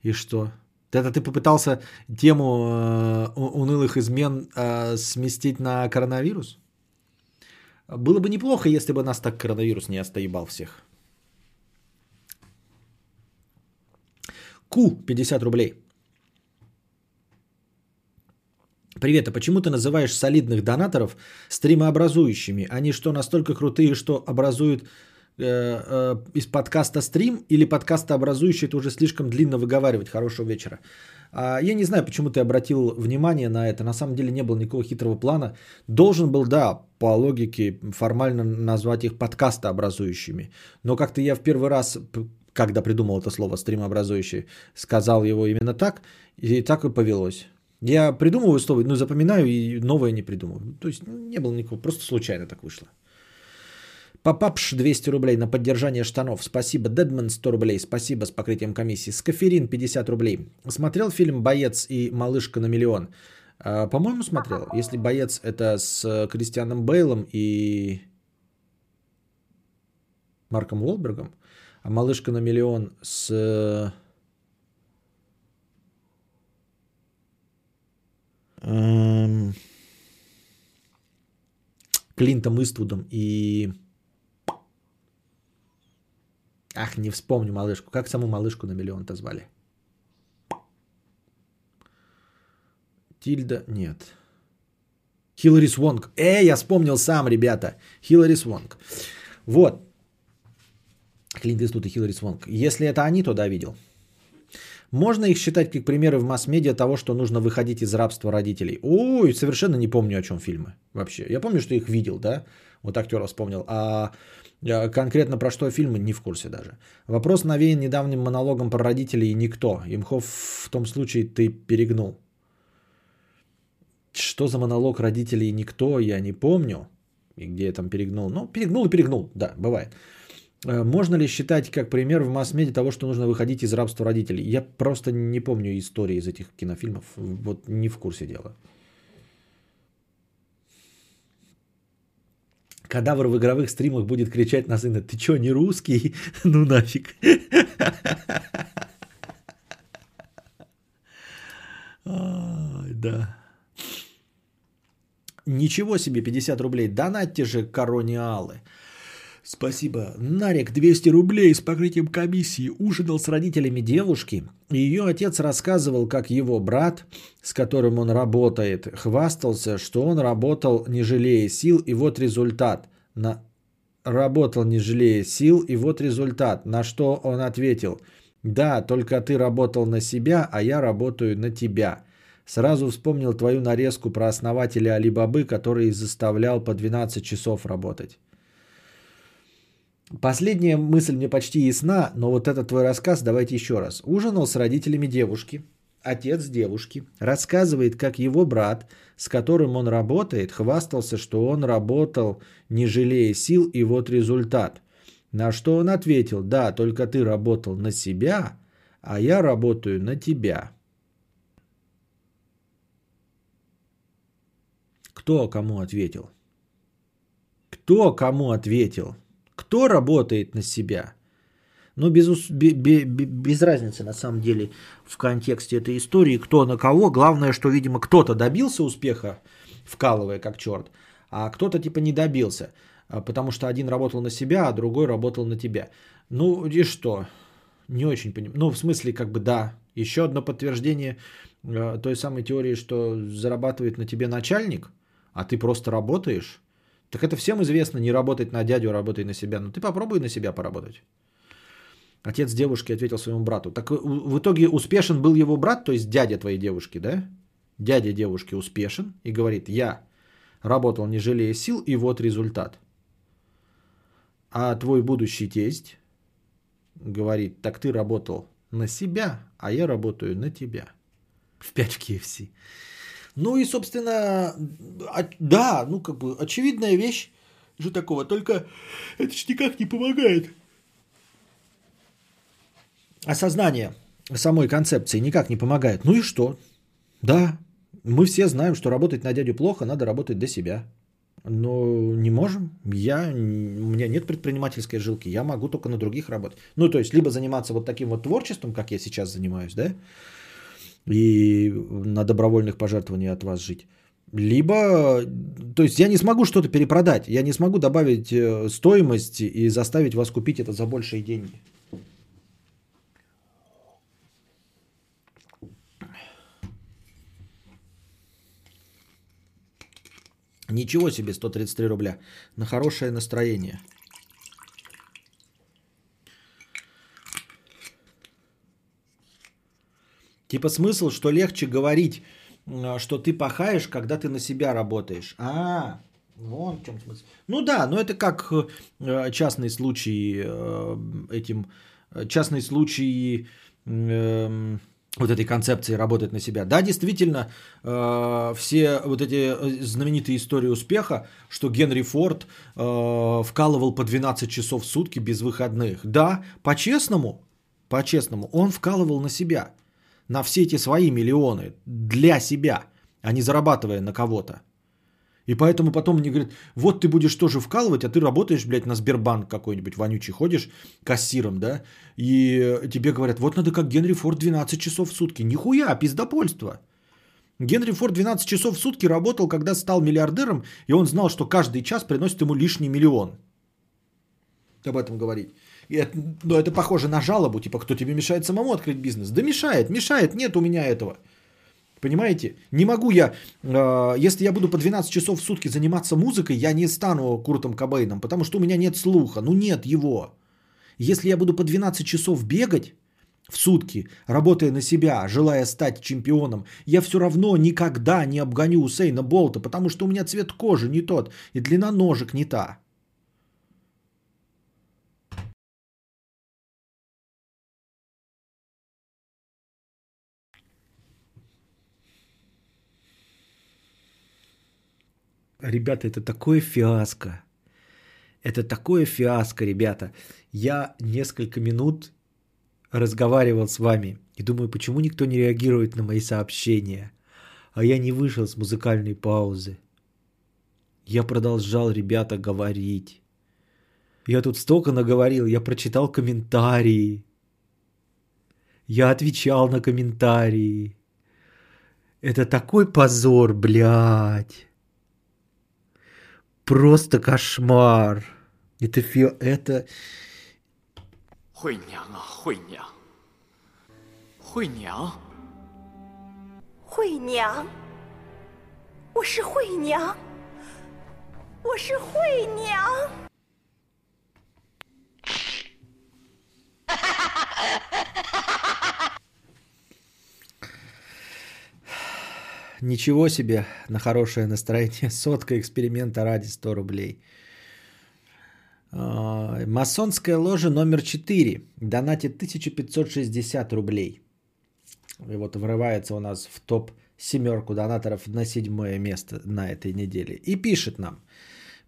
И что? Это ты попытался тему э, унылых измен э, сместить на коронавирус? Было бы неплохо, если бы нас так коронавирус не остоебал всех. Ку 50 рублей. Привет, а почему ты называешь солидных донаторов стримообразующими? Они что, настолько крутые, что образуют э, э, из подкаста стрим или подкаста образующий, это уже слишком длинно выговаривать. Хорошего вечера. А, я не знаю, почему ты обратил внимание на это. На самом деле не было никакого хитрого плана. Должен был, да, по логике формально назвать их подкаста образующими. Но как-то я в первый раз когда придумал это слово стримообразующий, сказал его именно так, и так и повелось. Я придумываю слово, ну, запоминаю и новое не придумываю. То есть не было никакого, просто случайно так вышло. Папапш 200 рублей на поддержание штанов. Спасибо. Дедман 100 рублей. Спасибо с покрытием комиссии. Скаферин 50 рублей. Смотрел фильм «Боец» и «Малышка на миллион». А, по-моему, смотрел. Если «Боец» это с Кристианом Бейлом и Марком Уолбергом, малышка на миллион с эм, Клинтом Иствудом и... Ах, не вспомню малышку. Как саму малышку на миллион-то звали? Тильда? Нет. Хиллари Свонг. Эй, я вспомнил сам, ребята. Хиллари Свонг. Вот. Клинт Иствуд и Хиллари Свонг. Если это они, то да, видел. Можно их считать как примеры в масс-медиа того, что нужно выходить из рабства родителей. Ой, совершенно не помню, о чем фильмы вообще. Я помню, что их видел, да, вот актера вспомнил. А конкретно про что фильмы, не в курсе даже. Вопрос навеян недавним монологом про родителей и никто. Имхов в том случае ты перегнул. Что за монолог родителей и никто, я не помню. И где я там перегнул. Ну, перегнул и перегнул, да, бывает. Э, можно ли считать как пример в масс-медиа того, что нужно выходить из рабства родителей? Я просто не помню истории из этих кинофильмов. Вот не в курсе дела. Кадавр в игровых стримах будет кричать на сына, ты чё, не русский? ну нафиг. да. Ничего себе, 50 рублей. Донатьте же корониалы. Спасибо. Нарик 200 рублей с покрытием комиссии ужинал с родителями девушки. Ее отец рассказывал, как его брат, с которым он работает, хвастался, что он работал не жалея сил, и вот результат. На... Работал не жалея сил, и вот результат. На что он ответил, да, только ты работал на себя, а я работаю на тебя. Сразу вспомнил твою нарезку про основателя Алибабы, который заставлял по 12 часов работать. Последняя мысль мне почти ясна, но вот этот твой рассказ давайте еще раз. Ужинал с родителями девушки, отец девушки, рассказывает, как его брат, с которым он работает, хвастался, что он работал, не жалея сил, и вот результат. На что он ответил, да, только ты работал на себя, а я работаю на тебя. Кто кому ответил? Кто кому ответил? Кто работает на себя? Ну, без, без, без разницы на самом деле в контексте этой истории, кто на кого. Главное, что, видимо, кто-то добился успеха, вкалывая как черт, а кто-то типа не добился. А, потому что один работал на себя, а другой работал на тебя. Ну и что? Не очень понимаю. Ну, в смысле, как бы да. Еще одно подтверждение э, той самой теории, что зарабатывает на тебе начальник – а ты просто работаешь, так это всем известно, не работать на дядю, а работай на себя. Ну ты попробуй на себя поработать. Отец девушки ответил своему брату. Так в итоге успешен был его брат, то есть дядя твоей девушки, да? Дядя девушки успешен и говорит, я работал не жалея сил, и вот результат. А твой будущий тесть говорит, так ты работал на себя, а я работаю на тебя. В 5 в KFC. Ну и, собственно, да, ну как бы очевидная вещь же такого, только это ж никак не помогает. Осознание самой концепции никак не помогает. Ну и что? Да, мы все знаем, что работать на дядю плохо, надо работать до себя. Но не можем. Я, у меня нет предпринимательской жилки. Я могу только на других работать. Ну, то есть, либо заниматься вот таким вот творчеством, как я сейчас занимаюсь, да, и на добровольных пожертвованиях от вас жить. Либо, то есть я не смогу что-то перепродать, я не смогу добавить э, стоимость и заставить вас купить это за большие деньги. Ничего себе 133 рубля. На хорошее настроение. Типа смысл, что легче говорить, что ты пахаешь, когда ты на себя работаешь. А, вон в чем смысл. Ну да, но это как э, частный случай э, этим, э, частный случай эм, вот этой концепции работать на себя. Да, действительно, все вот эти знаменитые истории успеха, что Генри Форд вкалывал по 12 часов в сутки без выходных. Да, по-честному, по-честному, он вкалывал на себя – на все эти свои миллионы для себя, а не зарабатывая на кого-то. И поэтому потом мне говорят, вот ты будешь тоже вкалывать, а ты работаешь, блядь, на Сбербанк какой-нибудь вонючий, ходишь кассиром, да, и тебе говорят, вот надо как Генри Форд 12 часов в сутки. Нихуя, пиздопольство. Генри Форд 12 часов в сутки работал, когда стал миллиардером, и он знал, что каждый час приносит ему лишний миллион. Об этом говорить. И это, ну, это похоже на жалобу, типа, кто тебе мешает самому открыть бизнес? Да мешает, мешает, нет у меня этого. Понимаете? Не могу я, э, если я буду по 12 часов в сутки заниматься музыкой, я не стану Куртом Кобейном, потому что у меня нет слуха, ну нет его. Если я буду по 12 часов бегать в сутки, работая на себя, желая стать чемпионом, я все равно никогда не обгоню Усейна Болта, потому что у меня цвет кожи не тот и длина ножек не та. Ребята, это такое фиаско. Это такое фиаско, ребята. Я несколько минут разговаривал с вами и думаю, почему никто не реагирует на мои сообщения. А я не вышел с музыкальной паузы. Я продолжал, ребята, говорить. Я тут столько наговорил, я прочитал комментарии. Я отвечал на комментарии. Это такой позор, блядь Просто кошмар. Это фи... Это... 惠娘啊，惠娘，惠娘，惠娘，我是惠娘，我是惠娘。 Ничего себе на хорошее настроение. Сотка эксперимента ради 100 рублей. А, масонская ложа номер 4. Донатит 1560 рублей. И вот врывается у нас в топ семерку донаторов на седьмое место на этой неделе. И пишет нам.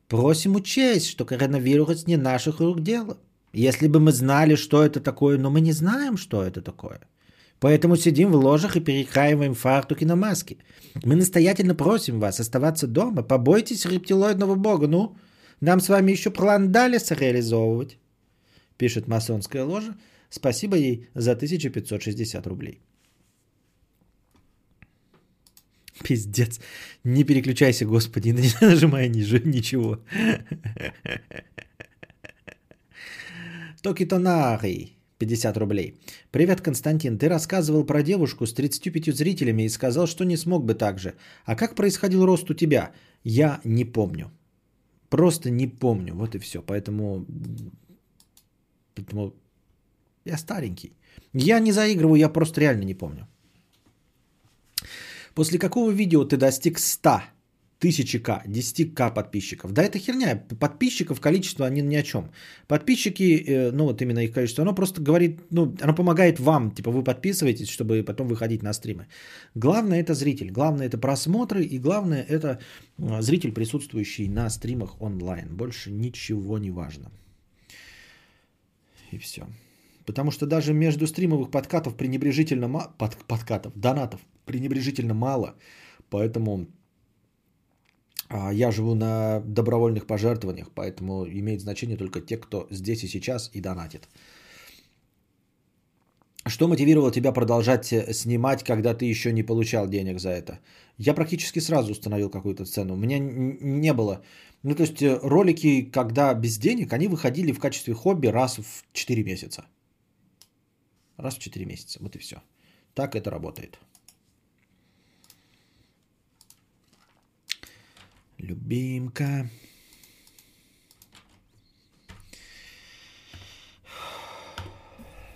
Просим учесть, что коронавирус не наших рук дело. Если бы мы знали, что это такое, но мы не знаем, что это такое. Поэтому сидим в ложах и перекраиваем фартуки на маски. Мы настоятельно просим вас оставаться дома. Побойтесь рептилоидного бога. Ну, нам с вами еще план Далиса реализовывать. Пишет масонская ложа. Спасибо ей за 1560 рублей. Пиздец. Не переключайся, господи, не нажимай ниже, ничего. Токитонари. 50 рублей. Привет, Константин. Ты рассказывал про девушку с 35 зрителями и сказал, что не смог бы так же. А как происходил рост у тебя? я не помню. Просто не помню. Вот и все. Поэтому, поэтому я старенький. Я не заигрываю, я просто реально не помню. После какого видео ты достиг 100 1000 к, 10 к подписчиков? Да это херня. Подписчиков количество, они ни о чем. Подписчики, э, ну вот именно их количество, оно просто говорит, ну, оно помогает вам. Типа вы подписываетесь, чтобы потом выходить на стримы. Главное это зритель, главное это просмотры и главное это э, зритель, присутствующий на стримах онлайн. Больше ничего не важно. И все. Потому что даже между стримовых подкатов пренебрежительно мало, под, подкатов, донатов пренебрежительно мало. Поэтому я живу на добровольных пожертвованиях, поэтому имеет значение только те, кто здесь и сейчас и донатит. Что мотивировало тебя продолжать э, снимать, когда ты еще не получал денег за это? Я практически сразу установил какую-то цену. У меня не было... Ну, то есть э, ролики, когда без денег, они выходили в качестве хобби раз в 4 месяца. Раз в 4 месяца. Вот и все. Так это работает. Любимка.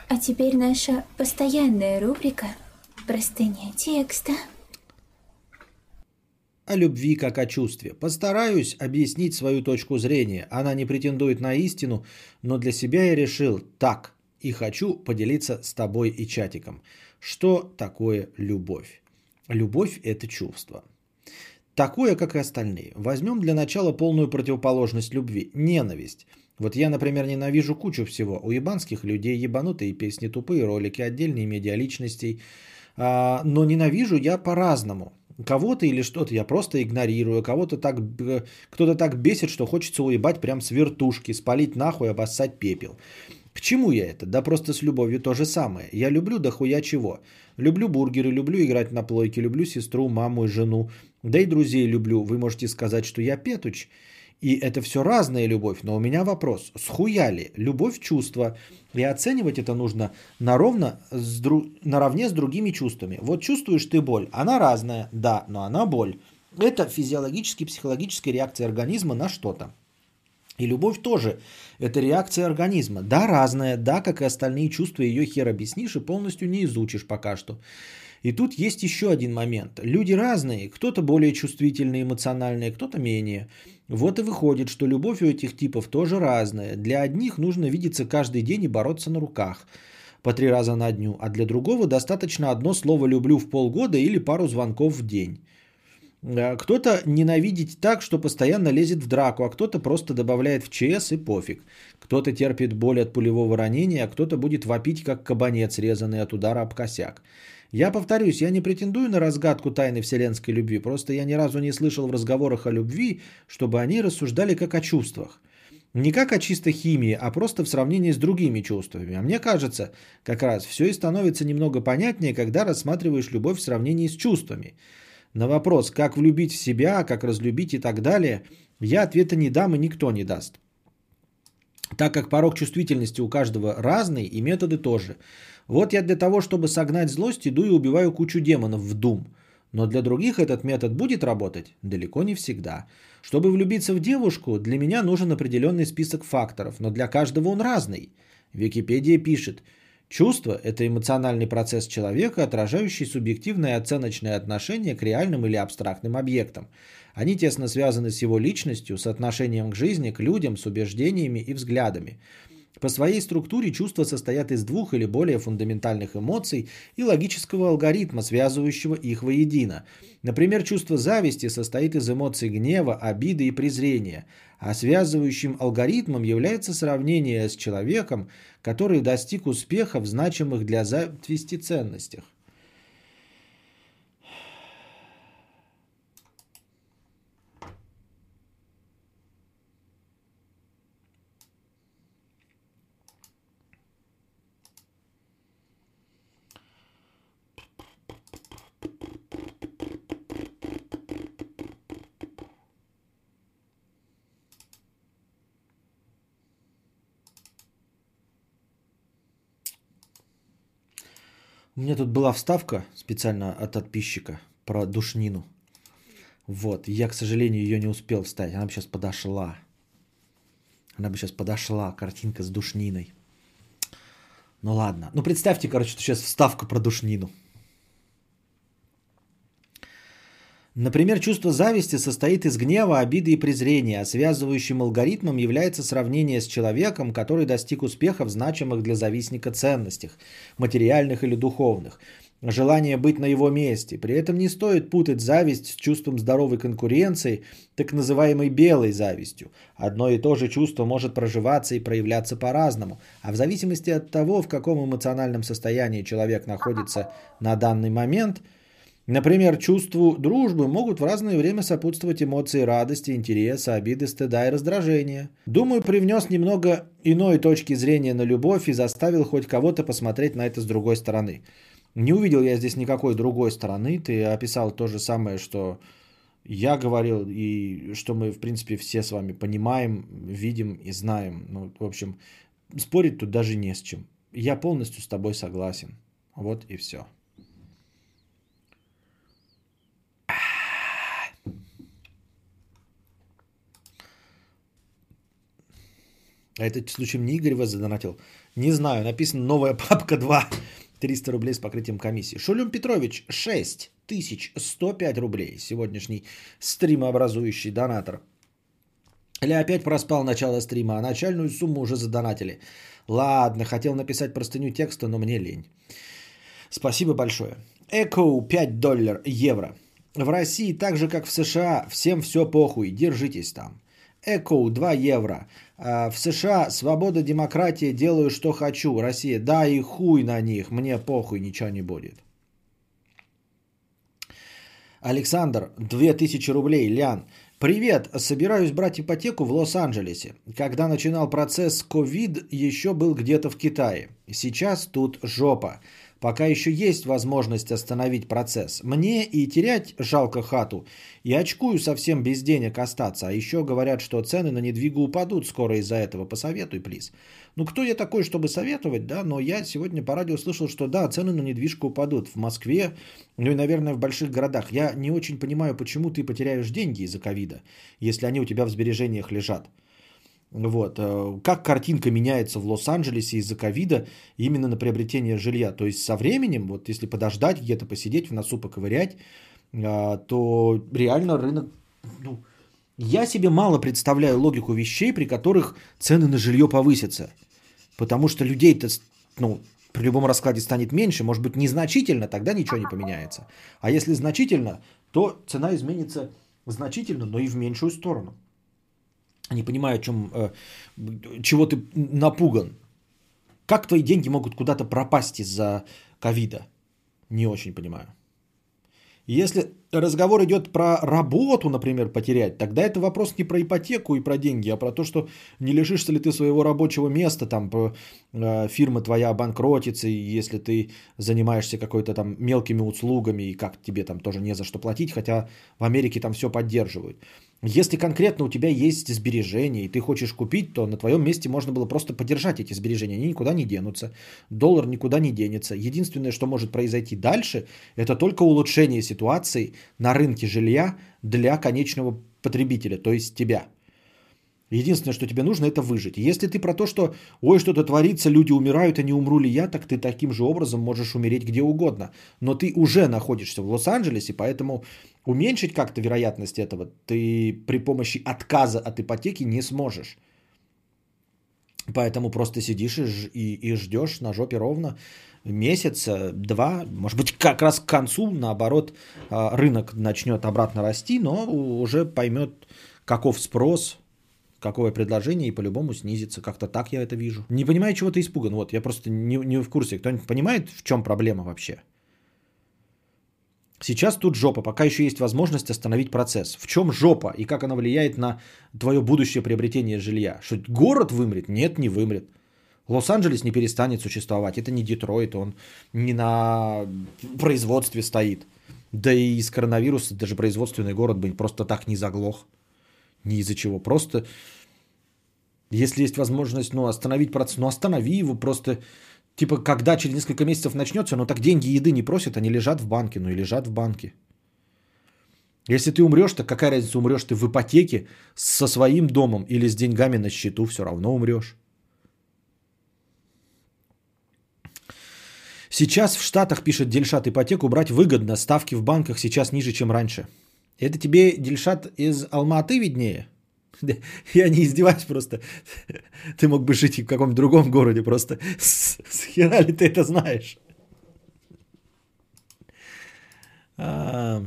А теперь наша постоянная рубрика «Простыня текста». О любви как о чувстве. Постараюсь объяснить свою точку зрения. Она не претендует на истину, но для себя я решил так и хочу поделиться с тобой и чатиком. Что такое любовь? Любовь – это чувство. Такое, как и остальные. Возьмем для начала полную противоположность любви – ненависть. Вот я, например, ненавижу кучу всего. У ебанских людей ебанутые песни, тупые ролики, отдельные медиаличностей. А, но ненавижу я по-разному. Кого-то или что-то я просто игнорирую, кого-то так, кто-то так бесит, что хочется уебать прям с вертушки, спалить нахуй, обоссать пепел. К чему я это? Да просто с любовью то же самое. Я люблю дохуя чего. Люблю бургеры, люблю играть на плойке, люблю сестру, маму и жену. Да и друзей люблю. Вы можете сказать, что я петуч. И это все разная любовь. Но у меня вопрос. Схуя ли? Любовь – чувство. И оценивать это нужно наровно с дру... наравне с другими чувствами. Вот чувствуешь ты боль. Она разная, да, но она боль. Это физиологически психологическая реакция организма на что-то. И любовь тоже – это реакция организма. Да, разная, да, как и остальные чувства, ее хер объяснишь и полностью не изучишь пока что. И тут есть еще один момент. Люди разные, кто-то более чувствительный, эмоциональный, кто-то менее. Вот и выходит, что любовь у этих типов тоже разная. Для одних нужно видеться каждый день и бороться на руках по три раза на дню, а для другого достаточно одно слово «люблю» в полгода или пару звонков в день. Э, кто-то ненавидит так, что постоянно лезет в драку, а кто-то просто добавляет в ЧС и пофиг. Кто-то терпит боль от пулевого ранения, а кто-то будет вопить, как кабанец, резанный от удара об косяк. Я повторюсь, я не претендую на разгадку тайны вселенской любви, просто я ни разу не слышал в разговорах о любви, чтобы они рассуждали как о чувствах. Не как о чисто химии, а просто в сравнении с другими чувствами. А мне кажется, как раз все и становится немного понятнее, когда рассматриваешь любовь в сравнении с чувствами. На вопрос, как влюбить в себя, как разлюбить и так далее, я ответа не дам и никто не даст. Так как порог чувствительности у каждого разный и методы тоже. Вот я для того, чтобы согнать злость, иду и убиваю кучу демонов в Дум. Но для других этот метод будет работать? Далеко не всегда. Чтобы влюбиться в девушку, для меня нужен определенный список факторов, но для каждого он разный. Википедия пишет – Чувство – это эмоциональный процесс человека, отражающий субъективное оценочное отношение к реальным или абстрактным объектам. Они тесно связаны с его личностью, с отношением к жизни, к людям, с убеждениями и взглядами. По своей структуре чувства состоят из двух или более фундаментальных эмоций и логического алгоритма, связывающего их воедино. Например, чувство зависти состоит из эмоций гнева, обиды и презрения, а связывающим алгоритмом является сравнение с человеком, который достиг успеха в значимых для зависти ценностях. У меня тут была вставка специально от подписчика про душнину. Вот, я, к сожалению, ее не успел вставить. Она бы сейчас подошла. Она бы сейчас подошла, картинка с душниной. Ну ладно. Ну представьте, короче, что сейчас вставка про душнину. Например, чувство зависти состоит из гнева, обиды и презрения, а связывающим алгоритмом является сравнение с человеком, который достиг успехов, значимых для завистника ценностях, материальных или духовных. Желание быть на его месте. При этом не стоит путать зависть с чувством здоровой конкуренции, так называемой белой завистью. Одно и то же чувство может проживаться и проявляться по-разному, а в зависимости от того, в каком эмоциональном состоянии человек находится на данный момент – Например, чувству дружбы могут в разное время сопутствовать эмоции радости, интереса, обиды, стыда и раздражения. Думаю, привнес немного иной точки зрения на любовь и заставил хоть кого-то посмотреть на это с другой стороны. Не увидел я здесь никакой другой стороны. Ты описал то же самое, что я говорил, и что мы, в принципе, все с вами понимаем, видим и знаем. Ну, в общем, спорить тут даже не с чем. Я полностью с тобой согласен. Вот и все. А это случаем не Игорь вас задонатил? Не знаю, написано «Новая папка 2». 300 рублей с покрытием комиссии. Шулюм Петрович, 6105 рублей. Сегодняшний стримообразующий донатор. Или опять проспал начало стрима, а начальную сумму уже задонатили. Ладно, хотел написать простыню текста, но мне лень. Спасибо большое. Эко 5 доллар евро. В России, так же как в США, всем все похуй, держитесь там. Эко 2 евро. А, в США свобода, демократия, делаю, что хочу. Россия, да и хуй на них, мне похуй, ничего не будет. Александр, 2000 рублей, Лян. Привет, собираюсь брать ипотеку в Лос-Анджелесе. Когда начинал процесс ковид, еще был где-то в Китае. Сейчас тут жопа пока еще есть возможность остановить процесс. Мне и терять жалко хату, и очкую совсем без денег остаться. А еще говорят, что цены на недвигу упадут скоро из-за этого. Посоветуй, плиз. Ну, кто я такой, чтобы советовать, да? Но я сегодня по радио слышал, что да, цены на недвижку упадут в Москве, ну и, наверное, в больших городах. Я не очень понимаю, почему ты потеряешь деньги из-за ковида, если они у тебя в сбережениях лежат. Вот. Э, как картинка меняется в Лос-Анджелесе из-за ковида именно на приобретение жилья. То есть со временем, вот если подождать, где-то посидеть, в носу поковырять, э, то реально рынок... Ну, я себе мало представляю логику вещей, при которых цены на жилье повысятся. Потому что людей-то ну, при любом раскладе станет меньше, может быть незначительно, тогда ничего не поменяется. А если значительно, то цена изменится значительно, но и в меньшую сторону. Не понимаю, о чем, э, чего ты напуган. Как твои деньги могут куда-то пропасть из-за ковида? Не очень понимаю. Если разговор идет про работу, например, потерять, тогда это вопрос не про ипотеку и про деньги, а про то, что не лишишься ли ты своего рабочего места, там э, фирма твоя обанкротится, и если ты занимаешься какой-то там мелкими услугами, и как тебе там тоже не за что платить, хотя в Америке там все поддерживают. Если конкретно у тебя есть сбережения, и ты хочешь купить, то на твоем месте можно было просто поддержать эти сбережения. Они никуда не денутся. Доллар никуда не денется. Единственное, что может произойти дальше, это только улучшение ситуации на рынке жилья для конечного потребителя, то есть тебя. Единственное, что тебе нужно, это выжить. Если ты про то, что ой, что-то творится, люди умирают, а не умру ли я, так ты таким же образом можешь умереть где угодно. Но ты уже находишься в Лос-Анджелесе, поэтому уменьшить как-то вероятность этого ты при помощи отказа от ипотеки не сможешь. Поэтому просто сидишь и, и, и ждешь на жопе ровно месяц, два, может быть, как раз к концу, наоборот, а, рынок начнет обратно расти, но уже поймет, каков спрос, какое предложение, и по-любому снизится. Как-то так я это вижу. Не понимаю, чего ты испуган. Вот, я просто не, не в курсе. Кто-нибудь понимает, в чем проблема вообще? Сейчас тут жопа, пока еще есть возможность остановить процесс. В чем жопа и как она влияет на твое будущее приобретение жилья? Что город вымрет? Нет, не вымрет. Лос-Анджелес не перестанет существовать. Это не Детройт, он не на производстве стоит. Да и из коронавируса даже производственный город бы просто так не заглох. Ни из-за чего. Просто, если есть возможность ну, остановить процесс, ну останови его просто. Типа, когда через несколько месяцев начнется, ну так деньги еды не просят, они лежат в банке, ну и лежат в банке. Если ты умрешь, то какая разница, умрешь ты в ипотеке со своим домом или с деньгами на счету, все равно умрешь. Сейчас в Штатах, пишет Дельшат, ипотеку брать выгодно, ставки в банках сейчас ниже, чем раньше. Это тебе, Дельшат, из Алматы виднее? Я не издеваюсь просто. Ты мог бы жить и в каком-нибудь другом городе просто. С, хера ли ты это знаешь? А,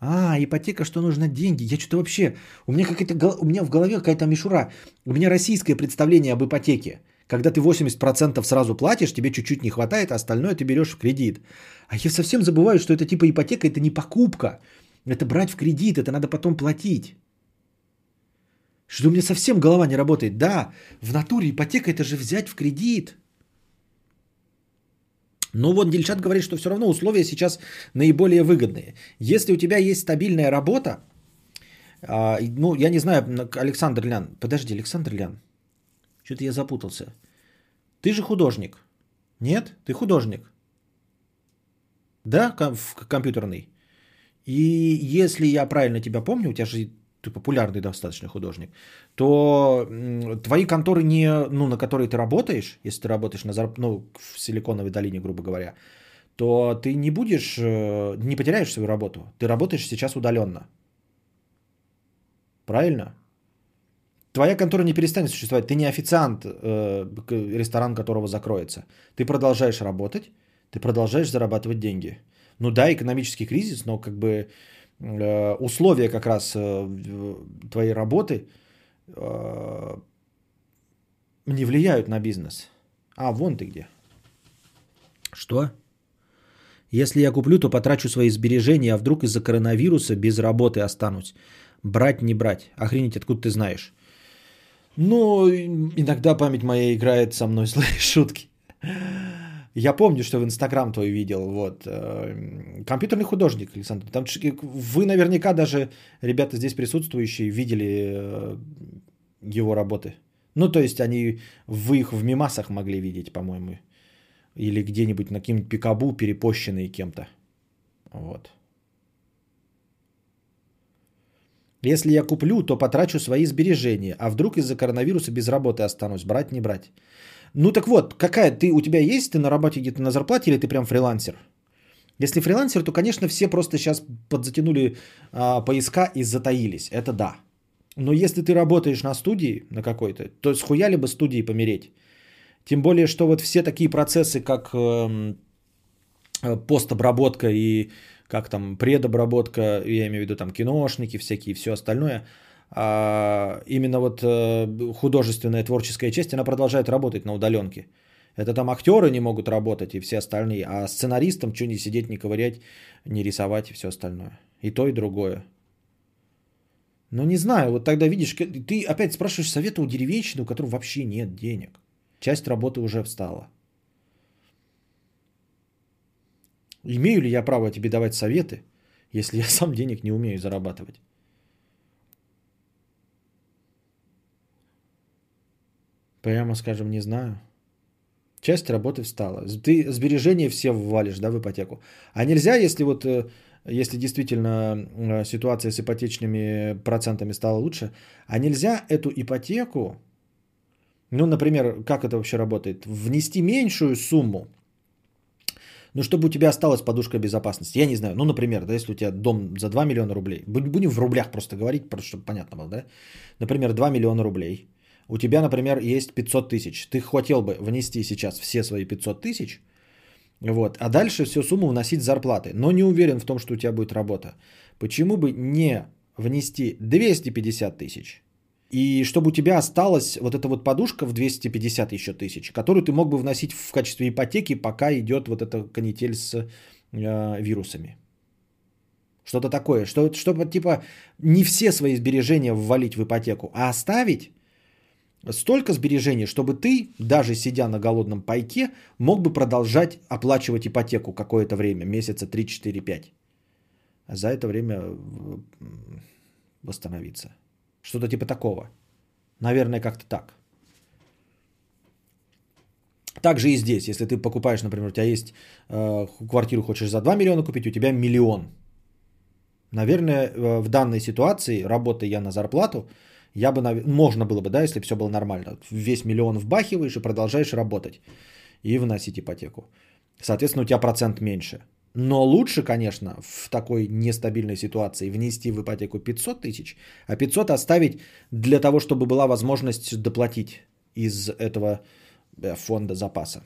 а, ипотека, что нужно деньги. Я что-то вообще... У меня, какая-то, у меня в голове какая-то мишура. У меня российское представление об ипотеке. Когда ты 80% сразу платишь, тебе чуть-чуть не хватает, а остальное ты берешь в кредит. А я совсем забываю, что это типа ипотека, это не покупка. Это брать в кредит, это надо потом платить. Что у меня совсем голова не работает. Да, в натуре ипотека это же взять в кредит. Но вот Дельшат говорит, что все равно условия сейчас наиболее выгодные. Если у тебя есть стабильная работа, а, ну, я не знаю, Александр Лян, подожди, Александр Лян, что-то я запутался. Ты же художник. Нет? Ты художник. Да, в- компьютерный. И если я правильно тебя помню, у тебя же ты популярный достаточно художник, то твои конторы не, ну, на которые ты работаешь, если ты работаешь на зарп- ну, в Силиконовой долине, грубо говоря, то ты не будешь, э, не потеряешь свою работу. Ты работаешь сейчас удаленно. Правильно? Твоя контора не перестанет существовать. Ты не официант, э, ресторан которого закроется. Ты продолжаешь работать, ты продолжаешь зарабатывать деньги. Ну да, экономический кризис, но как бы э, условия как раз э, твоей работы э, не влияют на бизнес. А, вон ты где. Что? Если я куплю, то потрачу свои сбережения, а вдруг из-за коронавируса без работы останусь. Брать, не брать. Охренеть, откуда ты знаешь? Ну, иногда память моя играет со мной злые шутки. Я помню, что в Инстаграм твой видел. Вот. э, Компьютерный художник, Александр. Там вы наверняка даже, ребята здесь присутствующие, видели э, его работы. Ну, то есть они, вы их в мимасах могли видеть, по-моему. Или где-нибудь на каким-нибудь пикабу, перепощенные кем-то. Вот. Если я куплю, то потрачу свои сбережения. А вдруг из-за коронавируса без работы останусь? Брать, не брать? Ну так вот, какая ты, у тебя есть, ты на работе где-то на зарплате или ты прям фрилансер? Если фрилансер, то, конечно, все просто сейчас подзатянули а, поиска и затаились. Это да. Но если ты работаешь на студии, на какой-то, то схуяли бы студии помереть. Тем более, что вот все такие процессы, как эм, э, постобработка и как там предобработка, я имею в виду там киношники всякие, все остальное, а, именно вот э, художественная творческая часть, она продолжает работать на удаленке. Это там актеры не могут работать и все остальные, а сценаристам что не сидеть, не ковырять, не рисовать и все остальное. И то, и другое. Ну не знаю, вот тогда видишь, ты опять спрашиваешь совета у деревенщины, у которой вообще нет денег. Часть работы уже встала. Имею ли я право тебе давать советы, если я сам денег не умею зарабатывать? Прямо скажем, не знаю. Часть работы встала. Ты сбережения все ввалишь, да, в ипотеку. А нельзя, если вот, э, если действительно э, ситуация с ипотечными процентами стала лучше, а нельзя эту ипотеку, ну, например, как это вообще работает, внести меньшую сумму, ну, чтобы у тебя осталась подушка безопасности. Я не знаю, ну, например, да, если у тебя дом за 2 миллиона рублей, буд- будем в рублях просто говорить, просто чтобы понятно было, да, например, 2 миллиона рублей, у тебя, например, есть 500 тысяч, ты хотел бы внести сейчас все свои 500 тысяч, вот, а дальше всю сумму вносить зарплаты, но не уверен в том, что у тебя будет работа. Почему бы не внести 250 тысяч, и чтобы у тебя осталась вот эта вот подушка в 250 еще тысяч, которую ты мог бы вносить в качестве ипотеки, пока идет вот эта канитель с э, вирусами. Что-то такое, что, чтобы типа не все свои сбережения ввалить в ипотеку, а оставить столько сбережений, чтобы ты, даже сидя на голодном пайке, мог бы продолжать оплачивать ипотеку какое-то время, месяца 3, 4, 5. А за это время э, восстановиться. Что-то типа такого. Наверное, как-то так. Также и здесь, если ты покупаешь, например, у тебя есть э, квартиру, хочешь за 2 миллиона купить, у тебя миллион. Наверное, э, в данной ситуации, работая я на зарплату, я бы, можно было бы, да, если все было нормально. Весь миллион вбахиваешь и продолжаешь работать и вносить ипотеку. Соответственно, у тебя процент меньше. Но лучше, конечно, в такой нестабильной ситуации внести в ипотеку 500 тысяч, а 500 оставить для того, чтобы была возможность доплатить из этого э, фонда запаса.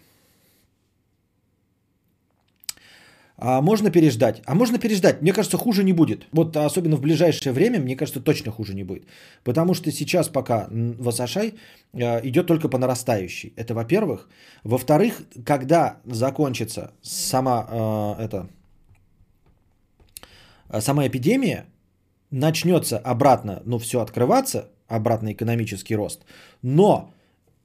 А можно переждать? А можно переждать. Мне кажется, хуже не будет. Вот особенно в ближайшее время, мне кажется, точно хуже не будет. Потому что сейчас пока Васашай э, идет только по нарастающей. Это во-первых. Во-вторых, когда закончится сама э, это э, сама эпидемия, начнется обратно, ну, все открываться, обратно экономический рост, но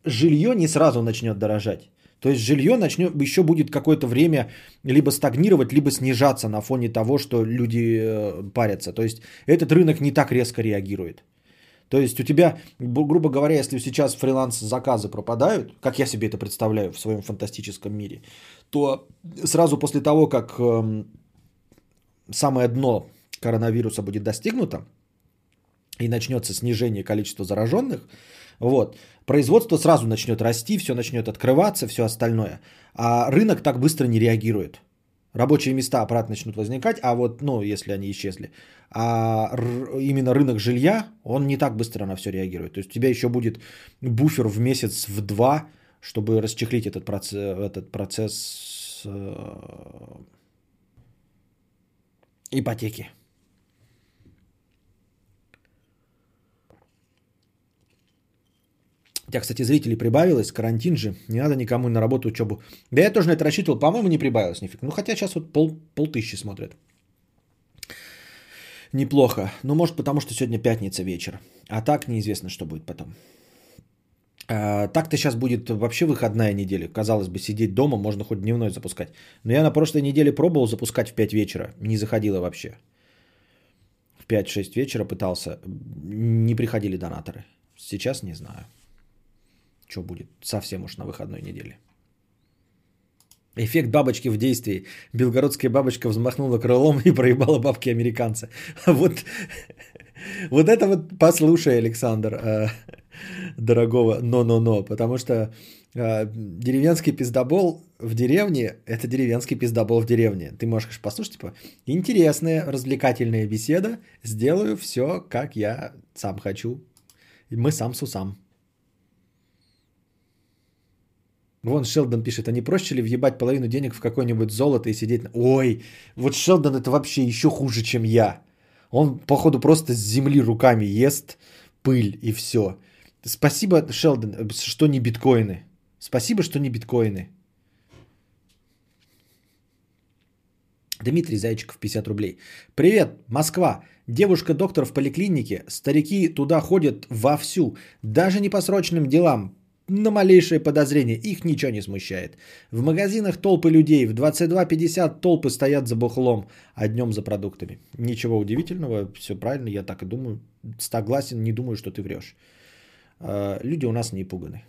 жилье не сразу начнет дорожать. То есть жилье начнет, еще будет какое-то время либо стагнировать, либо снижаться на фоне того, что люди э, парятся. То есть этот рынок не так резко реагирует. То есть у тебя, грубо говоря, если сейчас фриланс-заказы пропадают, как я себе это представляю в своем фантастическом мире, то сразу после того, как эм, самое дно коронавируса будет достигнуто и начнется снижение количества зараженных, вот, производство сразу начнет расти, все начнет открываться, все остальное. А рынок так быстро не реагирует. Рабочие места обратно начнут возникать, а вот, ну, если они исчезли. А р- именно рынок жилья, он не так быстро на все реагирует. То есть у тебя еще будет буфер в месяц, в два, чтобы расчехлить этот процесс, этот процесс э, ипотеки. У тебя, кстати, зрителей прибавилось, карантин же, не надо никому на работу, учебу. Да я тоже на это рассчитывал, по-моему, не прибавилось нифиг. Ну, хотя сейчас вот пол, полтысячи смотрят. Неплохо. Ну, может, потому что сегодня пятница вечер. А так неизвестно, что будет потом. А, так-то сейчас будет вообще выходная неделя. Казалось бы, сидеть дома, можно хоть дневной запускать. Но я на прошлой неделе пробовал запускать в 5 вечера. Не заходило вообще. В 5-6 вечера пытался. Не приходили донаторы. Сейчас не знаю. Что будет совсем уж на выходной неделе. Эффект бабочки в действии. Белгородская бабочка взмахнула крылом и проебала бабки американца. Вот, вот это вот послушай, Александр, э, дорогого но-но-но, потому что э, деревенский пиздобол в деревне – это деревенский пиздобол в деревне. Ты можешь послушать, типа, интересная, развлекательная беседа, сделаю все, как я сам хочу. Мы сам с Вон Шелдон пишет, а не проще ли въебать половину денег в какое-нибудь золото и сидеть на... Ой, вот Шелдон это вообще еще хуже, чем я. Он, походу, просто с земли руками ест пыль и все. Спасибо, Шелдон, что не биткоины. Спасибо, что не биткоины. Дмитрий Зайчиков, 50 рублей. Привет, Москва. Девушка-доктор в поликлинике. Старики туда ходят вовсю. Даже не по срочным делам. На малейшее подозрение. Их ничего не смущает. В магазинах толпы людей. В 22.50 толпы стоят за бухлом, а днем за продуктами. Ничего удивительного. Все правильно, я так и думаю. Согласен, не думаю, что ты врешь. Э, Люди у нас не пуганы.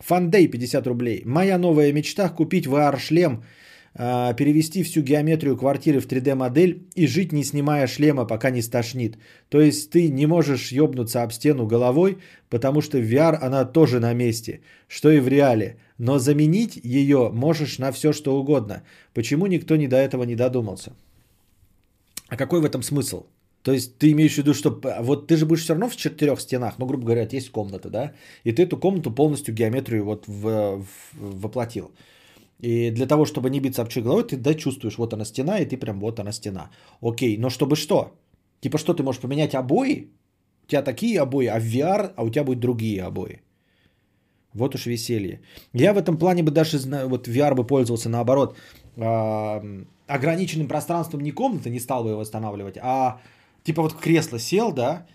Фандей 50 рублей. Моя новая мечта купить VR-шлем, перевести всю геометрию квартиры в 3D-модель и жить не снимая шлема, пока не стошнит. То есть ты не можешь ёбнуться об стену головой, потому что в VR она тоже на месте, что и в реале. Но заменить ее можешь на все, что угодно. Почему никто не до этого не додумался? А какой в этом смысл? То есть ты имеешь в виду, что п- вот ты же будешь все равно в четырех стенах, ну, грубо говоря, есть комната, да, и ты эту комнату полностью геометрию вот в- в- воплотил. И для того, чтобы не биться об чью головой, ты да, чувствуешь, вот она стена, и ты прям вот она стена. Окей, но чтобы что? Типа что, ты можешь поменять обои? У тебя такие обои, а в VR, а у тебя будут другие обои. Вот уж веселье. Я в этом плане бы даже, вот VR бы пользовался наоборот, ограниченным пространством не комнаты, не стал бы его восстанавливать, а типа вот кресло сел, да,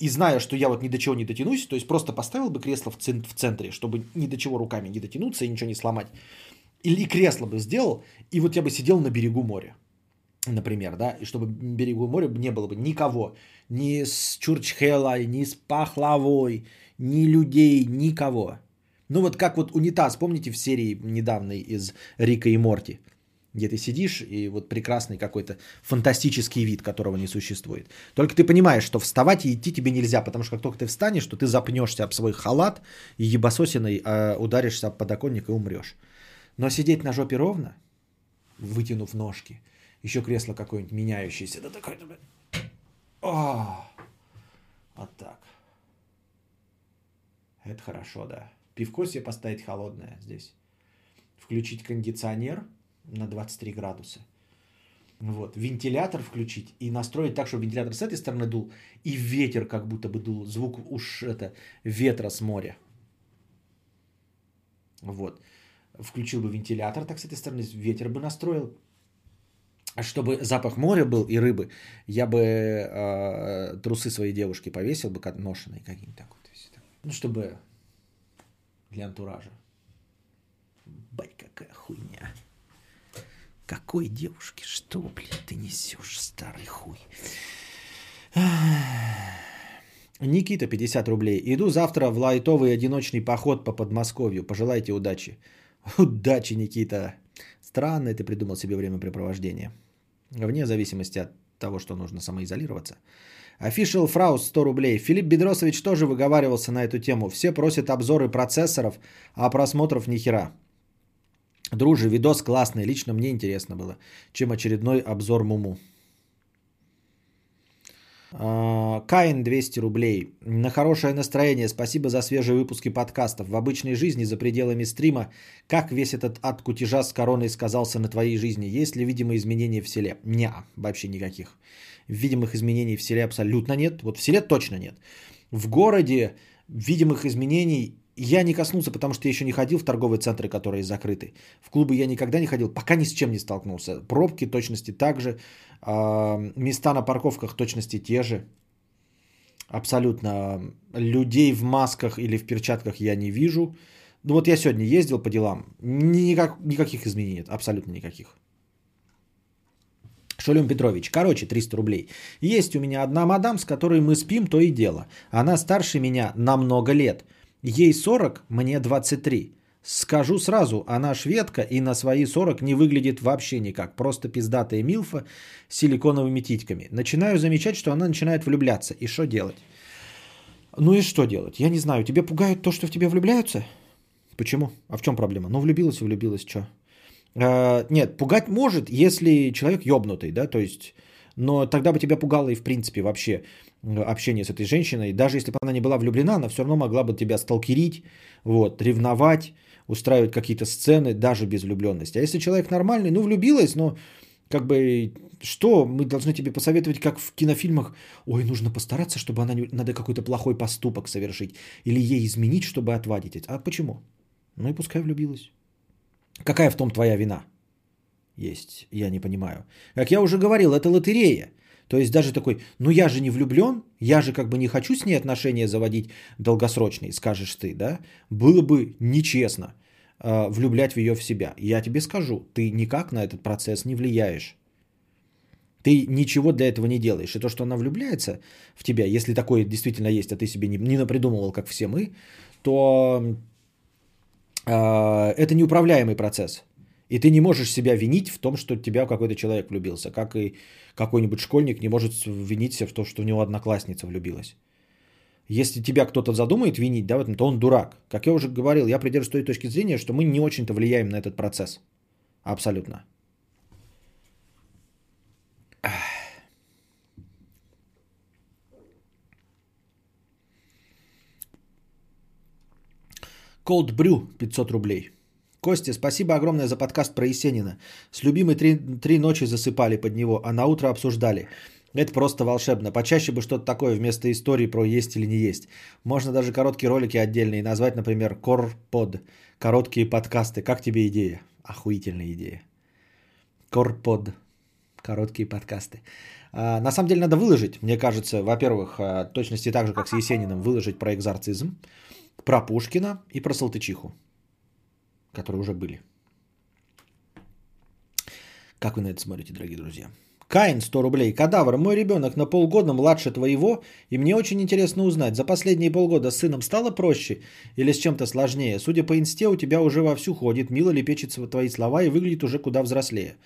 и зная, что я вот ни до чего не дотянусь, то есть просто поставил бы кресло в, цен- в центре, чтобы ни до чего руками не дотянуться и ничего не сломать. Или кресло бы сделал, и вот я бы сидел на берегу моря, например, да, и чтобы берегу моря не было бы никого, ни с Чурчхелой, ни с Пахлавой, ни людей, никого. Ну вот как вот унитаз, помните в серии недавней из Рика и Морти? где ты сидишь, и вот прекрасный какой-то фантастический вид, которого не существует. Только ты понимаешь, что вставать и идти тебе нельзя, потому что как только ты встанешь, то ты запнешься об свой халат и ебасосиной э, ударишься об подоконник и умрешь. Но сидеть на жопе ровно, вытянув ножки, еще кресло какое-нибудь меняющееся, да такое... О, вот так. Это хорошо, да. Пивко себе поставить холодное здесь. Включить кондиционер на 23 градуса. Вот. Вентилятор включить и настроить так, чтобы вентилятор с этой стороны дул, и ветер как будто бы дул. Звук уж это ветра с моря. Вот. Включил бы вентилятор, так с этой стороны ветер бы настроил. А чтобы запах моря был и рыбы, я бы э, трусы своей девушки повесил бы, как ношеные какие-нибудь так вот. Ну, чтобы для антуража. Бать, какая хуйня. Какой девушки? Что, блин, ты несешь, старый хуй? Никита, 50 рублей. Иду завтра в лайтовый одиночный поход по Подмосковью. Пожелайте удачи. Удачи, Никита. Странное ты придумал себе времяпрепровождение. Вне зависимости от того, что нужно самоизолироваться. Official Фраус 100 рублей. Филипп Бедросович тоже выговаривался на эту тему. Все просят обзоры процессоров, а просмотров ни хера. Дружи, видос классный, лично мне интересно было, чем очередной обзор Муму. А, Каин 200 рублей. На хорошее настроение. Спасибо за свежие выпуски подкастов. В обычной жизни, за пределами стрима, как весь этот ад кутежа с короной сказался на твоей жизни? Есть ли видимые изменения в селе? Не, вообще никаких. Видимых изменений в селе абсолютно нет. Вот в селе точно нет. В городе видимых изменений я не коснулся, потому что я еще не ходил в торговые центры, которые закрыты. В клубы я никогда не ходил, пока ни с чем не столкнулся. Пробки точности также. Места на парковках точности те же. Абсолютно. Людей в масках или в перчатках я не вижу. Ну вот я сегодня ездил по делам. Никак, никаких изменений нет. Абсолютно никаких. Шулем Петрович. Короче, 300 рублей. Есть у меня одна мадам, с которой мы спим, то и дело. Она старше меня на много лет. Ей 40, мне 23. Скажу сразу, она шведка и на свои 40 не выглядит вообще никак. Просто пиздатая милфа с силиконовыми титьками. Начинаю замечать, что она начинает влюбляться. И что делать? Ну и что делать? Я не знаю. Тебе пугает то, что в тебя влюбляются? Почему? А в чем проблема? Ну влюбилась влюбилась, что? А, нет, пугать может, если человек ёбнутый, да, то есть... Но тогда бы тебя пугало и в принципе вообще общение с этой женщиной. Даже если бы она не была влюблена, она все равно могла бы тебя сталкерить, вот, ревновать, устраивать какие-то сцены даже без влюбленности. А если человек нормальный, ну влюбилась, но как бы что мы должны тебе посоветовать, как в кинофильмах, ой, нужно постараться, чтобы она не... надо какой-то плохой поступок совершить или ей изменить, чтобы отвадить. А почему? Ну и пускай влюбилась. Какая в том твоя вина? Есть, я не понимаю. Как я уже говорил, это лотерея. То есть даже такой, ну я же не влюблен, я же как бы не хочу с ней отношения заводить долгосрочные, скажешь ты, да? Было бы нечестно э, влюблять в ее в себя. Я тебе скажу, ты никак на этот процесс не влияешь. Ты ничего для этого не делаешь. И то, что она влюбляется в тебя, если такое действительно есть, а ты себе не, не напридумывал, как все мы, то э, это неуправляемый процесс. И ты не можешь себя винить в том, что тебя какой-то человек влюбился, как и какой-нибудь школьник не может винить себя в том, что у него одноклассница влюбилась. Если тебя кто-то задумает винить, да, в этом, то он дурак. Как я уже говорил, я придерживаюсь той точки зрения, что мы не очень-то влияем на этот процесс. Абсолютно. Cold Brew 500 рублей. Костя, спасибо огромное за подкаст про Есенина. С любимой три, три ночи засыпали под него, а на утро обсуждали. Это просто волшебно. Почаще бы что-то такое вместо истории про есть или не есть. Можно даже короткие ролики отдельные назвать, например, Корпод. Короткие подкасты. Как тебе идея? Охуительная идея. Корпод. Короткие подкасты. А, на самом деле надо выложить, мне кажется, во-первых, а, точности так же, как с Есениным, выложить про экзорцизм, про Пушкина и про Салтычиху которые уже были. Как вы на это смотрите, дорогие друзья? Каин 100 рублей. Кадавр, мой ребенок на полгода младше твоего, и мне очень интересно узнать, за последние полгода с сыном стало проще или с чем-то сложнее? Судя по инсте, у тебя уже вовсю ходит, мило лепечет твои слова и выглядит уже куда взрослее.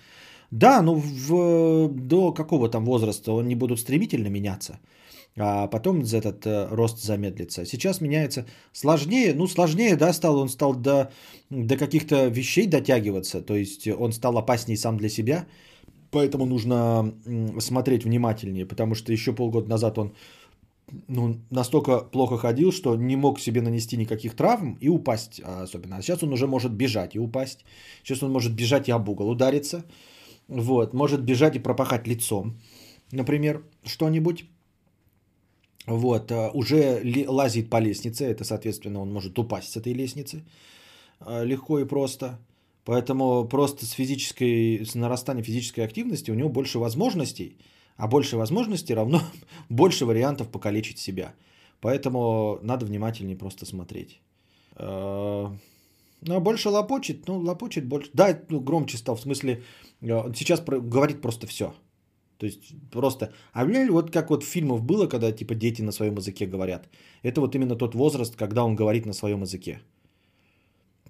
Да, ну в, до какого там возраста они будут стремительно меняться, а потом этот э, рост замедлится. Сейчас меняется сложнее, ну сложнее, да, стал, он стал до, до каких-то вещей дотягиваться, то есть он стал опаснее сам для себя, поэтому нужно смотреть внимательнее, потому что еще полгода назад он ну, настолько плохо ходил, что не мог себе нанести никаких травм и упасть а, особенно. А сейчас он уже может бежать и упасть. Сейчас он может бежать и об угол удариться. Вот, может бежать и пропахать лицом, например, что-нибудь. Вот, а, уже лазит по лестнице, это, соответственно, он может упасть с этой лестницы а, легко и просто. Поэтому просто с физической, с нарастанием физической активности у него больше возможностей, а больше возможностей равно больше вариантов покалечить себя. Поэтому надо внимательнее просто смотреть. А, Ну, а больше лопочет, ну, лопочет больше. Да, ну, громче стал, в смысле, э, сейчас говорит просто все. То есть просто, а вот как вот в фильмах было, когда типа дети на своем языке говорят. Это вот именно тот возраст, когда он говорит на своем языке.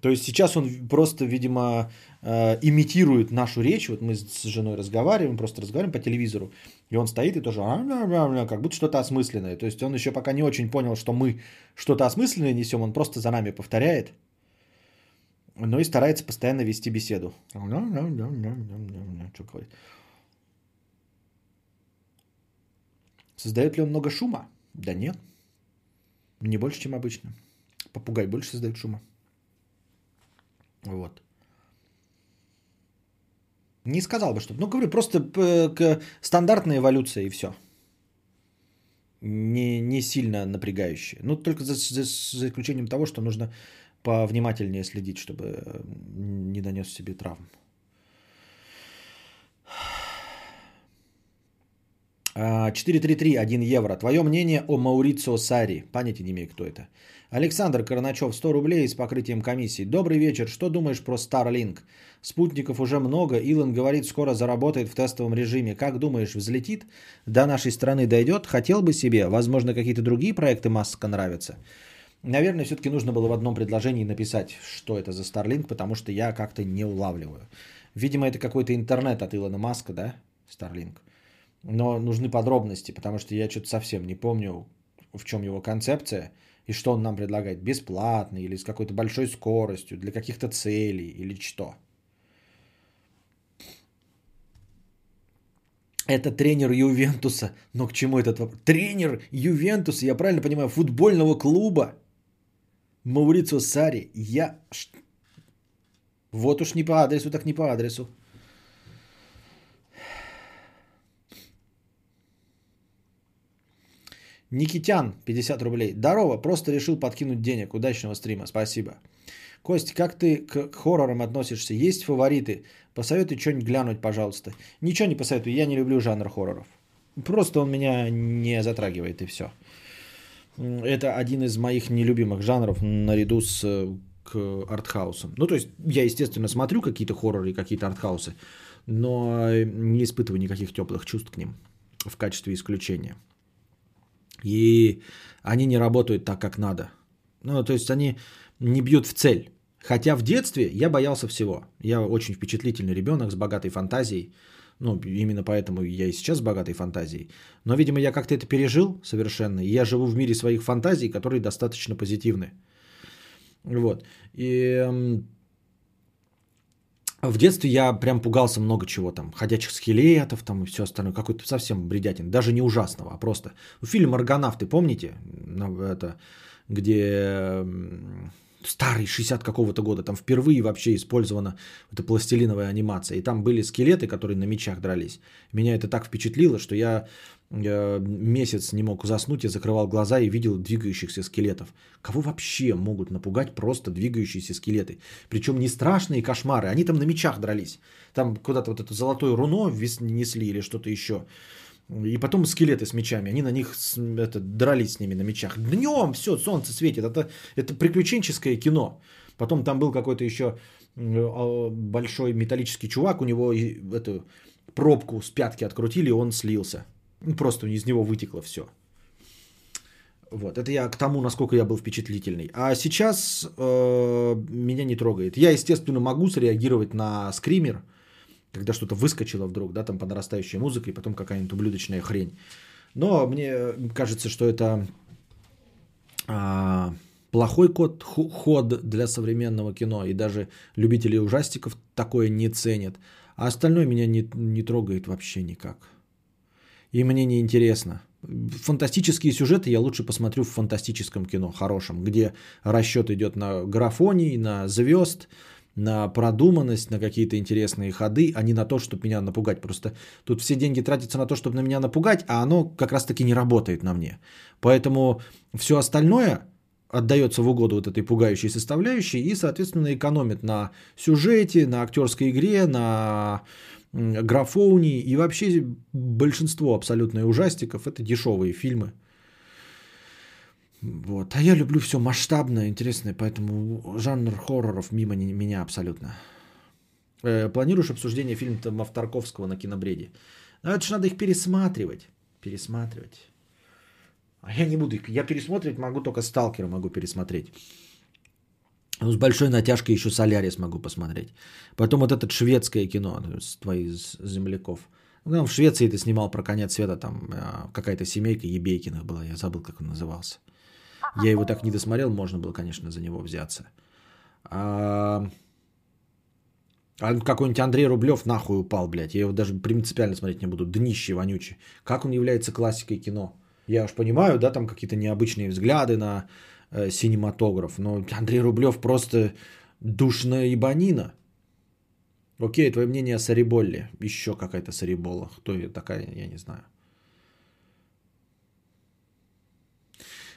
То есть сейчас он просто, видимо, э, имитирует нашу речь. Вот мы с женой разговариваем, просто разговариваем по телевизору, и он стоит и тоже как будто что-то осмысленное. То есть он еще пока не очень понял, что мы что-то осмысленное несем, он просто за нами повторяет, но и старается постоянно вести беседу. Что говорит? Создает ли он много шума? Да нет. Не больше, чем обычно. Попугай больше создает шума. Вот. Не сказал бы, что... Ну, говорю, просто э, к- стандартная эволюция и все. Не, не сильно напрягающая. Ну, только за, за- за исключением того, что нужно повнимательнее следить, чтобы не нанес себе травм. А, 433, 1 евро. Твое мнение о Маурицио Сари. Понятия не имею, кто это. Александр Карначев, 100 рублей с покрытием комиссии. Добрый вечер. Что думаешь про Starlink? Спутников уже много. Илон говорит, скоро заработает в тестовом режиме. Как думаешь, взлетит? До нашей страны дойдет? Хотел бы себе? Возможно, какие-то другие проекты Маска нравятся? Наверное, все-таки нужно было в одном предложении написать, что это за Starlink, потому что я как-то не улавливаю. Видимо, это какой-то интернет от Илона Маска, да? Starlink. Но нужны подробности, потому что я что-то совсем не помню, в чем его концепция и что он нам предлагает. Бесплатно или с какой-то большой скоростью, для каких-то целей или что. Это тренер Ювентуса. Но к чему этот вопрос? Тренер Ювентуса, я правильно понимаю, футбольного клуба Маурицио Сари. Я... Вот уж не по адресу, так не по адресу. Никитян, 50 рублей. Здорово, просто решил подкинуть денег. Удачного стрима, спасибо. Кость, как ты к хоррорам относишься? Есть фавориты? Посоветуй что-нибудь глянуть, пожалуйста. Ничего не посоветую, я не люблю жанр хорроров. Просто он меня не затрагивает и все. Это один из моих нелюбимых жанров наряду с э, к артхаусам. Ну, то есть я, естественно, смотрю какие-то хорроры, какие-то артхаусы, но не испытываю никаких теплых чувств к ним в качестве исключения. И они не работают так, как надо. Ну, то есть они не бьют в цель. Хотя в детстве я боялся всего. Я очень впечатлительный ребенок с богатой фантазией. Ну, именно поэтому я и сейчас с богатой фантазией. Но, видимо, я как-то это пережил совершенно. И я живу в мире своих фантазий, которые достаточно позитивны. Вот. И эм, в детстве я прям пугался много чего там. Ходячих скелетов там и все остальное. Какой-то совсем бредятин. Даже не ужасного, а просто. Фильм «Аргонавты», помните? Ну, Это, где старый, 60 какого-то года. Там впервые вообще использована эта пластилиновая анимация. И там были скелеты, которые на мечах дрались. Меня это так впечатлило, что я э, месяц не мог заснуть, я закрывал глаза и видел двигающихся скелетов. Кого вообще могут напугать просто двигающиеся скелеты? Причем не страшные кошмары, они там на мечах дрались. Там куда-то вот это золотое руно несли или что-то еще. И потом скелеты с мечами, они на них это, дрались с ними на мечах. Днем все, солнце светит, это, это приключенческое кино. Потом там был какой-то еще а, большой металлический чувак, у него эту пробку с пятки открутили, и он слился. Ну, просто из него вытекло все. Вот, это я к тому, насколько я был впечатлительный. А сейчас э, меня не трогает. Я, естественно, могу среагировать на скример, когда что-то выскочило вдруг, да, там по нарастающей музыке, и потом какая-нибудь ублюдочная хрень. Но мне кажется, что это а, плохой код, ход для современного кино, и даже любители ужастиков такое не ценят. А остальное меня не, не трогает вообще никак. И мне не интересно. Фантастические сюжеты я лучше посмотрю в фантастическом кино, хорошем, где расчет идет на графоний, на звезд, на продуманность, на какие-то интересные ходы, а не на то, чтобы меня напугать. Просто тут все деньги тратятся на то, чтобы на меня напугать, а оно как раз-таки не работает на мне. Поэтому все остальное отдается в угоду вот этой пугающей составляющей и, соответственно, экономит на сюжете, на актерской игре, на графоуни и вообще большинство абсолютно ужастиков это дешевые фильмы. Вот. А я люблю все масштабное, интересное, поэтому жанр хорроров мимо не, меня абсолютно. Э, планируешь обсуждение фильма Тарковского на кинобреде? Ну, это же надо их пересматривать. Пересматривать. А я не буду их. Я пересмотреть могу только Сталкера могу пересмотреть. Ну, с большой натяжкой еще Солярис могу посмотреть. Потом вот это шведское кино с твоих земляков. Ну, в Швеции ты снимал про конец света, там а, какая-то семейка Ебейкиных была, я забыл, как он назывался. Я его так не досмотрел, можно было, конечно, за него взяться. А, а какой-нибудь Андрей Рублев нахуй упал, блядь. Я его даже принципиально смотреть не буду. Днище вонючий. Как он является классикой кино? Я уж понимаю, да, там какие-то необычные взгляды на э, синематограф, но Андрей Рублев просто душная ебанина. Окей, твое мнение о Сариболле. Еще какая-то Сарибола. Кто такая, я не знаю.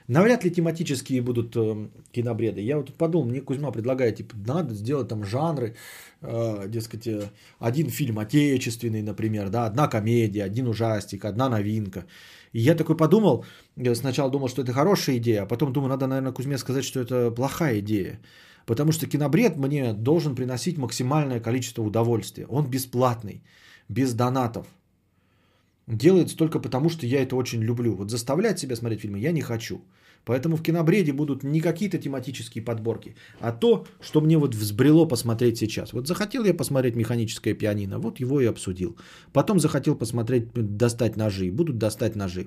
Навряд ли тематические будут э, кинобреды. Я вот подумал, мне Кузьма предлагает, типа, надо сделать там жанры, э, дескать, э, один фильм отечественный, например, да, одна комедия, один ужастик, одна новинка. И я такой подумал, я сначала думал, что это хорошая идея, а потом думаю, надо, наверное, Кузьме сказать, что это плохая идея. Потому что кинобред мне должен приносить максимальное количество удовольствия. Он бесплатный, без донатов. Делается только потому, что я это очень люблю. Вот заставлять себя смотреть фильмы я не хочу. Поэтому в кинобреде будут не какие-то тематические подборки, а то, что мне вот взбрело посмотреть сейчас. Вот захотел я посмотреть механическое пианино, вот его и обсудил. Потом захотел посмотреть, достать ножи, будут достать ножи.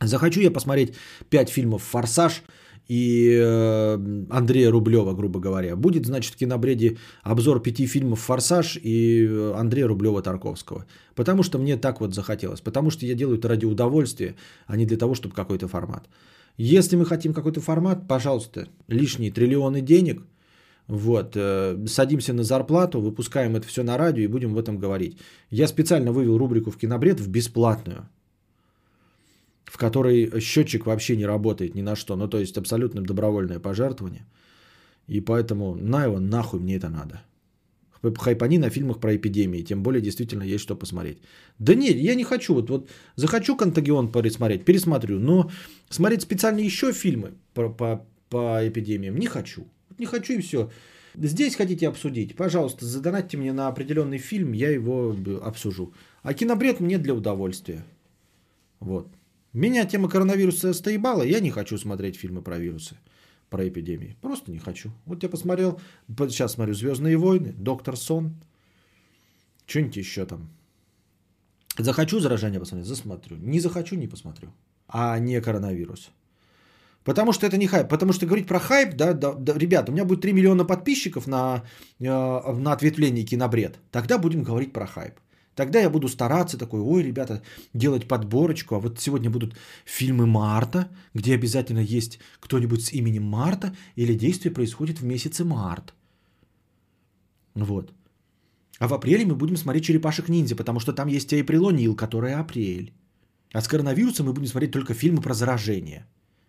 Захочу я посмотреть 5 фильмов «Форсаж», и э, Андрея Рублева, грубо говоря. Будет, значит, в кинобреде обзор пяти фильмов «Форсаж» и э, Андрея Рублева-Тарковского. Потому что мне так вот захотелось. Потому что я делаю это ради удовольствия, а не для того, чтобы какой-то формат. Если мы хотим какой-то формат, пожалуйста, лишние триллионы денег, вот, э, садимся на зарплату, выпускаем это все на радио и будем в этом говорить. Я специально вывел рубрику в кинобред в бесплатную в которой счетчик вообще не работает ни на что. Ну, то есть абсолютно добровольное пожертвование. И поэтому на его нахуй мне это надо. Хайпани на фильмах про эпидемии. Тем более действительно есть что посмотреть. Да нет, я не хочу. Вот, вот захочу Контагион пересмотреть, пересмотрю. Но смотреть специально еще фильмы по, по, по эпидемиям не хочу. Не хочу и все. Здесь хотите обсудить, пожалуйста, задонатьте мне на определенный фильм, я его обсужу. А кинобред мне для удовольствия. Вот. Меня тема коронавируса стоебала, я не хочу смотреть фильмы про вирусы, про эпидемии. Просто не хочу. Вот я посмотрел, сейчас смотрю «Звездные войны», «Доктор Сон», что-нибудь еще там. Захочу заражение посмотреть, засмотрю. Не захочу, не посмотрю. А не коронавирус. Потому что это не хайп. Потому что говорить про хайп, да, да, да ребята, у меня будет 3 миллиона подписчиков на, э, на ответвлении кинобред. Тогда будем говорить про хайп. Тогда я буду стараться такой, ой, ребята, делать подборочку. А вот сегодня будут фильмы Марта, где обязательно есть кто-нибудь с именем Марта, или действие происходит в месяце март. Вот. А в апреле мы будем смотреть «Черепашек ниндзя», потому что там есть Эйприлонил, который апрель. А с коронавирусом мы будем смотреть только фильмы про заражение.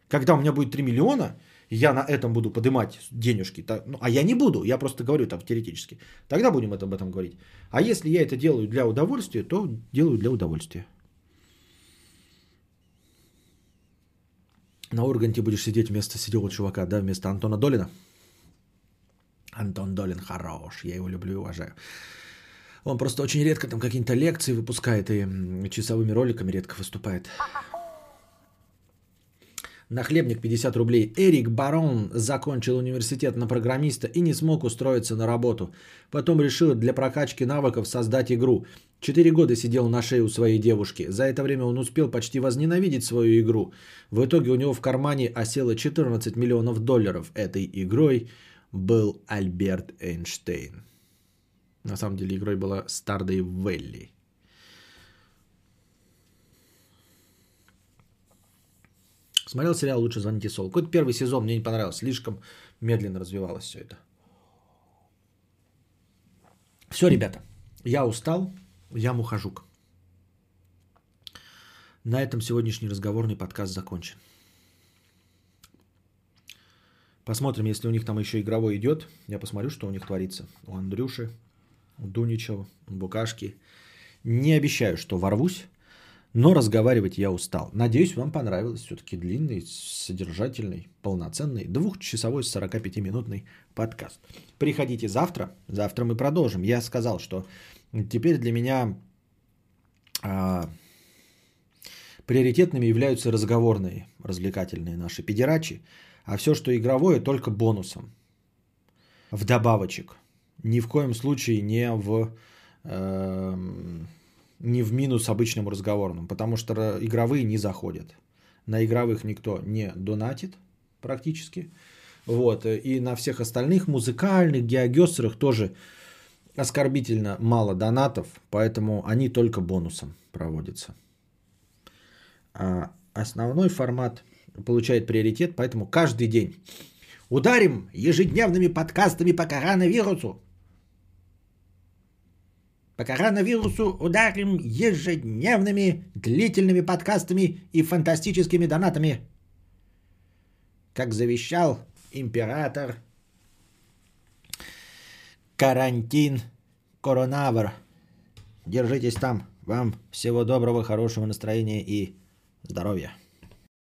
Когда у меня будет 3 миллиона, я на этом буду поднимать денежки, то, ну, а я не буду, я просто говорю там теоретически, тогда будем об этом говорить. А если я это делаю для удовольствия, то делаю для удовольствия. На Урганте будешь сидеть вместо сидела чувака, да, вместо Антона Долина. Антон Долин хорош, я его люблю и уважаю. Он просто очень редко там какие-то лекции выпускает и часовыми роликами редко выступает. Нахлебник 50 рублей. Эрик Барон закончил университет на программиста и не смог устроиться на работу. Потом решил для прокачки навыков создать игру. Четыре года сидел на шее у своей девушки. За это время он успел почти возненавидеть свою игру. В итоге у него в кармане осело 14 миллионов долларов. Этой игрой был Альберт Эйнштейн. На самом деле игрой была Stardew Valley. Смотрел сериал «Лучше звоните Сол». Какой-то первый сезон мне не понравился. Слишком медленно развивалось все это. Все, ребята. Я устал. Я мухожук. На этом сегодняшний разговорный подкаст закончен. Посмотрим, если у них там еще игровой идет. Я посмотрю, что у них творится. У Андрюши, у Дуничева, у Букашки. Не обещаю, что ворвусь, но разговаривать я устал. Надеюсь, вам понравилось. Все-таки длинный, содержательный, полноценный, двухчасовой, 45-минутный подкаст. Приходите завтра. Завтра мы продолжим. Я сказал, что теперь для меня а, приоритетными являются разговорные, развлекательные наши педерачи, а все, что игровое, только бонусом. Вдобавочек. Ни в коем случае не в, эм, не в минус обычному разговорному, потому что игровые не заходят. На игровых никто не донатит практически. Вот. И на всех остальных музыкальных, геогестерах тоже оскорбительно мало донатов, поэтому они только бонусом проводятся. А основной формат получает приоритет, поэтому каждый день ударим ежедневными подкастами по коронавирусу. По коронавирусу ударим ежедневными длительными подкастами и фантастическими донатами. Как завещал император карантин коронавир. Держитесь там. Вам всего доброго, хорошего настроения и здоровья.